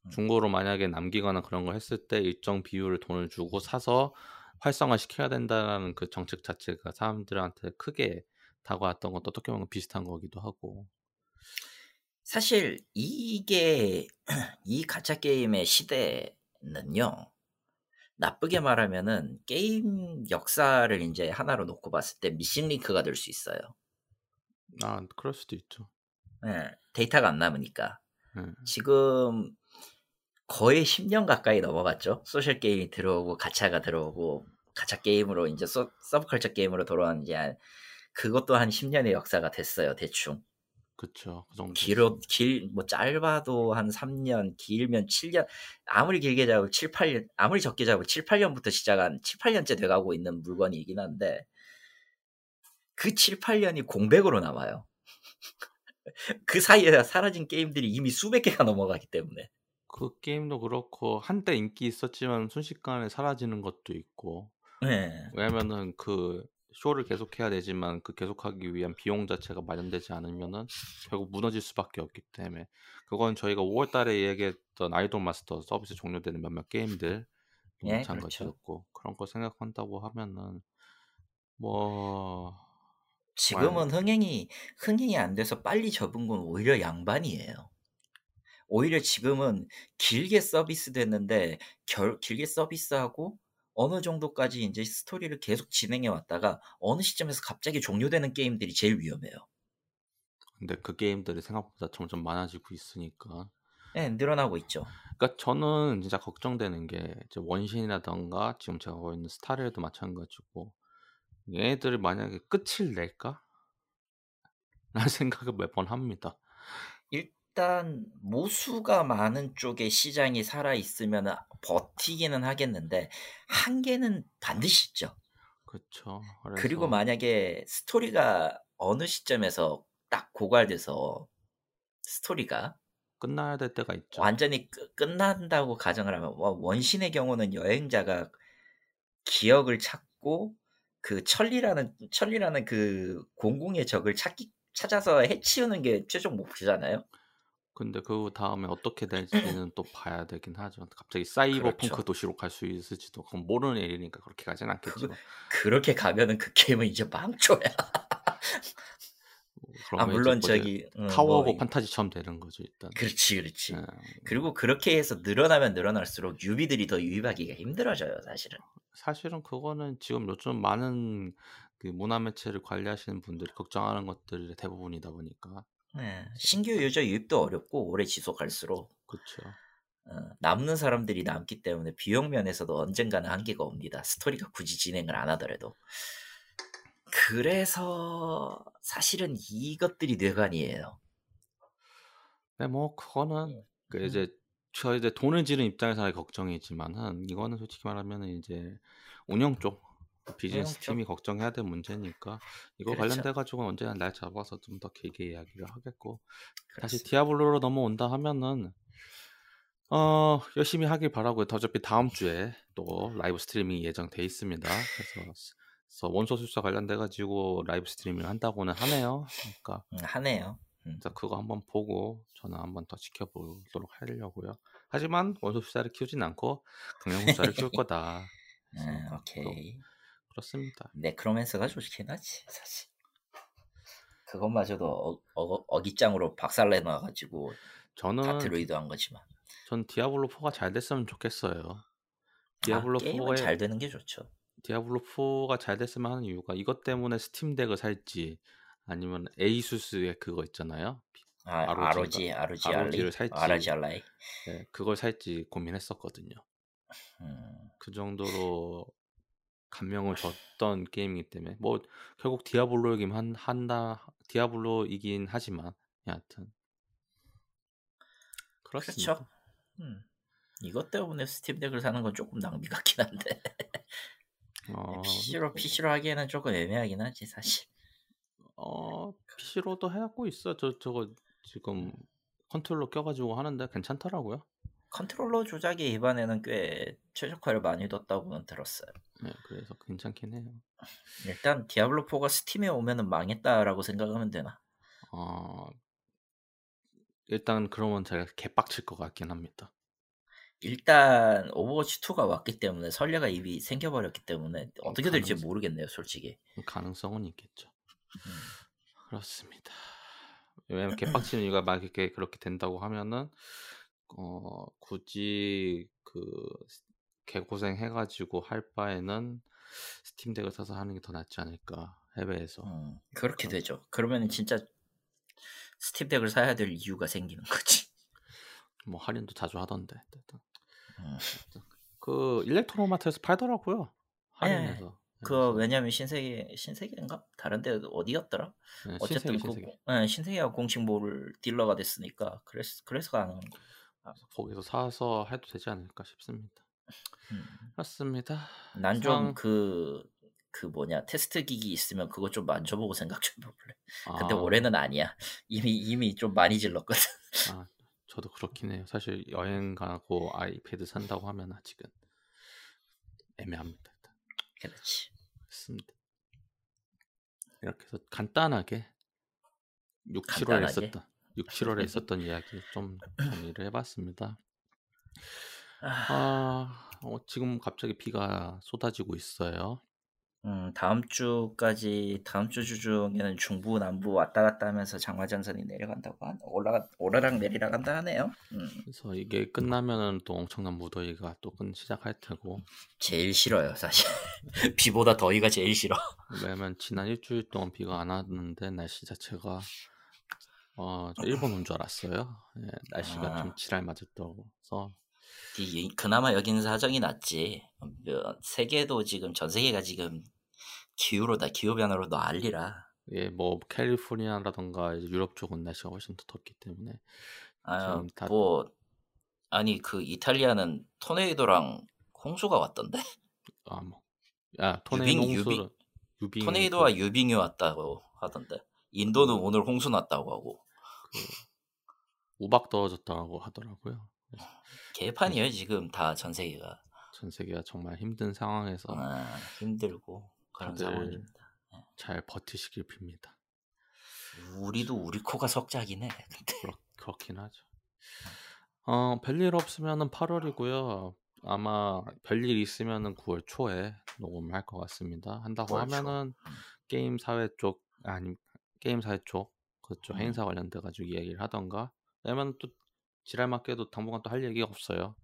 음. 중고로 만약에 남기거나 그런 걸 했을 때 일정 비율을 돈을 주고 사서 활성화 시켜야 된다라는 그 정책 자체가 사람들한테 크게 다가왔던 것도 어떻게 보면 비슷한 거기도 하고. 사실 이게 이 가챠 게임의 시대는요. 나쁘게 말하면은 게임 역사를 이제 하나로 놓고 봤을 때 미신 링크가 될 수 있어요. 아, 그럴 수도 있죠. 예, 데이터가 안 남으니까. 예. 지금 거의 10년 가까이 넘어갔죠. social 게임이 들어오고 가챠가 들어오고 가챠 게임으로 이제 서, 서브컬처 게임으로 돌아온 지 한, 그것도 한 10년의 역사가 됐어요. 대충. 그쵸. 그 정도. 길어 길 뭐 짧아도 한 3년, 길면 7년. 아무리 길게 잡으면 7, 8년, 아무리 적게 잡으면 7, 8년부터 시작한 7, 8년째 돼가고 있는 물건이긴 한데 그 7, 8년이 공백으로 남아요. 그 사이에 사라진 게임들이 이미 수백 개가 넘어가기 때문에. 그 게임도 그렇고 한때 인기 있었지만 순식간에 사라지는 것도 있고. 네. 왜냐면은 그 쇼를 계속해야 되지만 그 계속하기 위한 비용 자체가 마련되지 않으면은 결국 무너질 수밖에 없기 때문에 그건 저희가 5월달에 얘기했던 아이돌 마스터 서비스 종료되는 몇몇 게임들 예, 그렇죠. 마찬가지였고 그런 거 생각한다고 하면은 뭐 지금은 흥행이 흥행이 안 돼서 빨리 접은 건 오히려 양반이에요. 오히려 지금은 길게 서비스 됐는데 결, 길게 서비스하고 어느 정도까지 이제 스토리를 계속 진행해 왔다가 어느 시점에서 갑자기 종료되는 게임들이 제일 위험해요. 근데 그 게임들이 생각보다 점점 많아지고 있으니까 네, 늘어나고 있죠. 그러니까 저는 진짜 걱정되는 게 원신이라던가 지금 제가 하고 있는 스타레도 마찬가지고 얘네들이 만약에 끝을 낼까? 라는 생각을 몇 번 합니다. 일 단 모수가 많은 쪽에 시장이 살아 있으면 버티기는 하겠는데 한계는 반드시 있죠. 그렇죠. 그리고 만약에 스토리가 어느 시점에서 딱 고갈돼서 스토리가 끝나야 될 때가 있죠. 완전히 끝- 끝난다고 가정을 하면 와, 원신의 경우는 여행자가 기억을 찾고 그 천리라는 천리라는 그 공공의 적을 찾기 찾아서 해치우는 게 최종 목표잖아요. 근데 그 다음에 어떻게 될지는 또 봐야 되긴 하죠. 갑자기 사이버펑크 그렇죠. 도시로 갈 수 있을지도 그건 모르는 일이니까 그렇게 가진 않겠죠. 그거- 그렇게 가면은 그 게임은 이제 망조야. 뭐 아 그러면 이제 물론 뭐 이제 저기 응, 타워 뭐 오브 이- 판타지처럼 되는 거죠 일단. 그렇지 그렇지. 예. 그리고 그렇게 해서 늘어나면 늘어날수록 newbie들이 더 유입하기가 힘들어져요 사실은. 사실은 그거는 지금 요즘 많은 그 문화 매체를 관리하시는 분들이 걱정하는 것들이 대부분이다 보니까 네, 신규 유저 유입도 어렵고 오래 지속할수록 그렇죠. 어, 남는 사람들이 남기 때문에 비용 면에서도 언젠가는 한계가 옵니다. 스토리가 굳이 진행을 안 하더라도. 그래서 사실은 이것들이 뇌관이에요. 네, 뭐 그거는 그 음. 이제 저 이제 돈을 지른 입장에서의 걱정이지만은 이거는 솔직히 말하면은 이제 운영 쪽 비즈니스. 팀이 걱정해야 될 문제니까 이거 그렇죠. 관련돼 가지고 언제나 날 잡아서 좀 더 길게 이야기를 하겠고 다시 그렇습니다. 디아블로로 넘어온다 하면은 어 열심히 하길 바라고요. 어차피 다음 주에 또 라이브 스트리밍이 예정돼 있습니다. 그래서 그래서 원소 술사 관련돼 가지고 라이브 스트리밍을 한다고는 하네요. 그러니까 음, 하네요. 음. 그래서 그거 한번 보고 저는 한번 더 지켜보도록 하려고요. 하지만 원소 술사를 키우진 않고 강령 술사를 키울 거다. 음, 또 오케이. 그렇습니다. necromancer가 좋긴 하지 사실. 그것마저도 어, 어, 어깃장으로 박살내 놔가지고 다 저는 드로이드 한 거지만. 전 디아블로 4가 잘 됐으면 좋겠어요. 아, 디아블로 게임은 4가 잘 되는 게 좋죠. 디아블로 4가 잘 됐으면 하는 이유가 이것 때문에 Steam Deck을 살지 아니면 에이수스의 그거 있잖아요. 아? 아로지, 아로지 ROG를 살지. ROG Ally. 네, 그걸 살지 고민했었거든요. 음, 그 정도로 감명을 줬던 게임이기 때문에 뭐 결국 디아블로이긴 한 한다 디아블로이긴 하지만 여하튼 그렇습니다. 그렇죠. 음. 이것 때문에 Steam Deck을 사는 건 조금 낭비 같긴 한데 어, PC로 PC로 하기에는 조금 애매하긴 하지 사실. 어 PC로도 해갖고 있어. 저 저거 지금 컨트롤러 껴가지고 하는데 괜찮더라고요. 컨트롤러 조작이 이번에는 꽤 최적화를 많이 뒀다고는 들었어요. 네, 그래서 괜찮긴 해요. 일단 디아블로 4가 스팀에 오면은 망했다라고 생각하면 되나? 어 일단 그러면 제가 개빡칠 것 같긴 합니다. 일단 오버워치 2가 왔기 때문에 선례가 이미 생겨버렸기 때문에 어떻게 될지 가능성- 모르겠네요, 솔직히. 가능성은 있겠죠. 음. 그렇습니다. 왜냐면 개빡치는 이유가 막 이렇게 그렇게 된다고 하면은 어 굳이 그 개고생 해가지고 할 바에는 Steam Deck을 사서 하는 게 더 낫지 않을까 해외에서 음, 그렇게 되죠. 그러면 진짜 스팀 덱을 사야 될 이유가 생기는 거지. 뭐 할인도 자주 하던데. 음. 그 일렉트로마트에서 팔더라고요 할인해서 그 왜냐면 신세계 신세계인가 다른데 어디였더라? 네, 어쨌든 신세계 그 신세계 네, 신세계가 공식 몰 딜러가 됐으니까 그래서 그래서 가는 거. 거기서 사서 해도 되지 않을까 싶습니다. 음. 그렇습니다. 난 상- 좀그그 뭐냐 테스트 기기 있으면 그거 좀 만져보고 생각 좀 해볼래. 근데 아, 올해는 아니야. 이미 이미 좀 많이 질렀거든. 아, 저도 그렇긴 해요. 사실 여행 가고 아이패드 산다고 하면 아직은 애매합니다. 일단. 그렇지. 그렇습니다. 이렇게 해서 간단하게 6, 7월에 간단하게? 있었던 6, 7월에 있었던 이야기 좀 정리를 해봤습니다. 아, 아, 어, 지금 갑자기 비가 쏟아지고 있어요. 음, 다음 주까지 다음 주 중에는 중부 남부 왔다 갔다 하면서 장마 전선이 내려간다고 한 올라가 오르락 내리락 한다 하네요. 음, 그래서 이게 끝나면은 또 엄청난 무더위가 또 끈 시작할 테고 제일 싫어요 사실. 비보다 더위가 제일 싫어. 왜냐면 지난 일주일 동안 비가 안 왔는데 날씨 자체가 어, 저 일본 온 줄 알았어요. 예, 날씨가 아. 좀 지랄 맞았다고서 이- 그나마 여기는 사정이 낫지. 뭐, 세계도 지금 전 세계가 지금 기후로다 기후 변화로 난리라. 예, 뭐 캘리포니아라던가 유럽 쪽은 날씨가 훨씬 더 덥기 때문에 아유 다- 뭐 아니 그 이탈리아는 토네이도랑 홍수가 왔던데. 아 뭐, 야 토네이도 유빙, 홍수를 유빙 토네이도와 그, 유빙이 왔다고 하던데. 인도는 오늘 홍수 났다고 하고. 그 우박 떨어졌다고 하더라고요. 그래서 개판이에요 지금 다 전 세계가. 전 세계가 정말 힘든 상황에서 아, 힘들고 그런 상황입니다. 잘 버티시길 빕니다. 우리도 우리 코가 석작이네. 근데 그렇, 그렇긴 하죠. 어, 별일 없으면은 8월이고요. 아마 별일 있으면은 9월 초에 녹음을 할것 같습니다. 한다고 9월 초. 하면은 음. 게임 사회 쪽 아니 게임 사회 쪽 그쪽 음. 행사 관련돼 가지고 이야기를 하던가. 왜냐면 또 지랄 맞게도 당분간 또 할 얘기가 없어요.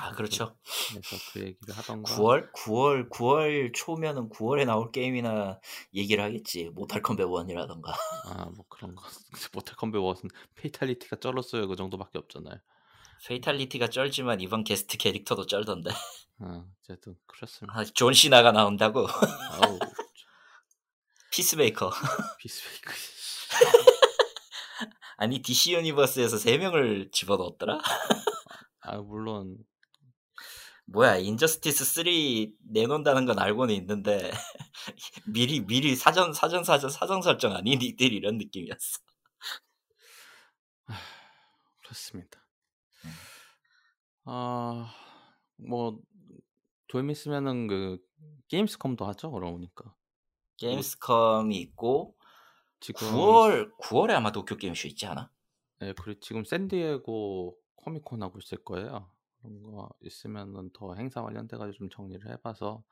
아 그렇죠. 그래서 그 얘기를 하던가. 9월 9월 9월 초면은 9월에 나올 게임이나 얘기를 하겠지. Mortal Kombat 1이라던가. 아 뭐 그런 거. Mortal Kombat 워슨 fatality가 쩔었어요. 그 정도밖에 없잖아요. fatality가 쩔지만 이번 게스트 캐릭터도 쩔던데. 어, 어쨌든 그렇습니다. 아, 존 시나가 나온다고. 아우 피스메이커. 피스메이커. 아니 DC 유니버스에서 3명을 집어넣었더라? 아 물론 뭐야 인저스티스 3 내놓는다는 건 알고는 있는데 미리 미리 사전 사전 사전 사전 설정 아니 니들 이런 느낌이었어. 그렇습니다. 음. 아뭐 좀 있으면은 그 게임스컴도 하죠. 그러니까 게임스컴이 있고 지금 9월 9월에 아마 도쿄 게임쇼 있지 않아? 네, 그리고 지금 샌디에고 코미콘 하고 있을 거예요. 그런 거 있으면은 더 행사 관련돼 가지고 좀 정리를 해봐서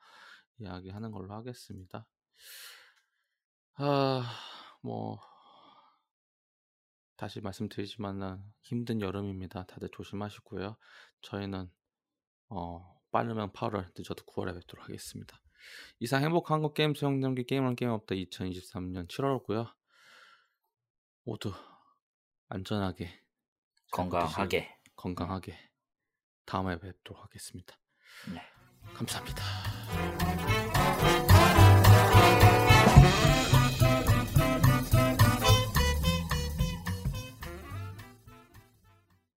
이야기하는 걸로 하겠습니다. 아 뭐 다시 말씀드리지만은 힘든 여름입니다. 다들 조심하시고요. 저희는 어 빠르면 8월, 늦어도 9월에 뵙도록 하겠습니다. 이상 행복한 것 게임 수영 경기 게임은 게임 없다 2023년 7월이고요. 모두 안전하게 잘 건강하게. 건강하게 다음에 뵙도록 하겠습니다. 네. 감사합니다.